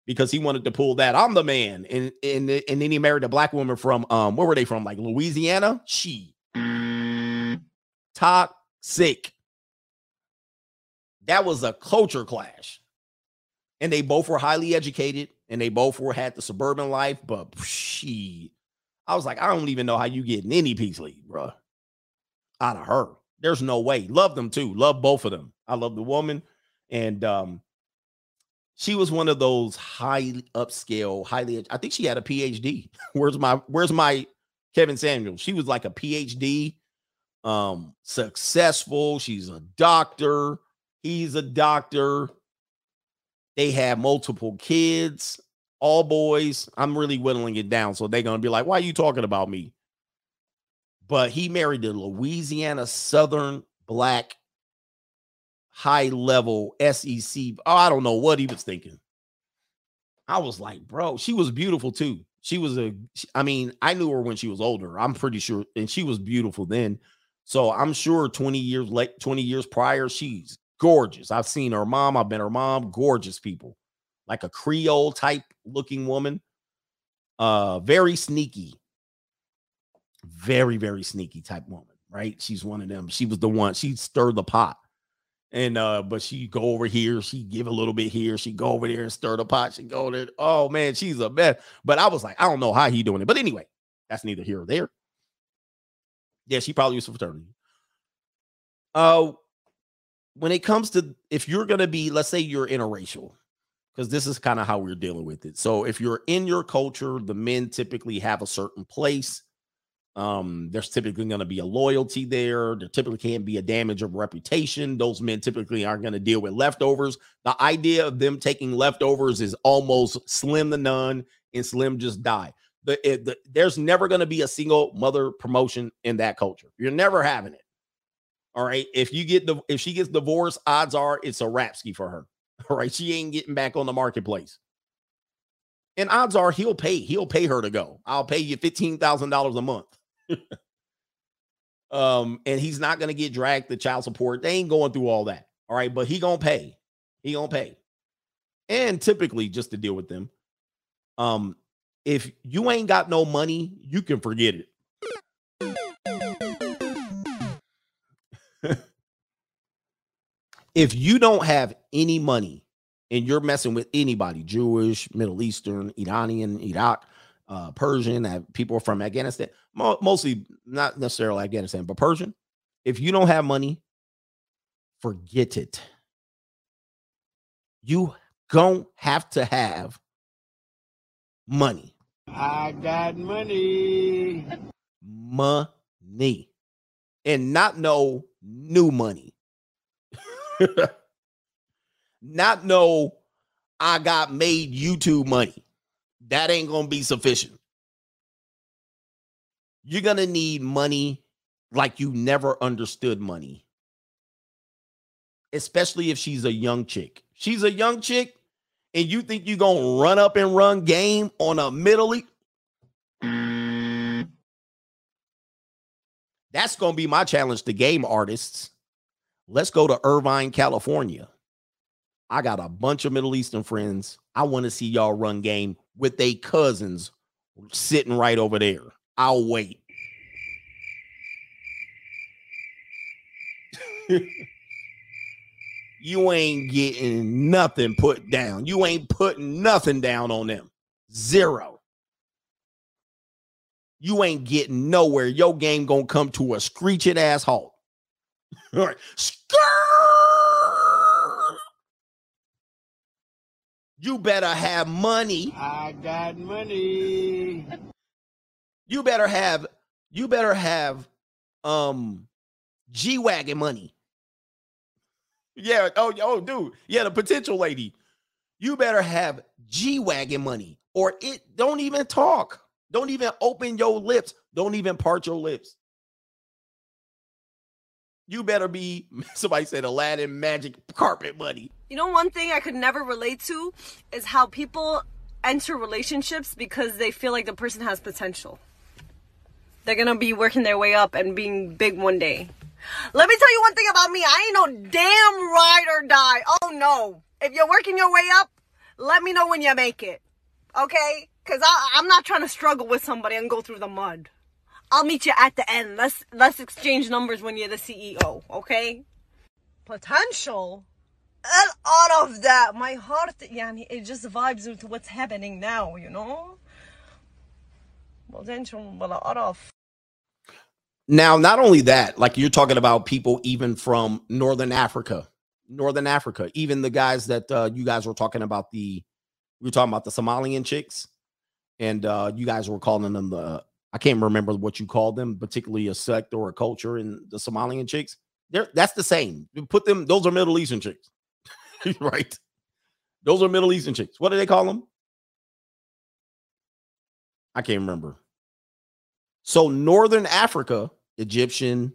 because he wanted to pull that. I'm the man, and and and then he married a black woman from um where were they from? Like Louisiana. She toxic. That was a culture clash, and they both were highly educated, and they both were had the suburban life. But she, I was like, I don't even know how you get in any peace league, bro. Out of her, there's no way. Love them too. Love both of them. I love the woman, and um she was one of those highly upscale, highly. I think she had a PhD. where's my Where's my Kevin Samuels? She was like a PhD, um, successful. She's a doctor. He's a doctor. They have multiple kids, all boys. I'm really whittling it down, so they're gonna be like, "Why are you talking about me?" But he married a Louisiana Southern black high level SEC. Oh, I don't know what he was thinking. I was like, bro, she was beautiful too. She was a, I mean, I knew her when she was older. I'm pretty sure, and she was beautiful then. So I'm sure 20 years late, 20 years prior, she's gorgeous. I've seen her mom. I've been her mom. Gorgeous people, like a Creole type looking woman. Uh, very sneaky, very very sneaky type woman. Right? She's one of them. She was the one. She stirred the pot. And uh, but she go over here, she give a little bit here, she go over there and stir the pot, she go there. Oh man, she's a mess. But I was like, I don't know how he doing it. But anyway, that's neither here or there. Yeah, she probably used to fraternity. Uh when it comes to if you're gonna be, let's say you're interracial, because this is kind of how we're dealing with it. So if you're in your culture, the men typically have a certain place. Um, there's typically going to be a loyalty there. There typically can't be a damage of reputation. Those men typically aren't going to deal with leftovers. The idea of them taking leftovers is almost slim to none, and slim just die. The, it, the there's never going to be a single mother promotion in that culture. You're never having it. All right. If you get the if she gets divorced, odds are it's a rapski for her. All right. She ain't getting back on the marketplace. And odds are he'll pay, he'll pay her to go. I'll pay you $15,000 a month. um, and he's not gonna get dragged the child support. They ain't going through all that. All right, but he gonna pay. He gonna pay. And typically, just to deal with them, um, if you ain't got no money, you can forget it. if you don't have any money and you're messing with anybody, Jewish, Middle Eastern, Iranian, Iraq, uh, Persian, uh, people from Afghanistan, mo- mostly not necessarily Afghanistan, but Persian. If you don't have money, forget it. You don't have to have money. I got money. Money. And not no new money. not no I got made YouTube money. That ain't gonna be sufficient. You're gonna need money like you never understood money. Especially if she's a young chick. She's a young chick, and you think you're gonna run up and run game on a middle e- That's gonna be my challenge to game artists. Let's go to Irvine, California. I got a bunch of Middle Eastern friends. I want to see y'all run game with their cousins sitting right over there. I'll wait. you ain't getting nothing put down. You ain't putting nothing down on them. Zero. You ain't getting nowhere. Your game gonna come to a screeching ass halt. All right. You better have money. I got money. You better have you better have um G Wagon money. Yeah, oh, oh, dude. Yeah, the potential lady. You better have G Wagon money or it don't even talk. Don't even open your lips. Don't even part your lips. You better be somebody said Aladdin magic carpet money. You know, one thing I could never relate to is how people enter relationships because they feel like the person has potential. They're gonna be working their way up and being big one day. Let me tell you one thing about me. I ain't no damn ride or die. Oh no. If you're working your way up, let me know when you make it. Okay? Cause I, I'm not trying to struggle with somebody and go through the mud. I'll meet you at the end. Let's let's exchange numbers when you're the CEO, okay? Potential? And all of that, my heart, yani, it just vibes into what's happening now, you know? Potential, well, of. Now, not only that, like you're talking about people even from Northern Africa, Northern Africa, even the guys that uh, you guys were talking about the, we were talking about the Somalian chicks, and uh, you guys were calling them the, I can't remember what you called them, particularly a sect or a culture in the Somalian chicks. They're, that's the same. You put them, those are Middle Eastern chicks, right? Those are Middle Eastern chicks. What do they call them? I can't remember. So Northern Africa, Egyptian,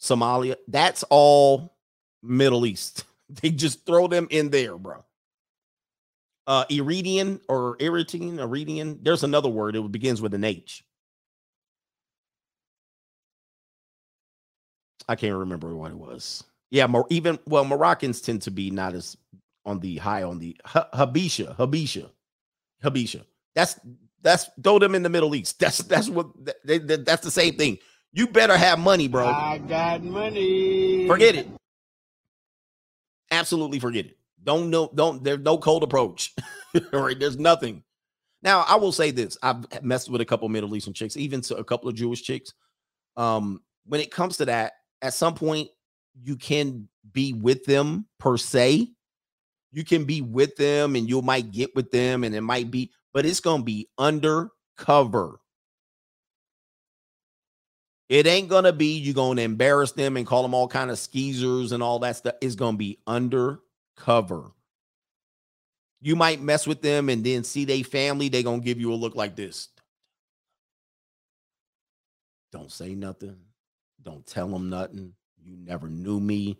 Somalia, that's all Middle East. They just throw them in there, bro. Uh Iridian or Iridian, Iridian. There's another word. It begins with an H. I can't remember what it was. Yeah, Mor- even well, Moroccans tend to be not as on the high on the Ha- Habesha, Habesha, Habesha. That's that's throw them in the Middle East. That's that's what they, they- that's the same thing. You better have money, bro. I got money. Forget it. Absolutely forget it. Don't know. Don't. There's no cold approach. All right. There's nothing. Now I will say this. I've messed with a couple Middle Eastern chicks, even to a couple of Jewish chicks. Um, when it comes to that, at some point you can be with them per se, You can be with them and you might get with them and it might be, but it's going to be undercover. It ain't going to be you going to embarrass them and call them all kind of skeezers and all that stuff. It's going to be undercover. You might mess with them and then see they family, they going to give you a look like this. Don't say nothing. Don't tell them nothing. You never knew me.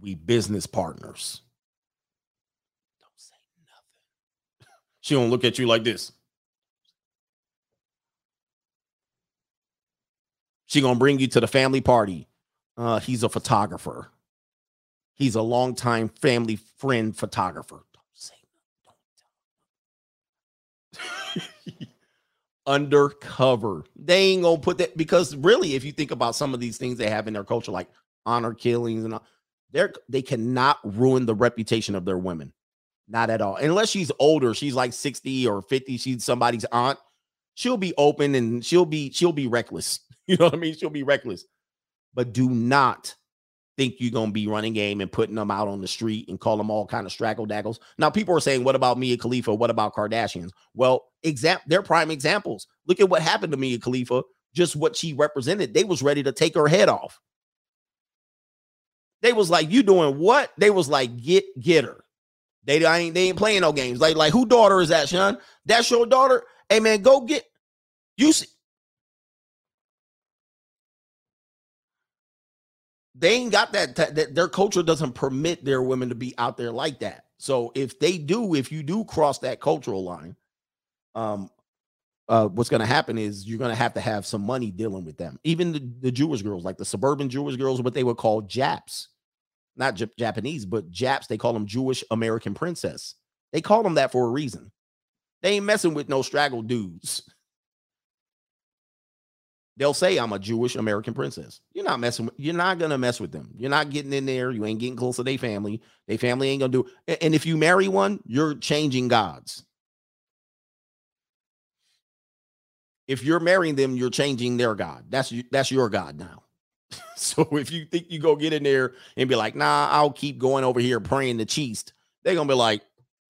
We business partners. Don't say nothing. she don't look at you like this. She gonna bring you to the family party. Uh, he's a photographer. He's a longtime family friend photographer. Don't say nothing. don't undercover. They ain't gonna put that because really, if you think about some of these things they have in their culture, like honor killings and they're they cannot ruin the reputation of their women. Not at all. Unless she's older, she's like 60 or 50, she's somebody's aunt. She'll be open and she'll be she'll be reckless. You know what I mean? She'll be reckless. But do not think you're gonna be running game and putting them out on the street and call them all kind of straggle daggles. Now, people are saying, what about Mia Khalifa? What about Kardashians? Well, exam they're prime examples. Look at what happened to Mia Khalifa, just what she represented. They was ready to take her head off. They was like, you doing what? They was like, get get her. They ain't they ain't playing no games. Like, like who daughter is that, Sean? That's your daughter? Hey man, go get you see. They ain't got that, that their culture doesn't permit their women to be out there like that. So if they do, if you do cross that cultural line, um, uh, what's going to happen is you're going to have to have some money dealing with them. Even the, the Jewish girls, like the suburban Jewish girls, what they would call Japs, not J- Japanese, but Japs. They call them Jewish American princess. They call them that for a reason. They ain't messing with no straggle dudes. They'll say I'm a Jewish American princess. You're not messing with, you're not gonna mess with them. You're not getting in there. You ain't getting close to their family. Their family ain't gonna do. And if you marry one, you're changing gods. If you're marrying them, you're changing their God. That's that's your God now. so if you think you go get in there and be like, nah, I'll keep going over here praying the cheese, they're gonna be like,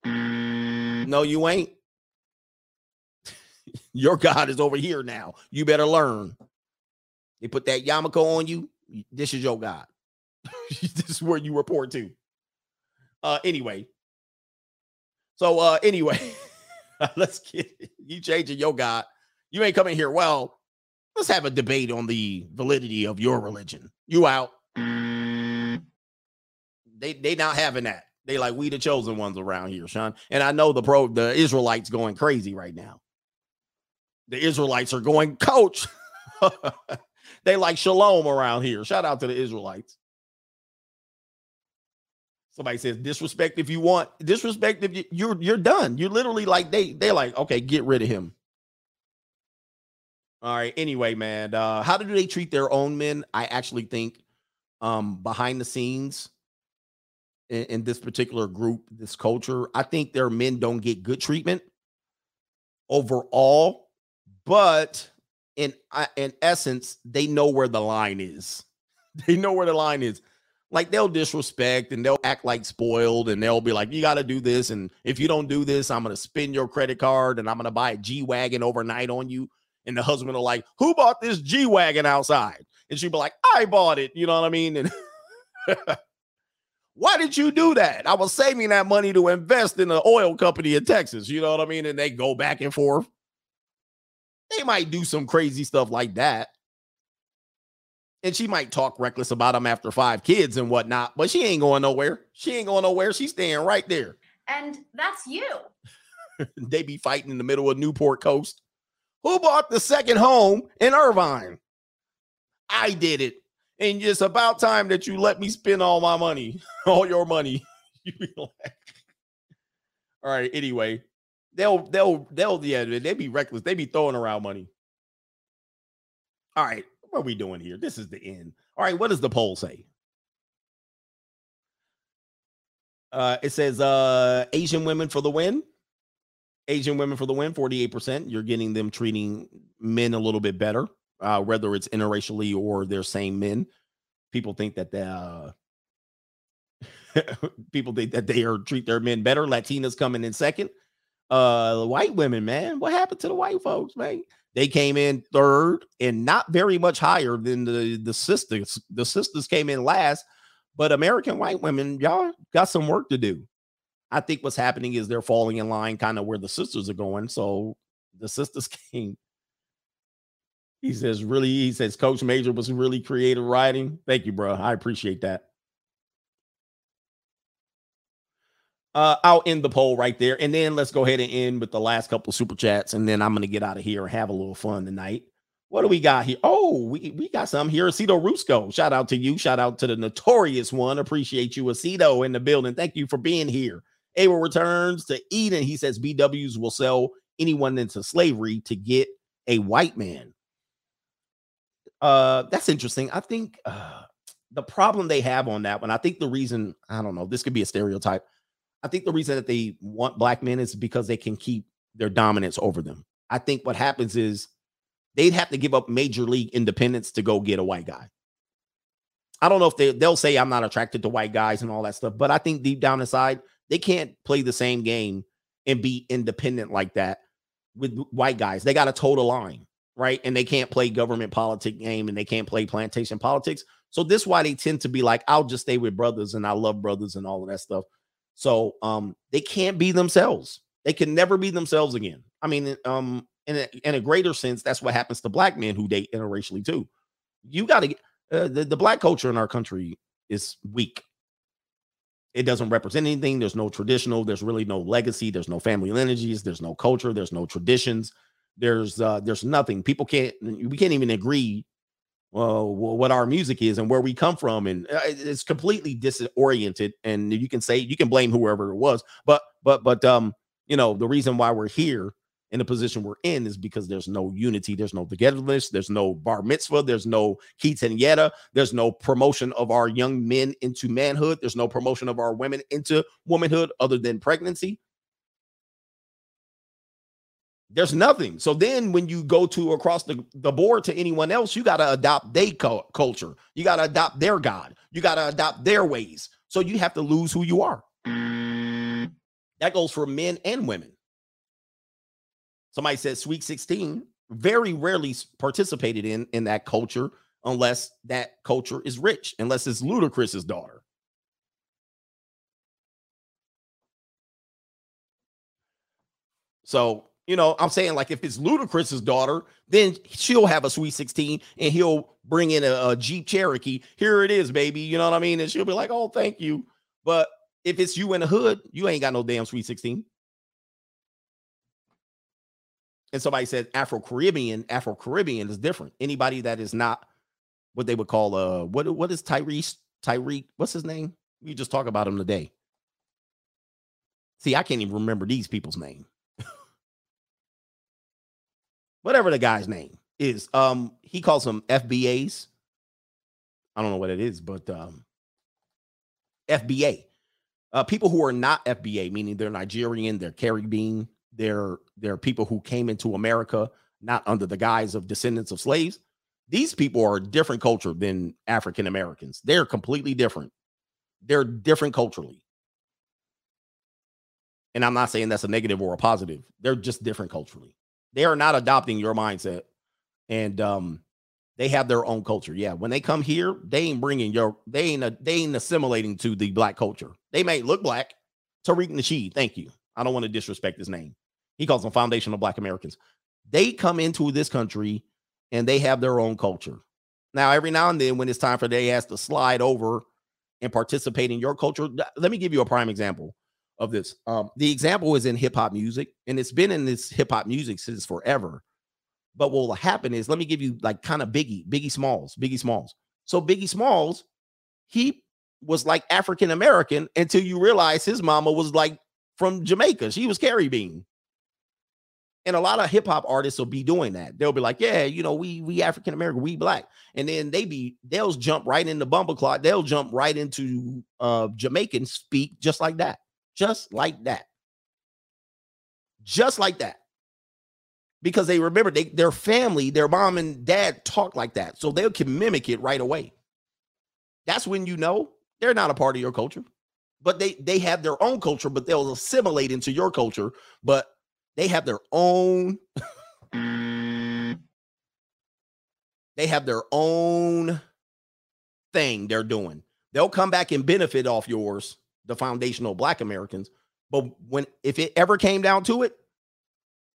no, you ain't. Your God is over here now. You better learn. They put that yarmulke on you. This is your God. this is where you report to. Uh anyway. So uh anyway, let's get you changing your God. You ain't coming here. Well, let's have a debate on the validity of your religion. You out. They they not having that. They like we the chosen ones around here, Sean. And I know the pro the Israelites going crazy right now the Israelites are going, coach. they like shalom around here. Shout out to the Israelites. Somebody says disrespect if you want disrespect if you, you're you're done. You're literally like they they're like okay, get rid of him. All right. Anyway, man, uh, how do they treat their own men? I actually think um behind the scenes in, in this particular group, this culture, I think their men don't get good treatment overall but in uh, in essence, they know where the line is. They know where the line is. Like they'll disrespect and they'll act like spoiled and they'll be like, "You got to do this, and if you don't do this, I'm gonna spin your credit card and I'm gonna buy a G wagon overnight on you." And the husband will like, "Who bought this G wagon outside?" And she'd be like, "I bought it." You know what I mean? And why did you do that? I was saving that money to invest in an oil company in Texas. You know what I mean? And they go back and forth. They might do some crazy stuff like that. And she might talk reckless about him after five kids and whatnot, but she ain't going nowhere. She ain't going nowhere. She's staying right there. And that's you. they be fighting in the middle of Newport Coast. Who bought the second home in Irvine? I did it. And it's about time that you let me spend all my money, all your money. you be like, all right. Anyway, they'll they'll they'll yeah they be reckless. They be throwing around money. All right, what are we doing here? This is the end. All right, what does the poll say? Uh, it says uh Asian women for the win. Asian women for the win, 48%. You're getting them treating men a little bit better, uh, whether it's interracially or they're same men. People think that the uh, people think that they are treat their men better. Latinas coming in second. Uh, white women, man, what happened to the white folks, man? They came in third and not very much higher than the the sisters. The sisters came in last, but American white women, y'all got some work to do. I think what's happening is they're falling in line, kind of where the sisters are going. So the sisters came. He says, really, he says, Coach Major was really creative writing. Thank you, bro. I appreciate that. Uh, I'll end the poll right there. And then let's go ahead and end with the last couple of super chats. And then I'm going to get out of here and have a little fun tonight. What do we got here? Oh, we, we got some here. Aceto Rusco. Shout out to you. Shout out to the notorious one. Appreciate you, Aceto, in the building. Thank you for being here. Abel returns to Eden. He says BWs will sell anyone into slavery to get a white man. Uh, that's interesting. I think uh, the problem they have on that one, I think the reason, I don't know, this could be a stereotype. I think the reason that they want black men is because they can keep their dominance over them. I think what happens is they'd have to give up major league independence to go get a white guy. I don't know if they they'll say I'm not attracted to white guys and all that stuff, but I think deep down inside they can't play the same game and be independent like that with white guys. They got to toe the line, right? And they can't play government politic game and they can't play plantation politics. So this why they tend to be like, I'll just stay with brothers and I love brothers and all of that stuff. So um they can't be themselves. They can never be themselves again. I mean, um, in a, in a greater sense, that's what happens to black men who date interracially too. You got to uh, the, the black culture in our country is weak. It doesn't represent anything. There's no traditional. There's really no legacy. There's no family lineages. There's no culture. There's no traditions. There's uh, there's nothing. People can't. We can't even agree uh, what our music is and where we come from, and uh, it's completely disoriented. And you can say you can blame whoever it was, but but but um, you know the reason why we're here in the position we're in is because there's no unity, there's no togetherness, there's no bar mitzvah, there's no quinceañera, there's no promotion of our young men into manhood, there's no promotion of our women into womanhood other than pregnancy. There's nothing. So then when you go to across the, the board to anyone else, you got to adopt their culture. You got to adopt their God. You got to adopt their ways. So you have to lose who you are. That goes for men and women. Somebody said Sweet 16 very rarely participated in in that culture unless that culture is rich, unless it's Ludacris's daughter. So, you know, I'm saying like if it's Ludacris's daughter, then she'll have a Sweet 16 and he'll bring in a, a Jeep Cherokee. Here it is, baby. You know what I mean? And she'll be like, oh, thank you. But if it's you in the hood, you ain't got no damn Sweet 16. And somebody said Afro Caribbean, Afro Caribbean is different. Anybody that is not what they would call uh what what is Tyrese Tyreek? What's his name? We just talk about him today. See, I can't even remember these people's name. Whatever the guy's name is, um, he calls them FBAs. I don't know what it is, but um, FBA. Uh, people who are not FBA, meaning they're Nigerian, they're Caribbean, they're they're people who came into America not under the guise of descendants of slaves. These people are a different culture than African Americans. They're completely different. They're different culturally. And I'm not saying that's a negative or a positive. They're just different culturally. They are not adopting your mindset. And um they have their own culture. Yeah, when they come here, they ain't bringing your they ain't a, they ain't assimilating to the black culture. They may look black. Tariq Nasheed, thank you. I don't want to disrespect his name. He calls them foundational black Americans. They come into this country and they have their own culture. Now, every now and then, when it's time for they has to slide over and participate in your culture, let me give you a prime example of this. Um, the example is in hip hop music, and it's been in this hip hop music since forever. But what will happen is, let me give you like kind of Biggie, Biggie Smalls, Biggie Smalls. So Biggie Smalls, he was like African American until you realize his mama was like from Jamaica. She was Caribbean. And a lot of hip hop artists will be doing that. They'll be like, yeah, you know, we we African American, we black. And then they be they'll jump right into bumbleclot. They'll jump right into uh Jamaican speak just like that. Just like that. Just like that. Because they remember they their family, their mom and dad talk like that. So they can mimic it right away. That's when you know they're not a part of your culture. but they they have their own culture, but they'll assimilate into your culture, but they have their own mm. they have their own thing they're doing. They'll come back and benefit off yours, the foundational black Americans. But when if it ever came down to it,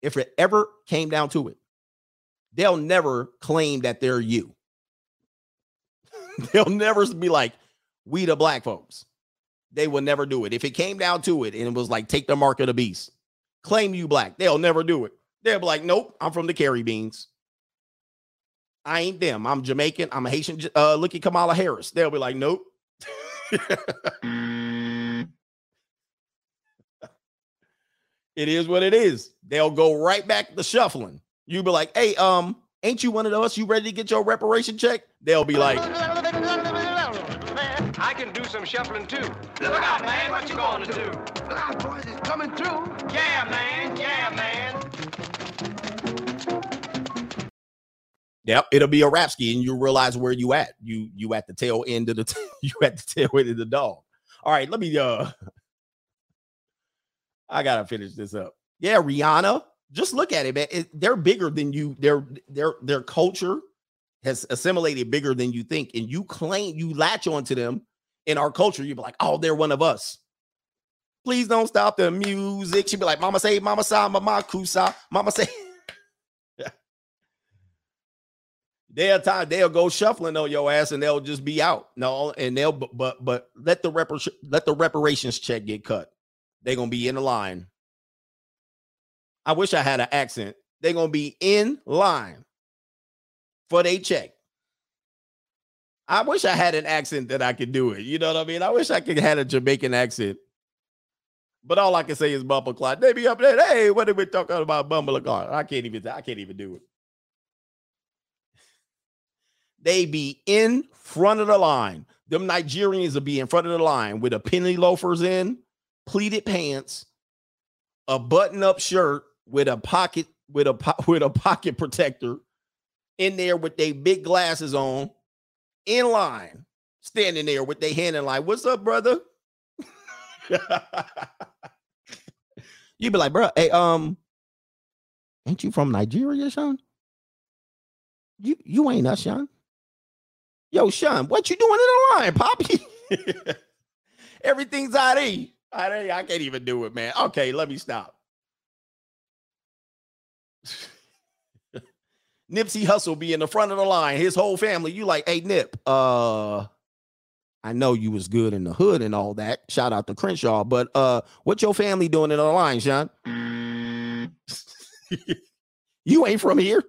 if it ever came down to it, they'll never claim that they're you. they'll never be like, we the black folks. They will never do it. If it came down to it and it was like, take the mark of the beast, claim you black, they'll never do it. They'll be like, nope, I'm from the Caribbeans. I ain't them. I'm Jamaican. I'm a Haitian. Uh, look at Kamala Harris. They'll be like, nope. it is what it is. They'll go right back to shuffling. You be like, hey, um, ain't you one of us? You ready to get your reparation check? They'll be like, I can do some shuffling too. Look out, man, what you gonna do? Look out, boys, it's coming through. Yeah, man, yeah, man. Yep, it'll be a rapski, and you realize where you at. You you at the tail end of the t- you at the tail end of the dog. All right, let me uh I gotta finish this up. Yeah, Rihanna, just look at it, man. It- they're bigger than you. Their their their culture has assimilated bigger than you think, and you claim you latch onto them in our culture. You be like, oh, they're one of us. Please don't stop the music. She'd be like, Mama say, Mama say, Mama kusa, Mama say. they'll time they'll go shuffling on your ass and they'll just be out. No, and they'll but but, but let the repar- let the reparations check get cut. They're gonna be in the line. I wish I had an accent. They're gonna be in line for they check. I wish I had an accent that I could do it. You know what I mean? I wish I could have a Jamaican accent. But all I can say is bumble clot. They be up there. Hey, what are we talking about? Bumble clot. I can't even. I can't even do it. They be in front of the line. Them Nigerians will be in front of the line with a penny loafers in, pleated pants, a button-up shirt with a pocket with a po- with a pocket protector, in there with their big glasses on, in line, standing there with their hand in line. What's up, brother? you be like, bro, hey, um, ain't you from Nigeria, Sean? You you ain't us, Sean. Yo, Sean, what you doing in the line, Poppy? Everything's ID. ID. I can't even do it, man. Okay, let me stop. Nipsey Hussle be in the front of the line. His whole family. You like, hey, Nip. Uh, I know you was good in the hood and all that. Shout out to Crenshaw, but uh, what your family doing in the line, Sean? you ain't from here.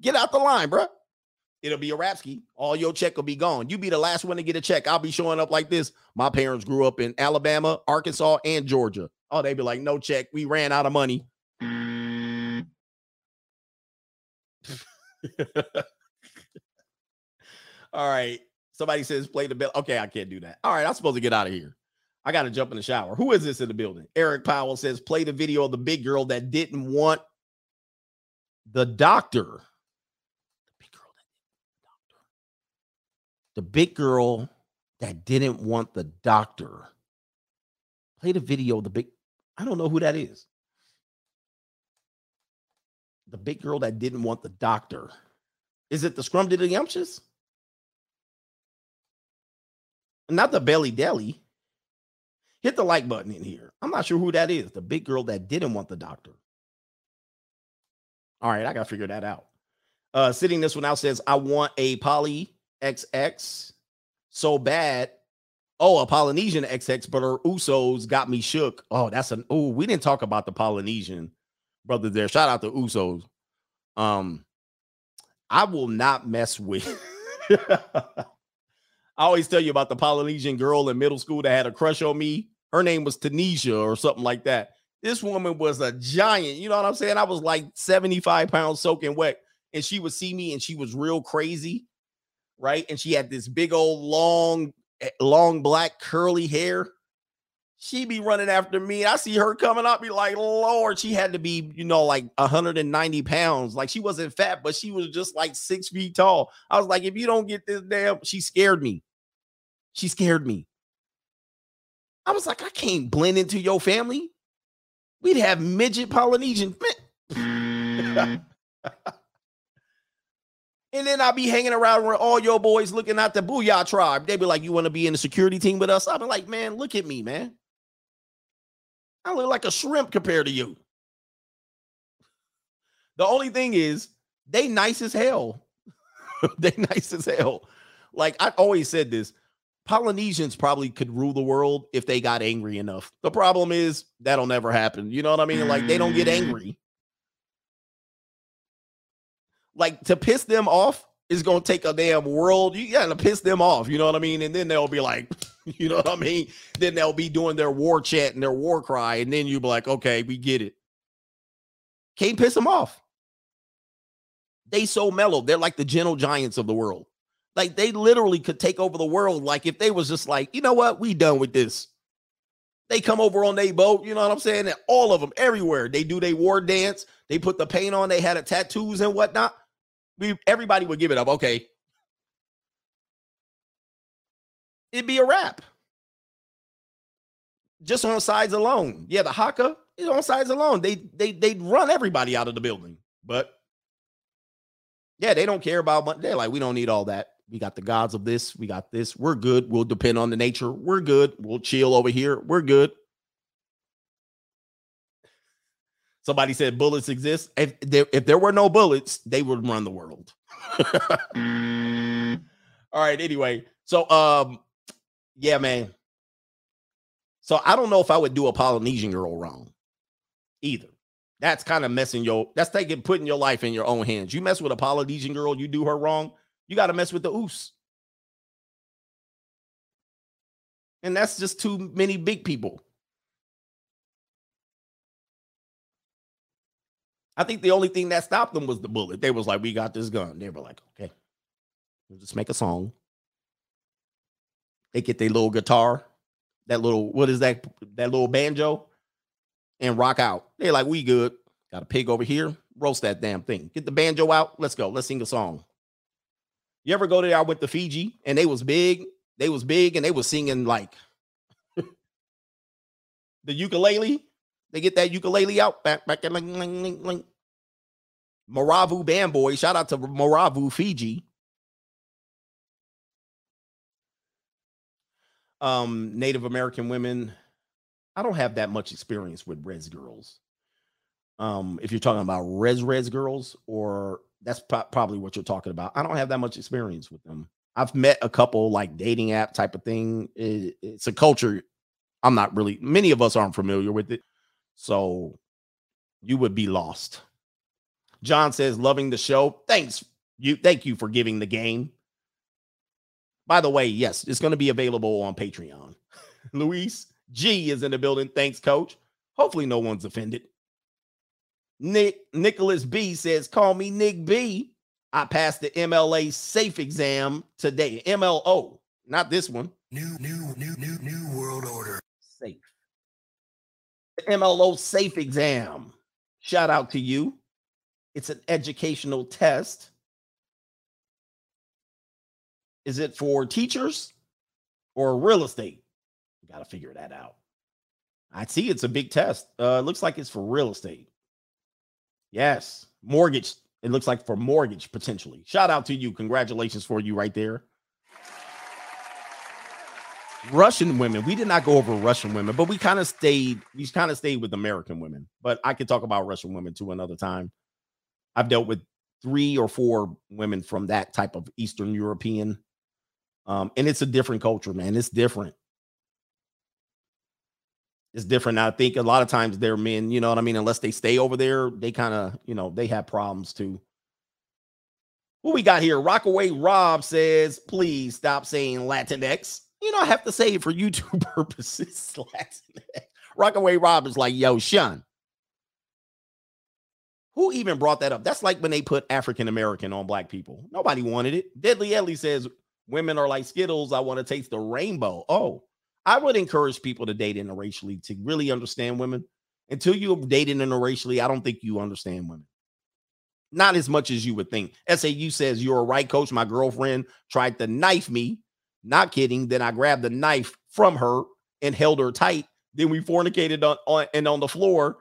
Get out the line, bruh. It'll be a rapski. All your check will be gone. You be the last one to get a check. I'll be showing up like this. My parents grew up in Alabama, Arkansas, and Georgia. Oh, they be like, no check. We ran out of money. All right. Somebody says play the bell. Okay, I can't do that. All right, I'm supposed to get out of here. I got to jump in the shower. Who is this in the building? Eric Powell says play the video of the big girl that didn't want the doctor. The big girl that didn't want the doctor. Play the video the big. I don't know who that is. The big girl that didn't want the doctor. Is it the scrum did? Not the belly deli. Hit the like button in here. I'm not sure who that is. The big girl that didn't want the doctor. All right, I gotta figure that out. Uh sitting this one out says, I want a poly XX so bad. Oh, a Polynesian XX, but her Usos got me shook. Oh, that's an oh, we didn't talk about the Polynesian brother there. Shout out to Usos. Um, I will not mess with. I always tell you about the Polynesian girl in middle school that had a crush on me. Her name was Tanisha or something like that. This woman was a giant. You know what I'm saying? I was like 75 pounds soaking wet, and she would see me and she was real crazy, right? And she had this big old long, eh, long black curly hair. She be running after me. I see her coming up, be like, Lord, she had to be, you know, like 190 pounds. Like she wasn't fat, but she was just like six feet tall. I was like, if you don't get this damn, she scared me. She scared me. I was like, I can't blend into your family. We'd have midget Polynesian. And then I'll be hanging around where all your boys looking at the Boo-Yaa Tribe. They'd be like, You want to be in the security team with us? I'll be like, Man, look at me, man. I look like a shrimp compared to you. The only thing is, they nice as hell. they nice as hell. Like I always said this Polynesians probably could rule the world if they got angry enough. The problem is that'll never happen. You know what I mean? Like they don't get angry. Like to piss them off is going to take a damn world. You got to piss them off. You know what I mean? And then they'll be like, you know what I mean? Then they'll be doing their war chant and their war cry. And then you'll be like, okay, we get it. Can't piss them off. They so mellow. They're like the gentle giants of the world. Like they literally could take over the world. Like if they was just like, you know what, we done with this. They come over on their boat, you know what I'm saying? And all of them everywhere. They do their war dance. They put the paint on. They had a tattoos and whatnot. We everybody would give it up. Okay. It'd be a wrap. Just on sides alone. Yeah, the Haka is on sides alone. They they they'd run everybody out of the building. But yeah, they don't care about. They're like, we don't need all that. We got the gods of this. We got this. We're good. We'll depend on the nature. We're good. We'll chill over here. We're good. Somebody said bullets exist. If there, if there were no bullets, they would run the world. All right. Anyway, so um, yeah, man. So I don't know if I would do a Polynesian girl wrong either. That's kind of messing your. That's taking putting your life in your own hands. You mess with a Polynesian girl, you do her wrong. You got to mess with the oos. And that's just too many big people. I think the only thing that stopped them was the bullet. They was like, "We got this gun." They were like, "Okay, we'll just make a song." They get their little guitar, that little what is that? That little banjo, and rock out. They're like, "We good." Got a pig over here. Roast that damn thing. Get the banjo out. Let's go. Let's sing a song. You ever go there? I went to Fiji and they was big. They was big and they was singing like the ukulele. They get that ukulele out back back and like, like, like, like. Maravu band boy. Shout out to Maravu Fiji. Um, Native American women. I don't have that much experience with res girls. Um, if you're talking about res res girls or that's pro- probably what you're talking about. I don't have that much experience with them. I've met a couple like dating app type of thing. It, it's a culture I'm not really, many of us aren't familiar with it. So you would be lost. John says, loving the show. Thanks. You thank you for giving the game. By the way, yes, it's going to be available on Patreon. Luis G is in the building. Thanks, coach. Hopefully, no one's offended. Nick Nicholas B says, "Call me Nick B. I passed the MLA safe exam today. MLO, not this one. New, new, new, new, new world order. Safe. MLO safe exam. Shout out to you. It's an educational test. Is it for teachers or real estate? You got to figure that out. I see it's a big test. Uh, looks like it's for real estate. Yes, mortgage. It looks like for mortgage potentially. Shout out to you. Congratulations for you right there. Russian women. We did not go over Russian women, but we kind of stayed. We kind of stayed with American women. But I could talk about Russian women too another time. I've dealt with three or four women from that type of Eastern European, um, and it's a different culture, man. It's different. It's different. I think a lot of times they're men, you know what I mean? Unless they stay over there, they kind of, you know, they have problems too. What we got here? Rockaway Rob says, please stop saying Latinx. You I have to say it for YouTube purposes. Rockaway Rob is like, yo, Sean. Who even brought that up? That's like when they put African American on black people. Nobody wanted it. Deadly Ellie says, women are like Skittles. I want to taste the rainbow. Oh, I would encourage people to date interracially to really understand women. Until you're dating interracially, I don't think you understand women. Not as much as you would think. SAU says, You're a right coach. My girlfriend tried to knife me. Not kidding. Then I grabbed the knife from her and held her tight. Then we fornicated on, on and on the floor.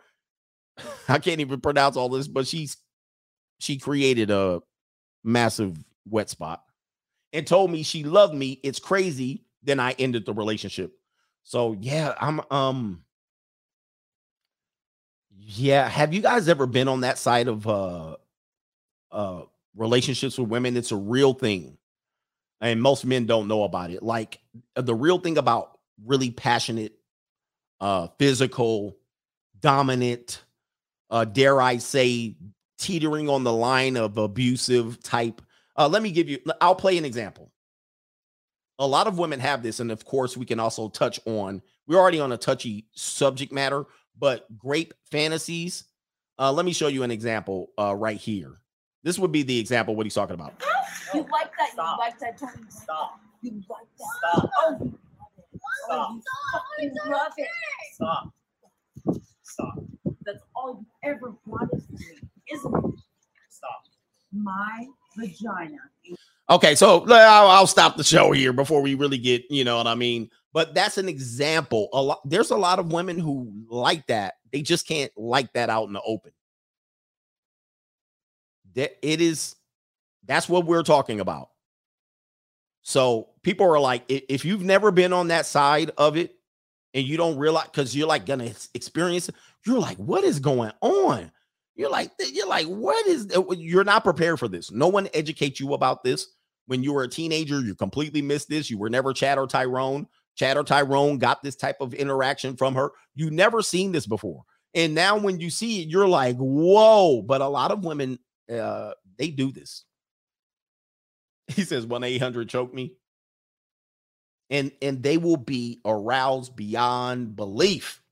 I can't even pronounce all this, but she's she created a massive wet spot and told me she loved me. It's crazy. Then I ended the relationship. So yeah, I'm um yeah. Have you guys ever been on that side of uh uh relationships with women? It's a real thing. And most men don't know about it. Like the real thing about really passionate, uh physical, dominant, uh, dare I say, teetering on the line of abusive type. Uh, let me give you, I'll play an example. A lot of women have this, and of course, we can also touch on, we're already on a touchy subject matter, but grape fantasies. Uh, let me show you an example uh, right here. This would be the example what he's talking about. You oh, like that? You like that, Tony? Stop. You like that? Stop. Oh, you love it. Stop. Oh, you fucking love it. Stop. Stop. That's all you ever wanted from me, isn't it? Stop. My vagina. Okay, so l- I'll, I'll stop the show here before we really get, you know what I mean. But that's an example. A lot there's a lot of women who like that. They just can't like that out in the open. That it is. That's what we're talking about. So people are like, if you've never been on that side of it, and you don't realize because you're like gonna experience it, you're like, what is going on? You're like, you're like, what is? You're not prepared for this. No one educates you about this. When you were a teenager, you completely missed this. You were never Chad or Tyrone. Chad or Tyrone got this type of interaction from her. You never seen this before. And now when you see it, you're like, whoa. But a lot of women, uh, they do this. He says 1-800 choke me. And and they will be aroused beyond belief.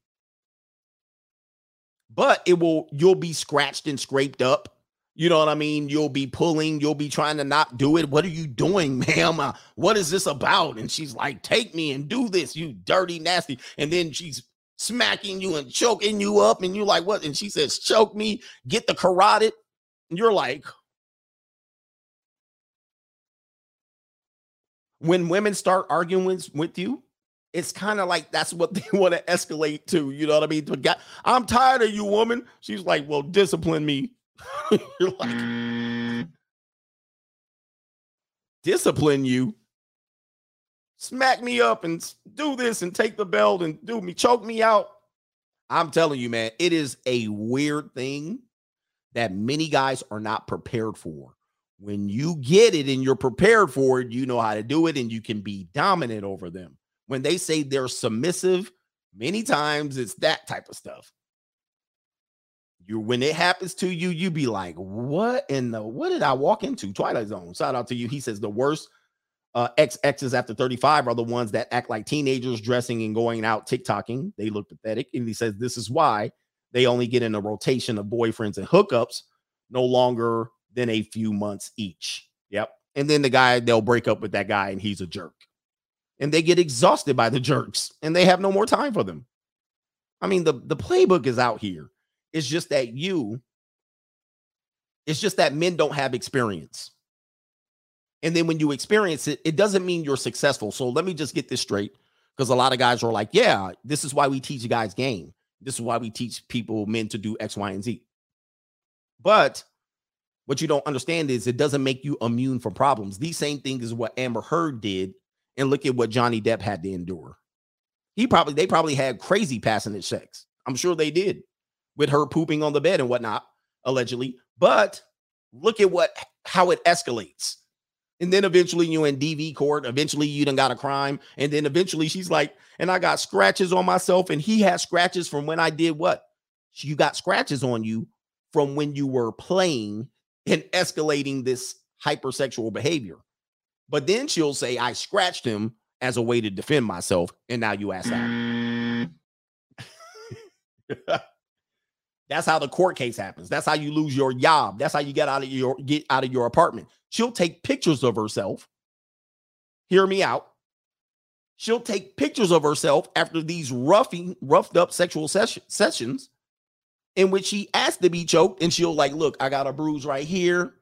But it will, you'll be scratched and scraped up. You know what I mean? You'll be pulling, you'll be trying to not do it. What are you doing, ma'am? Uh, what is this about? And she's like, take me and do this, you dirty, nasty. And then she's smacking you and choking you up. And you're like, what? And she says, choke me, get the carotid. You're like, when women start arguing with, with you, it's kind of like that's what they want to escalate to. You know what I mean? Get, I'm tired of you, woman. She's like, well, discipline me. You're like, mm. discipline you. Smack me up and do this and take the belt and do me, choke me out. I'm telling you, man, it is a weird thing that many guys are not prepared for. When you get it and you're prepared for it, you know how to do it and you can be dominant over them. When they say they're submissive, many times it's that type of stuff. You when it happens to you, you be like, "What in the what did I walk into?" Twilight Zone. Shout out to you. He says the worst uh, XXs after 35 are the ones that act like teenagers dressing and going out TikToking. They look pathetic. And he says this is why they only get in a rotation of boyfriends and hookups no longer than a few months each. Yep. And then the guy, they'll break up with that guy and he's a jerk. And they get exhausted by the jerks and they have no more time for them. I mean, the, the playbook is out here. It's just that you, it's just that men don't have experience. And then when you experience it, it doesn't mean you're successful. So let me just get this straight because a lot of guys are like, yeah, this is why we teach you guys game. This is why we teach people, men to do X, Y, and Z. But what you don't understand is it doesn't make you immune from problems. These same things is what Amber Heard did. And look at what Johnny Depp had to endure. He probably, they probably had crazy passionate sex. I'm sure they did with her pooping on the bed and whatnot, allegedly. But look at what, how it escalates. And then eventually you in DV court. Eventually you done got a crime. And then eventually she's like, and I got scratches on myself. And he had scratches from when I did what? You got scratches on you from when you were playing and escalating this hypersexual behavior. But then she'll say, I scratched him as a way to defend myself. And now you ask that. That's how the court case happens. That's how you lose your job. That's how you get out of your get out of your apartment. She'll take pictures of herself. Hear me out. She'll take pictures of herself after these roughing, roughed up sexual ses- sessions in which she asked to be choked, and she'll like, look, I got a bruise right here.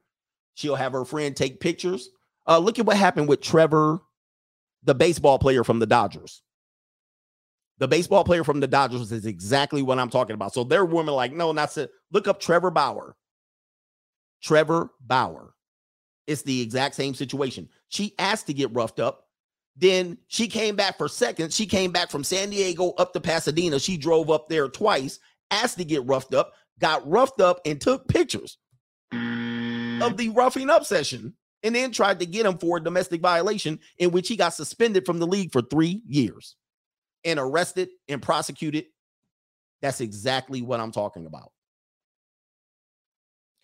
She'll have her friend take pictures. Uh, look at what happened with Trevor, the baseball player from the Dodgers. The baseball player from the Dodgers is exactly what I'm talking about. So there are women like, no, not to look up Trevor Bauer. Trevor Bauer. It's the exact same situation. She asked to get roughed up. Then she came back for seconds. She came back from San Diego up to Pasadena. She drove up there twice, asked to get roughed up, got roughed up, and took pictures of the roughing up session, and then tried to get him for a domestic violation in which he got suspended from the league for three years and arrested and prosecuted. That's exactly what I'm talking about.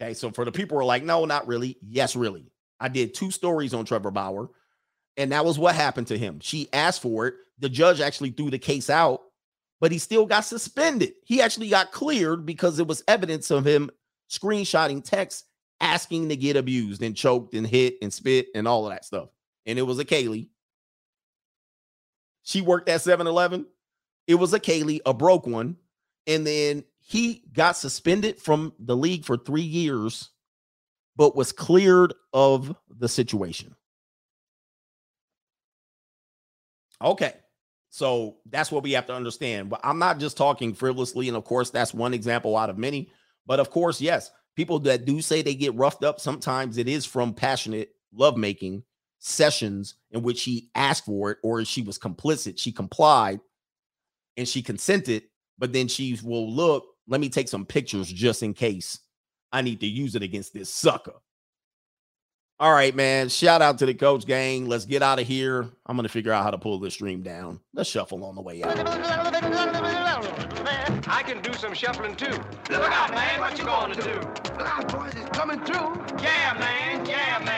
Okay, so for the people who are like, no, not really. Yes, really. I did two stories on Trevor Bauer, and that was what happened to him. She asked for it. The judge actually threw the case out, but he still got suspended. He actually got cleared because it was evidence of him screenshotting texts asking to get abused and choked and hit and spit and all of that stuff. And it was a Kaylee. She worked at 7 Eleven. It was a Kaylee, a broke one. And then he got suspended from the league for three years, but was cleared of the situation. Okay. So that's what we have to understand. But I'm not just talking frivolously. And of course, that's one example out of many. But of course, yes, people that do say they get roughed up, sometimes it is from passionate lovemaking sessions in which he asked for it or she was complicit. She complied and she consented, but then she will look, let me take some pictures just in case I need to use it against this sucker. All right, man. Shout out to the coach gang. Let's get out of here. I'm going to figure out how to pull this stream down. Let's shuffle on the way out. I can do some shuffling too. Look out, man. What you going to do? Look out, boys. It's coming through. Yeah, man. Yeah, man.